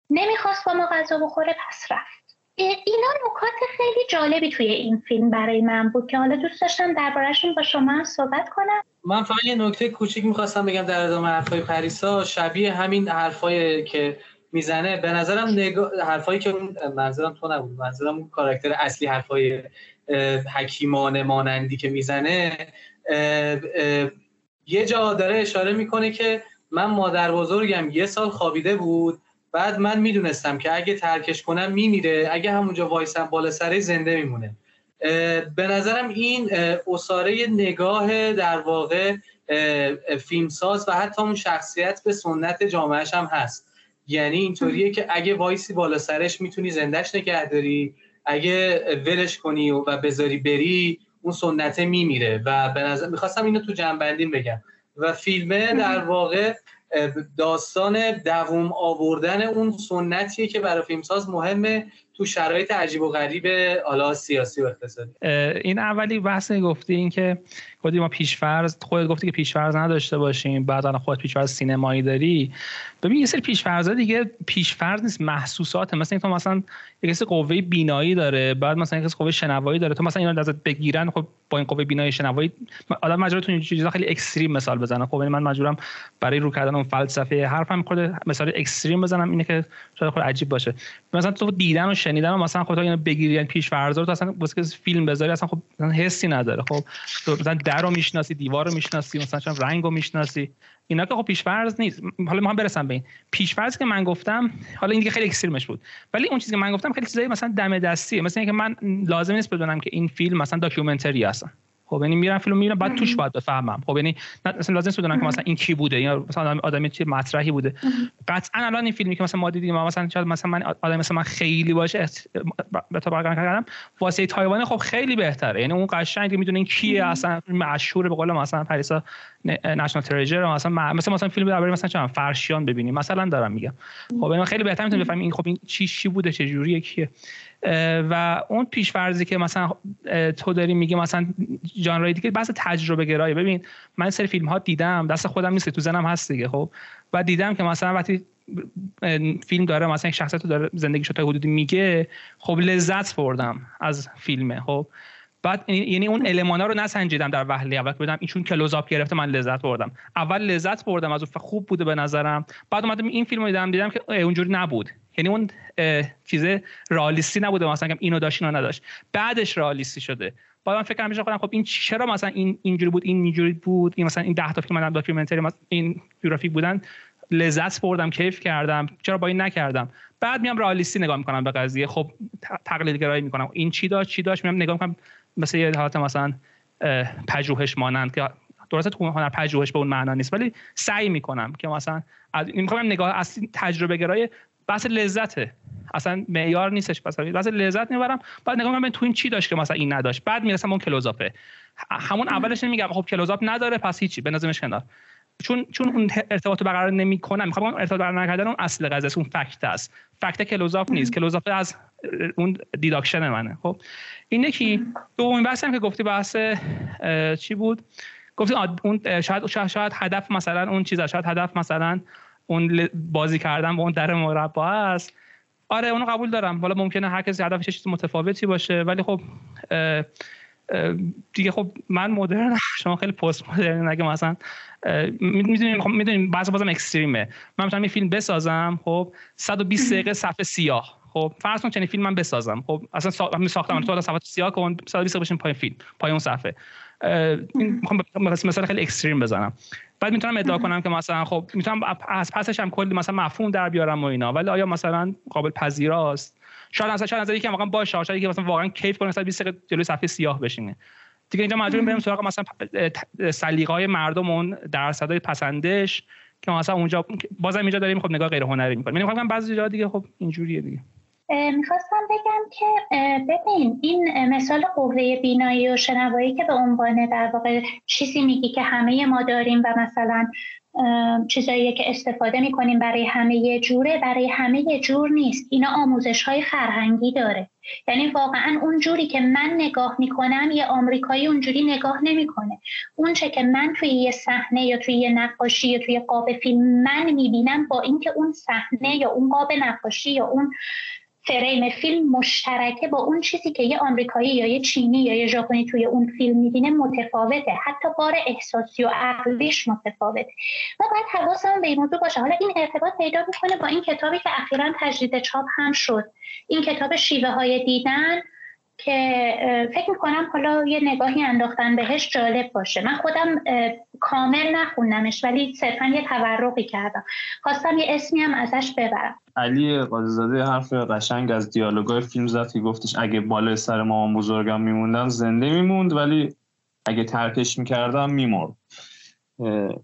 نمی‌خواست با ما غذا بخوره پس رفت. اینا نکات خیلی جالبی توی این فیلم برای من بود که حالا دوست داشتم دربارهشون با شما صحبت کنم. من فقط یه نکته کوچیک می‌خواستم بگم در ادامه حرفای پریسا. شبیه همین حرفای که می‌زنه به نظرم نگاه حرفایی که منظورم تو نبود منظورم اون کاراکتر اصلی حرفای حکیمانه مانندی که می‌زنه یه جا داره اشاره می‌کنه که من مادر بزرگم یه سال خوابیده بود. بعد من می‌دونستم که اگه ترکش کنم میمیره اگه همونجا وایسم بالا سره زنده میمونه. به نظرم این اصاره نگاه در واقع فیلمساز و حتی اون شخصیت به سنت جامعهش هم هست. یعنی اینطوریه که اگه وایسی بالا سرش می‌تونی زندهش نگه داری. اگه ولش کنی و بذاری بری اون سنت میمیره. و به نظر می‌خواستم اینو تو جنبندین بگم. و فیلمه در واقع داستان دووم آوردن اون سنتیه که برای فیلمساز مهمه تو شرایط عجیب و غریب حالا سیاسی و اقتصادی. این اولی بحث گفتی این که گفتی ما پیشفرض خودت گفتی که پیشفرض نداشته باشیم بعد الان خودت پیشفرض سینمایی داری. ببین یه سری پیشفرضا دیگه پیشفرض نیست محسوسات مثلا تو مثلا یه کسی قوه بینایی داره بعد مثلا یه کسی قوه شنوایی داره. تو مثلا اینا ازت بگیرن خب با این قوه بینایی شنوایی آدم مجبور تو چیزا خیلی اکستریم مثال بزنم خب یعنی من مجبورم برای رو کردن اون فلسفه حرفم خود مثال extreme بزنم اینه که شاید خود عجیب باشه. مثلا تو دیدن و شنیدن و مثلا خب تو اینو بگیری یعنی پیشفرضا رو تو اصلا واسه فیلم بذاری اصلا خب حسی نداره. خب تو مثلا در رو می‌شناسی دیوار رو می‌شناسی مثلا چون رنگ رو می‌شناسی. اینا که خب پیشفرض نیست. حالا هم برسم به این. پیشفرض که من گفتم حالا این دیگه خیلی extreme ش بود. ولی اون چیزی که من گفتم خیلی چیزایی مثلا دم دستیه. مثلا اینکه من لازم نیست بدونم که این فیلم مثلا documentary هستن. خب یعنی میرم فیلم می‌بینم بعد توش باید بفهمم. خب یعنی مثلا لازم بدونم که مثلا این کی بوده. یا مثلا آدمی چه مطرحی بوده. قطعا الان این فیلمی که مثلا ما دیدیم مثلا شاید مثلا من آدم مثلا من خیلی باشه به تو برگردم کردم واسه تایوان خب خیلی بهتره. یعنی اون قشنگ می‌دونه این کیه اصلا مشهور به قول مثلا پریسا نشنال تریجر مثلا مثلا مثلا فیلم درباره مثلا چون فرشیان ببینیم. مثلا دارم میگم. خب اینا خیلی بهتر می‌تونه بفهمیم این خب این چی چی بوده چه جوریه کیه. و اون پیشورزی که مثلا تو داری میگی مثلا ژانر دیگه بحث تجربه گرایی. ببین من سری فیلم ها دیدم دست خودم نیست تو زنم هست دیگه خب؟ و دیدم که مثلا وقتی فیلم داره مثلا یک شخصیت داره زندگیشو تا حدودی میگه خب لذت بردم از فیلمه خب؟ بعد یعنی اون المانا رو نسنجیدم در وهله اول که بدم ایشون کلوزاپ گرفته من لذت بردم. اول لذت بردم از اون خوب بوده به نظرم. بعد اومدم این فیلم رو دیدم دیدم که اونجوری نبود. یعنی اون چیز رالیستی نبوده مثلا اینو داشت اینو نداشت. بعدش رالیستی شده. بعد من فکر همیشه خودم خب این چرا مثلا این اینجوری بود این اینجوری بود؟ این مثلا این 10 تا فیلم من داکیومنتری این گرافیک بودن. لذت بردم کیف کردم. چرا با این نکردم؟ بعد میام رالیستی نگاه می‌کنم به قضیه. خب تقلید گرایی می‌کنم. این چی داشت چی داشت؟ میام نگاه می‌کنم. مثل یه حالت مثلا پژوهش مانند که درسته تو هنر پژوهش به اون معنا نیست ولی سعی می‌کنم که مثلا از می‌خوام نگاه اصلی تجربه گرای بحث لذته. اصلا معیار نیستش مثلا بحث لذت می‌برم. بعد نگاه می‌کنم تو این چی داشت که مثلا این نداشت. بعد می‌رسم اون کلوزاپه. همون اولش نمیگم خب کلوزاپ نداره پس هیچی بندازش کنار. چون چون اون ارتباط برقرار نمی‌کنم. می‌خوام اون ارتباط برقرار نکردن اون اصل قضیه اون fact است. fact کلوزاپ نیست. کلوزاپ از اون deduction منه خب؟ این یکی دومین بحث هم که گفتی بحث چی بود؟ گفتی اون شاید شاید هدف مثلا اون چیزا شاید هدف مثلا اون بازی کردن با اون در مربع است. آره اونو قبول دارم. حالا ممکنه هر کسی هدفش چیز متفاوتی باشه ولی خب دیگه خب من مدرن شما خیلی پست مدرن اگه مثلا می‌دونیم خب می‌دونیم بعضی بازم اکستریمه. من می‌تونم یه فیلم بسازم خب 120 دقیقه صفحه سیاه. خب فرض کن چنین فیلم من بسازم. خب اصلا سا... من ساختم. تو صفحات سیاه کن 120 دقیقه بشین پای فیلم پای اون صفحه. این می‌خوام مثلا خیلی اکستریم بزنم. بعد می‌تونم ادعا کنم که مثلا خب می‌تونم از پسش هم کلی مثلا مفهوم در بیارم و اینا. ولی آیا مثلا قابل پذیراست؟ شاید مثلا شاید نظر یکی واقعا باشه. شاید یکی مثلا واقعا کیف کنه مثلا 20 دقیقه جلوی صفحه سیاه بشینه. دیگه اینجا مجبوریم بریم سراغ مثلا سلیقه‌های مردم اون درصدای پسندش که مثلا اونجا بازم اینجا داریم خب نگاه غیر هنری می‌کنیم. یعنی می‌خوام بعضی جا دیگه خب اینجوریه دیگه. می‌خواستم بگم که ببین این مثال قوه بینایی و شنوایی که به عنوان در واقع چیزی میگی که همه ما داریم و مثلا چیزایی که استفاده می‌کنیم برای همه جوره برای همه جور نیست. اینا آموزش های فرهنگی داره. یعنی واقعا اون جوری که من نگاه می‌کنم یه آمریکایی اونجوری نگاه نمی‌کنه. اون چه که من توی یه صحنه یا توی یه نقاشی یا توی قاب فیلم من می‌بینم با اینکه اون صحنه یا اون قاب نقاشی یا اون فریم فیلم مشترکه با اون چیزی که یه آمریکایی یا یه چینی یا یه ژاپنی توی اون فیلم می‌بینه متفاوته. حتی بار احساسی و عقلیش متفاوته. و باید حواسمون به این موضوع باشه. حالا این ارتباط پیدا می‌کنه با این کتابی که اخیرا تجدید چاپ هم شد. این کتاب شیوه های دیدن که فکر می‌کنم حالا یه نگاهی انداختن بهش جالب باشه. من خودم کامل نخوندمش ولی صرفا یه تورقی کردم. خواستم یه اسمی هم ازش ببرم. علی قاضیزاده حرف قشنگ از دیالوگای فیلم زد که گفتش اگه بالای سر مامان بزرگم میموندن زنده میموند ولی اگه ترکش می‌کردم میمرد.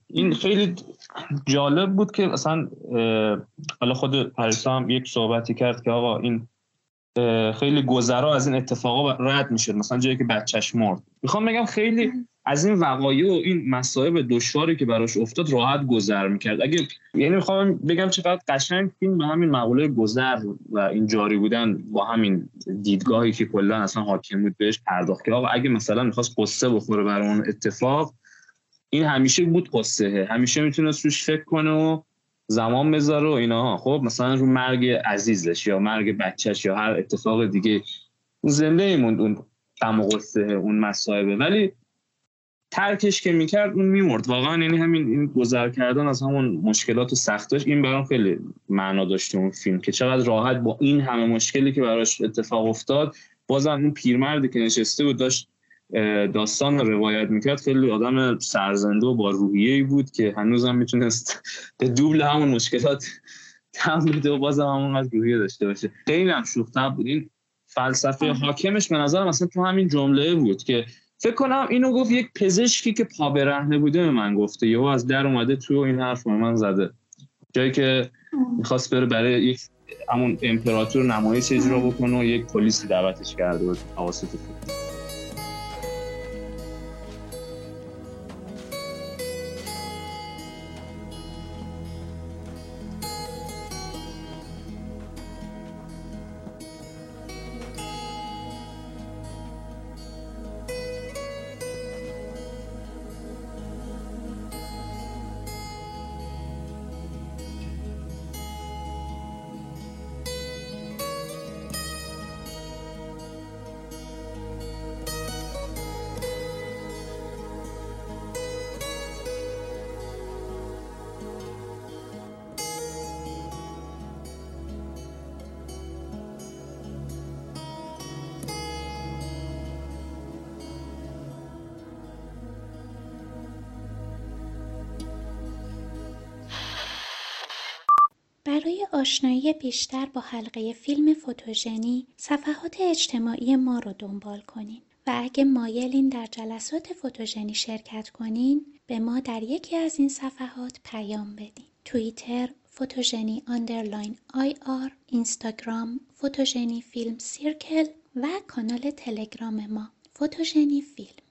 این خیلی جالب بود که اصلا حالا خود پریسا هم یک صحبتی کرد که آقا این خیلی گذرا از این اتفاقا رد میشه مثلا جایی که بچهش مرد. می‌خوام بگم خیلی از این وقایع و این مصائب دشواری که براش افتاد راحت گذر می‌کرد. اگه یعنی می‌خوام بگم چقدر قشنگ فیلم به همین مقوله گذر و این جاری بودن با همین دیدگاهی که کلا اصلا حاکم بود بهش پرداخت که آقا اگه مثلا می‌خواست قصه بخوره برای اون اتفاق این همیشه بود قصه. همیشه می‌تونست روش فکر کنه و زمان بذاره و اینا خب مثلا رو مرگ عزیزش یا مرگ بچهش یا هر اتفاق دیگه. زنده ایموند اون غم و اون مصائبه. ولی ترکش که می‌کرد اون میمرد. واقعا یعنی همین این گذر کردن از همون مشکلات و سختش این برام خیلی معنا داشته اون فیلم که چقدر راحت با این همه مشکلی که براش اتفاق افتاد بازم اون پیرمردی که نشسته بود داشت داستان رو روایت می‌کرد خیلی آدم سرزنده و با روحیه بود که هنوزم می‌تونست به دوبل همون مشکلات تم بده و بازم همون از روحیه داشته باشه. خیلی هم شوختر بود. این فلسفه حاکمش به نظر مثلا تو همین جمله بود که فکر کنم اینو گفت یک پزشکی که پا برهنه بوده به من گفته. یهو از در اومده تو این حرف به من زده. جایی که می‌خواست بره برای یک همون امپراتور نمایش اجرا بکنه و یک پلیسی دعوتش کرده بود حواست آشنایی بیشتر با حلقه فیلم فوتوژنی صفحات اجتماعی ما رو دنبال کنین. و اگه مایلین در جلسات فوتوژنی شرکت کنین به ما در یکی از این صفحات پیام بدین. توییتر فوتوژنی underline IR اینستاگرام فوتوژنی film circle و کانال تلگرام ما فوتوژنی فیلم.